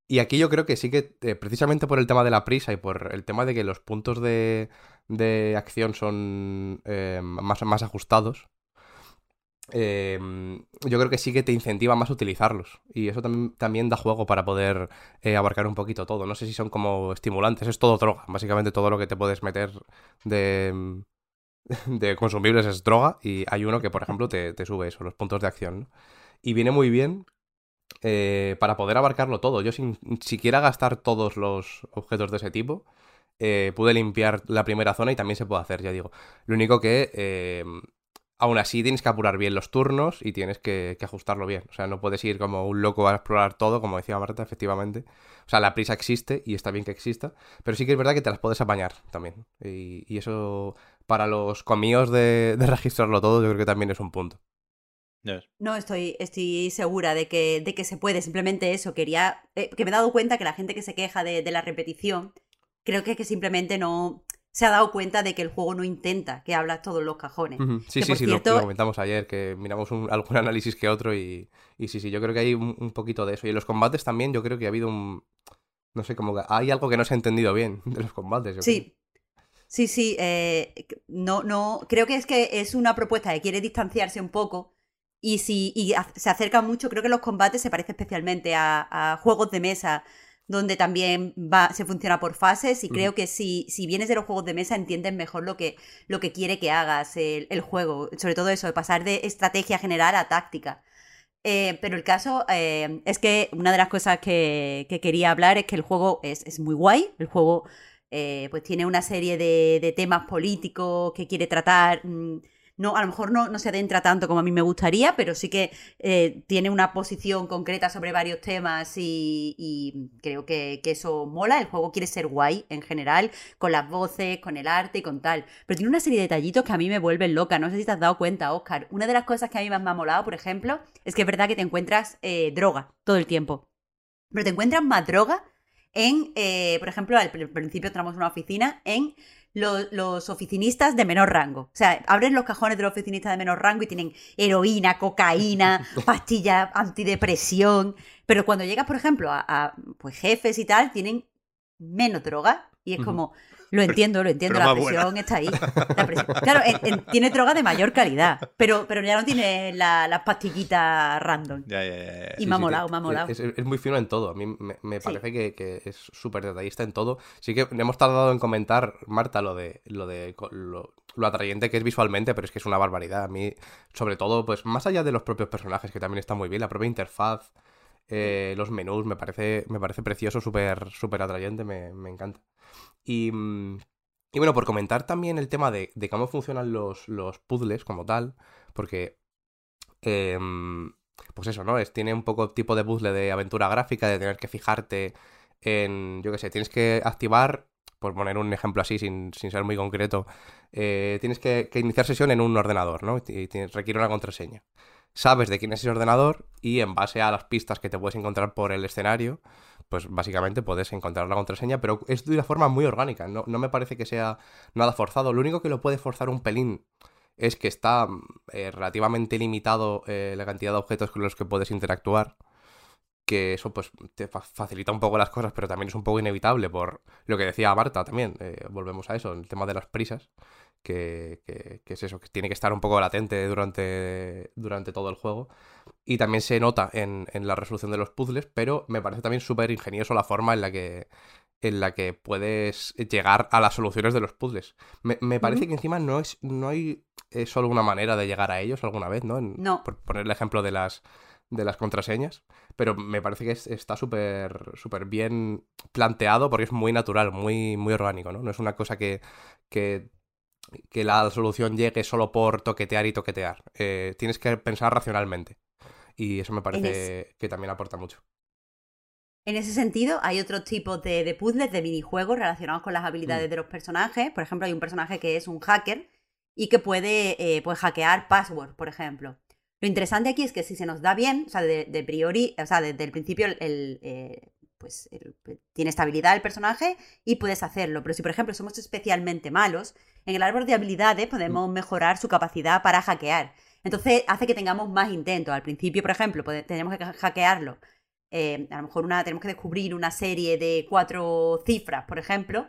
Y aquí yo creo que sí que, eh, precisamente por el tema de la prisa y por el tema de que los puntos de, de acción son eh, más, más ajustados, eh, yo creo que sí que te incentiva más utilizarlos. Y eso también, da juego para poder eh, abarcar un poquito todo. No sé si son como estimulantes, es todo droga. Básicamente todo lo que te puedes meter de, de consumibles es droga. Y hay uno que, por ejemplo, te, te sube eso, los puntos de acción. Y viene muy bien para poder abarcarlo todo. Yo sin siquiera gastar todos los objetos de ese tipo. Eh, pude limpiar la primera zona y también se puede hacer, ya digo. Lo único que eh, aún así tienes que apurar bien los turnos y tienes que, que, ajustarlo bien. O sea, no puedes ir como un loco a explorar todo, como decía Marta, efectivamente. O sea, la prisa existe y está bien que exista, pero sí que es verdad que te las puedes apañar también. Y, y eso, para los comíos de, de, registrarlo todo, yo creo que también es un punto. No, estoy, estoy segura de que, de que se puede. Simplemente eso, quería... Eh, que me he dado cuenta que la gente que se queja de, de la repetición, creo que es que simplemente no se ha dado cuenta de que el juego no intenta que hablas todos los cajones. Uh -huh. Sí, que, sí, sí, cierto... lo, lo, comentamos ayer, que miramos un, algún análisis que otro y, y, sí, sí, yo creo que hay un, un, poquito de eso. Y en los combates también yo creo que ha habido un... No sé, como que hay algo que no se ha entendido bien de los combates. sí. Creo. Sí, sí, eh, no, no, creo que es que es una propuesta que quiere distanciarse un poco y si y se acerca mucho, creo que los combates se parece especialmente a, a juegos de mesa donde también va, se funciona por fases y mm. creo que si, si vienes de los juegos de mesa entiendes mejor lo que, lo que quiere que hagas el, el juego, sobre todo eso, de pasar de estrategia general a táctica. Eh, pero el caso eh, es que una de las cosas que, que, quería hablar es que el juego es, es muy guay, el juego eh, pues tiene una serie de, de, temas políticos que quiere tratar... No, a lo mejor no, no, se adentra tanto como a mí me gustaría, pero sí que eh, tiene una posición concreta sobre varios temas y, y creo que, que, eso mola. El juego quiere ser guay en general, con las voces, con el arte y con tal. Pero tiene una serie de detallitos que a mí me vuelven loca. No sé si te has dado cuenta, Oscar. Una de las cosas que a mí más me ha molado, por ejemplo, es que es verdad que te encuentras eh, droga todo el tiempo. Pero te encuentras más droga en, eh, por ejemplo, al principio entramos en una oficina, en los, los, oficinistas de menor rango. O sea, abren los cajones de los oficinistas de menor rango y tienen heroína, cocaína, pastillas antidepresión. Pero cuando llegas, por ejemplo, a, a, pues jefes y tal, tienen menos droga. Y es como, lo entiendo, lo entiendo, la presión buena. está ahí. Presión. Claro, en, en, tiene droga de mayor calidad, pero, pero ya no tiene las la pastillitas random. Ya, ya, ya, y sí, me ha molado, me ha molado. Es, es, muy fino en todo. A mí me, me parece sí. que, que, es súper detallista en todo. Sí que hemos tardado en comentar, Marta, lo de lo de lo, lo, atrayente que es visualmente, pero es que es una barbaridad. A mí, sobre todo, pues más allá de los propios personajes, que también están muy bien, la propia interfaz. Eh, los menús me parece, me parece precioso, súper super atrayente, me, me encanta. Y, y, bueno, por comentar también el tema de, cómo funcionan los, puzzles como tal, porque, eh, pues eso, ¿no? Es, tiene un poco tipo de puzzle de aventura gráfica, de tener que fijarte en, yo qué sé, tienes que activar, por poner un ejemplo así, sin, sin ser muy concreto, eh, tienes que, que, iniciar sesión en un ordenador, ¿no? Y requiere una contraseña sabes de quién es ese ordenador y en base a las pistas que te puedes encontrar por el escenario, pues básicamente puedes encontrar la contraseña, pero es de una forma muy orgánica. No, no me parece que sea nada forzado. Lo único que lo puede forzar un pelín es que está eh, relativamente limitado eh, la cantidad de objetos con los que puedes interactuar. Que eso pues te fa- facilita un poco las cosas, pero también es un poco inevitable por lo que decía Marta también. eh, volvemos a eso, el tema de las prisas. Que, que- que es eso, que tiene que estar un poco latente durante, durante todo el juego. Y también se nota en, en la resolución de los puzzles, pero me parece también súper ingenioso la forma en la que en la que puedes llegar a las soluciones de los puzzles. Me, me parece que encima no es no hay eh, solo una manera de llegar a ellos alguna vez, ¿no? En- No. Por poner el ejemplo de las de las contraseñas, pero me parece que es- está súper súper bien planteado porque es muy natural, muy muy orgánico, ¿no? No es una cosa que que que la solución llegue solo por toquetear y toquetear. Eh, tienes que pensar racionalmente. Y eso me parece que también aporta mucho. En ese sentido, hay otros tipos de, de puzzles, de minijuegos relacionados con las habilidades Mm. de los personajes. Por ejemplo, hay un personaje que es un hacker y que puede eh, pues, hackear password, por ejemplo. Lo interesante aquí es que si se nos da bien, o sea, de, de priori, o sea, desde el principio, el, el, eh, pues el- tiene estabilidad el personaje y puedes hacerlo. Pero si, por ejemplo, somos especialmente malos, en el árbol de habilidades podemos mejorar su capacidad para hackear. Entonces hace que tengamos más intentos. Al principio, por ejemplo, tenemos que hackearlo eh, a lo mejor una, tenemos que descubrir una serie de cuatro cifras, por ejemplo,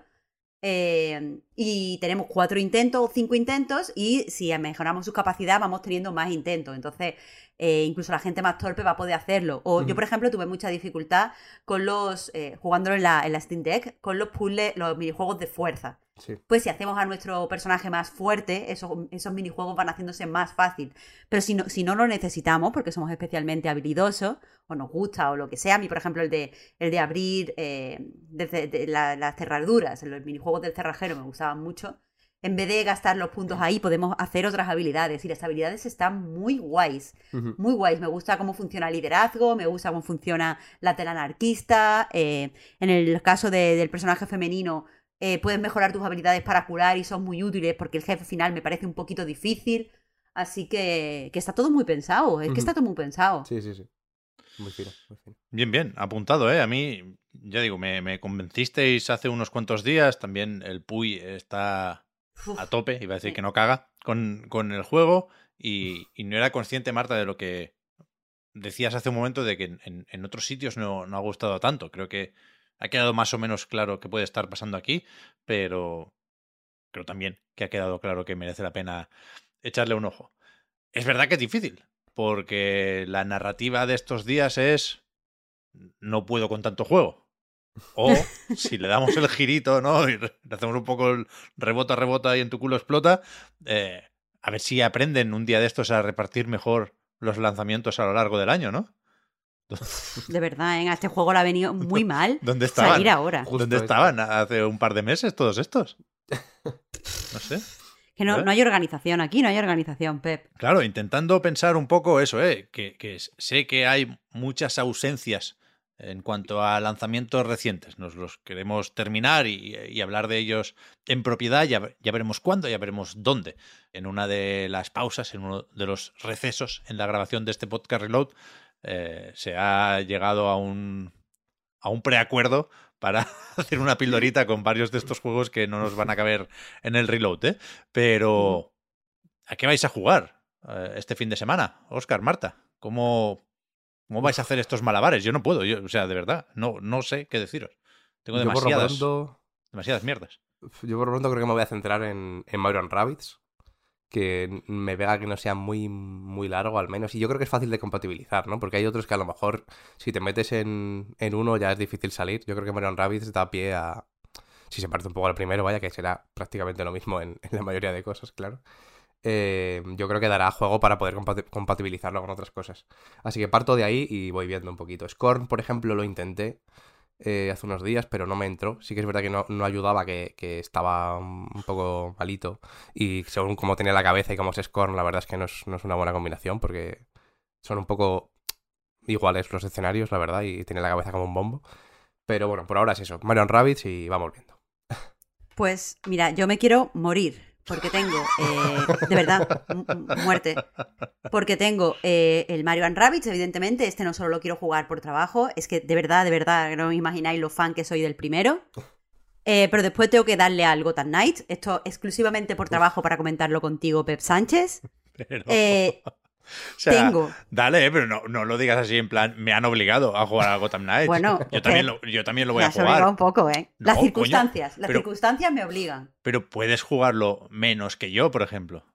eh, y tenemos cuatro intentos o cinco intentos, y si mejoramos su capacidad vamos teniendo más intentos. Entonces, eh, incluso la gente más torpe va a poder hacerlo. O yo, por ejemplo, tuve mucha dificultad con los, eh, jugándolo en la, en la Steam Deck, con los puzzles, los minijuegos de fuerza. Sí. Pues si hacemos a nuestro personaje más fuerte, esos, esos minijuegos van haciéndose más fácil. Pero si no, si no lo necesitamos, porque somos especialmente habilidosos, o nos gusta, o lo que sea, a mí, por ejemplo, el de, el de abrir eh, desde de la- las cerraduras, los minijuegos del cerrajero me gustaban mucho. En vez de gastar los puntos ahí, podemos hacer otras habilidades. Y las habilidades están muy guays muy guays. Me gusta cómo funciona el liderazgo, me gusta cómo funciona la tela anarquista. eh, en el caso de- del personaje femenino, eh, puedes mejorar tus habilidades para curar y son muy útiles porque el jefe final me parece un poquito difícil. Así que, que está todo muy pensado, es que está todo muy pensado. Sí, sí, sí. Muy fino, muy fino. Bien, bien, apuntado, ¿eh? A mí, ya digo, me, me convencisteis hace unos cuantos días. También el Puy está Uf, a tope, iba a decir sí. que no caga con, con el juego. Y, y no era consciente, Marta, de lo que decías hace un momento de que en, en- en otros sitios no, no ha gustado tanto. Creo que ha quedado más o menos claro qué puede estar pasando aquí, pero creo también que ha quedado claro que merece la pena echarle un ojo. Es verdad que es difícil, porque la narrativa de estos días es no puedo con tanto juego. O si le damos el girito, ¿no? Y hacemos un poco el rebota, rebota y en tu culo explota. eh, a ver si aprenden un día de estos a repartir mejor los lanzamientos a lo largo del año, ¿no? De verdad, ¿eh? a este juego le ha venido muy mal ¿Dónde estaban? salir ahora. Justo ¿Dónde estaban hace un par de meses todos estos? No sé. Que no, no hay organización aquí, no hay organización, Pep. Claro, intentando pensar un poco eso, ¿eh? que, sé que hay muchas ausencias en cuanto a lanzamientos recientes. Nos los queremos terminar y, y hablar de ellos en propiedad. Ya, ya veremos cuándo, ya veremos dónde. En una de las pausas, en uno de los recesos en la grabación de este podcast Reload, eh, se ha llegado a un, a un preacuerdo para hacer una pildorita con varios de estos juegos que no nos van a caber en el Reload. ¿eh? Pero, ¿a qué vais a jugar eh, este fin de semana? Oscar, Marta, ¿cómo, ¿cómo vais a hacer estos malabares? Yo no puedo, yo, o sea, de verdad, no, no sé qué deciros. Tengo Yo por lo demasiadas, pronto, demasiadas mierdas. yo por lo pronto creo que me voy a centrar en, en Mario and Rabbids. Que me pega que no sea muy, muy largo al menos. Y yo creo que es fácil de compatibilizar, ¿no? Porque hay otros que a lo mejor si te metes en, en uno ya es difícil salir. Yo creo que Mario and Rabbids da pie a... Si se parece un poco al primero, vaya, que será prácticamente lo mismo en, la mayoría de cosas, claro. Eh, yo creo que dará juego para poder compati- compatibilizarlo con otras cosas. Así que parto de ahí y voy viendo un poquito. Scorn, por ejemplo, lo intenté eh, hace unos días, pero no me entró. Sí que es verdad que no, no ayudaba, que, que estaba un poco malito. Y según cómo tenía la cabeza y cómo es Scorn, la verdad es que no es, no es una buena combinación porque son un poco iguales los escenarios, la verdad, y tiene la cabeza como un bombo. Pero bueno, por ahora es eso. Mario Rabbits y vamos viendo. Pues mira, yo me quiero morir porque tengo, eh, de verdad, muerte. Porque tengo eh, el Mario and Rabbids, evidentemente. Este no solo lo quiero jugar por trabajo, es que de verdad, de verdad, no os imagináis lo fan que soy del primero. Eh, pero después tengo que darle al Gotham Knights. Esto exclusivamente por trabajo para comentarlo contigo, Pep Sánchez. Pero, Eh, o sea, tengo. Dale, pero no, no lo digas así en plan, me han obligado a jugar a Gotham Knights. Bueno, yo, también lo, yo también lo voy Me a jugar. un poco, ¿eh? No, las coño, circunstancias, las pero- circunstancias me obligan. Pero puedes jugarlo menos que yo, por ejemplo.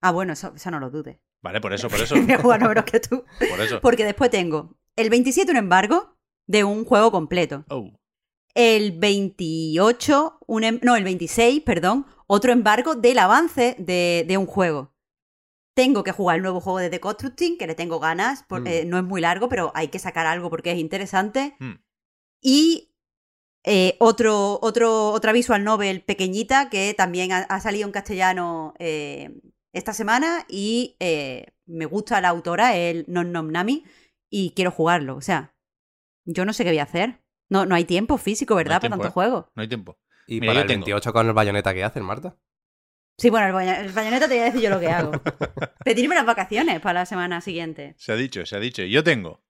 Ah, bueno, eso, eso no lo dudes. Vale, por eso, por eso. A jugar menos que tú. Por eso. Porque después tengo el 27 un embargo de un juego completo. Oh, El 28, un em- no, el 26, perdón, otro embargo del avance de, de un juego. Tengo que jugar el nuevo juego de The Constructing, que le tengo ganas. por- Mm. eh, no es muy largo, pero hay que sacar algo porque es interesante. Mm. Y eh, otro, otro, otra visual novel pequeñita que también ha, ha salido en castellano eh, esta semana y eh, me gusta la autora, el Non Nom Nami, y quiero jugarlo. O sea, yo no sé qué voy a hacer. No, no hay tiempo físico, ¿verdad? tiempo, para tanto ¿eh? juego. no hay tiempo. Y Mira, para el tengo. 28 con el bayoneta que hacen, Marta. Sí, bueno, el, bayoneta te voy a decir yo lo que hago. Pedirme las vacaciones para la semana siguiente. Se ha dicho, se ha dicho. Yo tengo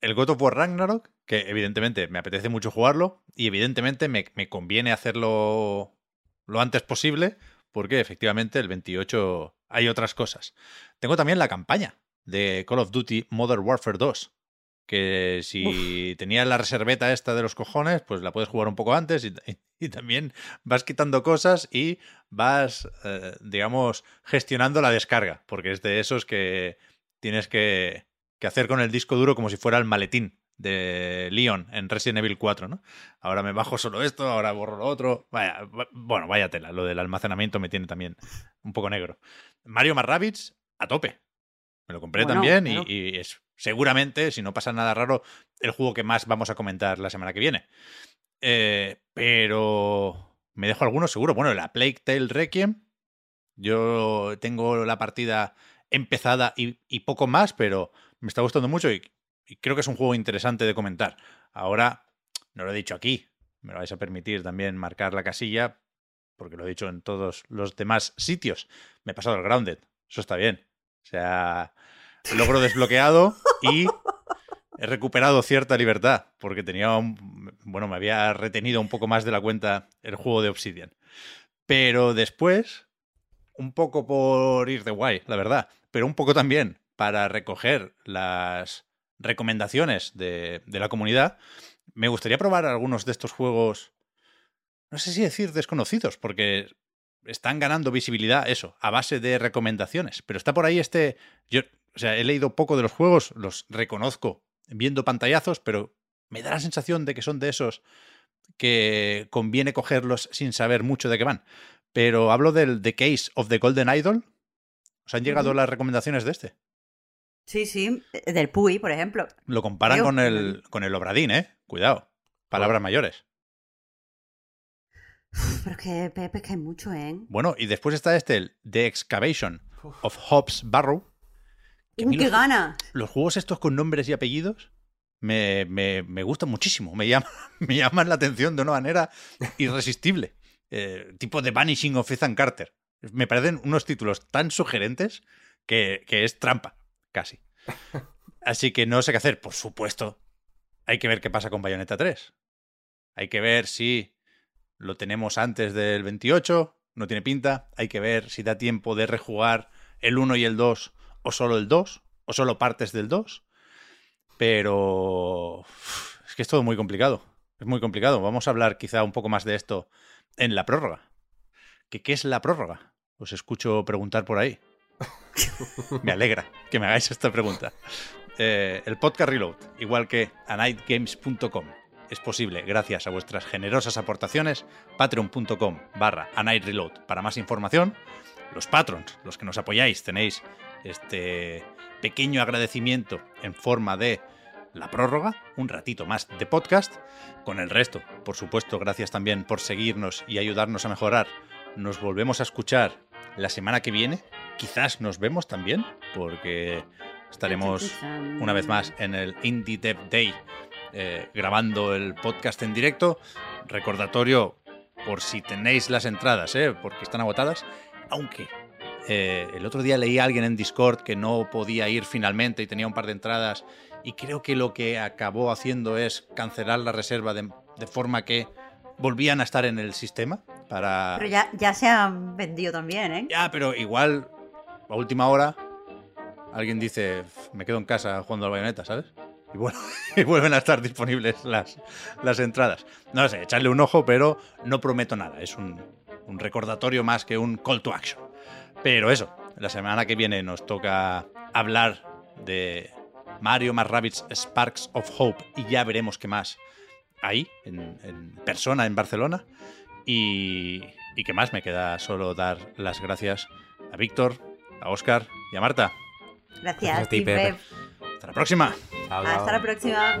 el God of War Ragnarok, que evidentemente me apetece mucho jugarlo y evidentemente me, me conviene hacerlo lo antes posible porque efectivamente el 28 hay otras cosas. Tengo también la campaña de Call of Duty Modern Warfare 2, que si tenías la reserveta esta de los cojones, pues la puedes jugar un poco antes y, y también vas quitando cosas y vas, eh, digamos, gestionando la descarga, porque es de esos que tienes que, que hacer con el disco duro como si fuera el maletín de Leon en Resident Evil 4, ¿no? Ahora me bajo solo esto, ahora borro lo otro. Vaya, va- bueno, vaya tela, lo del almacenamiento me tiene también un poco negro. Mario más Rabbids a tope. Me lo compré Bueno, también y, es seguramente, si no pasa nada raro, el juego que más vamos a comentar la semana que viene. Eh, pero me dejo algunos seguro. Bueno, la Plague Tale Requiem. Yo tengo la partida empezada y, poco más, pero me está gustando mucho y, y creo que es un juego interesante de comentar. Ahora, no lo he dicho aquí, me lo vais a permitir también marcar la casilla, porque lo he dicho en todos los demás sitios. Me he pasado el Grounded, eso está bien. O sea, logro desbloqueado y he recuperado cierta libertad, porque tenía un, bueno, me había retenido un poco más de la cuenta el juego de Obsidian. Pero después, un poco por ir de guay, la verdad, pero un poco también para recoger las recomendaciones de, de la comunidad, me gustaría probar algunos de estos juegos, no sé si decir desconocidos, porque están ganando visibilidad, eso, a base de recomendaciones. Pero está por ahí este. Yo, o sea, he leído poco de los juegos, los reconozco viendo pantallazos, pero me da la sensación de que son de esos que conviene cogerlos sin saber mucho de qué van. Pero hablo del The Case of the Golden Idol. ¿Os han llegado las recomendaciones de este? Sí, sí, del Puy, por ejemplo. Lo comparan con el, con el Obradín, ¿eh? Cuidado. Palabras mayores. Pero es que, Pepe, que hay mucho, ¿eh? Bueno, y después está este, el The Excavation of Hobbs Barrow. Que a mí ¡Uh, qué los- gana! los juegos estos con nombres y apellidos me, me, me gustan muchísimo. Me, llama- me llaman la atención de una manera irresistible. Eh, tipo The Vanishing of Ethan Carter. Me parecen unos títulos tan sugerentes que, que es trampa, casi. Así que no sé qué hacer. Por supuesto, hay que ver qué pasa con Bayonetta 3. Hay que ver si lo tenemos antes del 28, no tiene pinta. Hay que ver si da tiempo de rejugar el 1 y el 2 o solo el 2 o solo partes del 2. Pero es que es todo muy complicado. Es muy complicado. Vamos a hablar quizá un poco más de esto en la prórroga. ¿Qué, qué es la prórroga? Os escucho preguntar por ahí. me alegra que me hagáis esta pregunta. Eh, el podcast Reload, igual que anightgames.com, es posible gracias a vuestras generosas aportaciones. Patreon.com barra anightreload. Para más información, los patrons, los que nos apoyáis, tenéis este pequeño agradecimiento en forma de la prórroga, un ratito más de podcast, con el resto, por supuesto, gracias también por seguirnos y ayudarnos a mejorar. Nos volvemos a escuchar la semana que viene, quizás nos vemos también, porque estaremos una vez más en el Indie Dev Day eh, grabando el podcast en directo. Recordatorio, por si tenéis las entradas, ¿eh? porque están agotadas. Aunque eh, el otro día leí a alguien en Discord que no podía ir finalmente y tenía un par de entradas y creo que lo que acabó haciendo es cancelar la reserva de, de forma que volvían a estar en el sistema para... Pero ya, ya se han vendido también, ¿eh? Ya, pero igual a última hora alguien dice, "F, me quedo en casa jugando al bayoneta, ¿sabes? Y, bueno, y vuelven a estar disponibles las, las entradas. No sé, echarle un ojo, pero no prometo nada. Es un, un recordatorio más que un call to action. Pero eso, la semana que viene nos toca hablar de Mario más Sparks of Hope y ya veremos qué más ahí, en, en persona, en Barcelona. Y, y qué más, me queda solo dar las gracias a Víctor, a Oscar y a Marta. Gracias, a ti. Hasta la próxima. Chao, Hasta la próxima.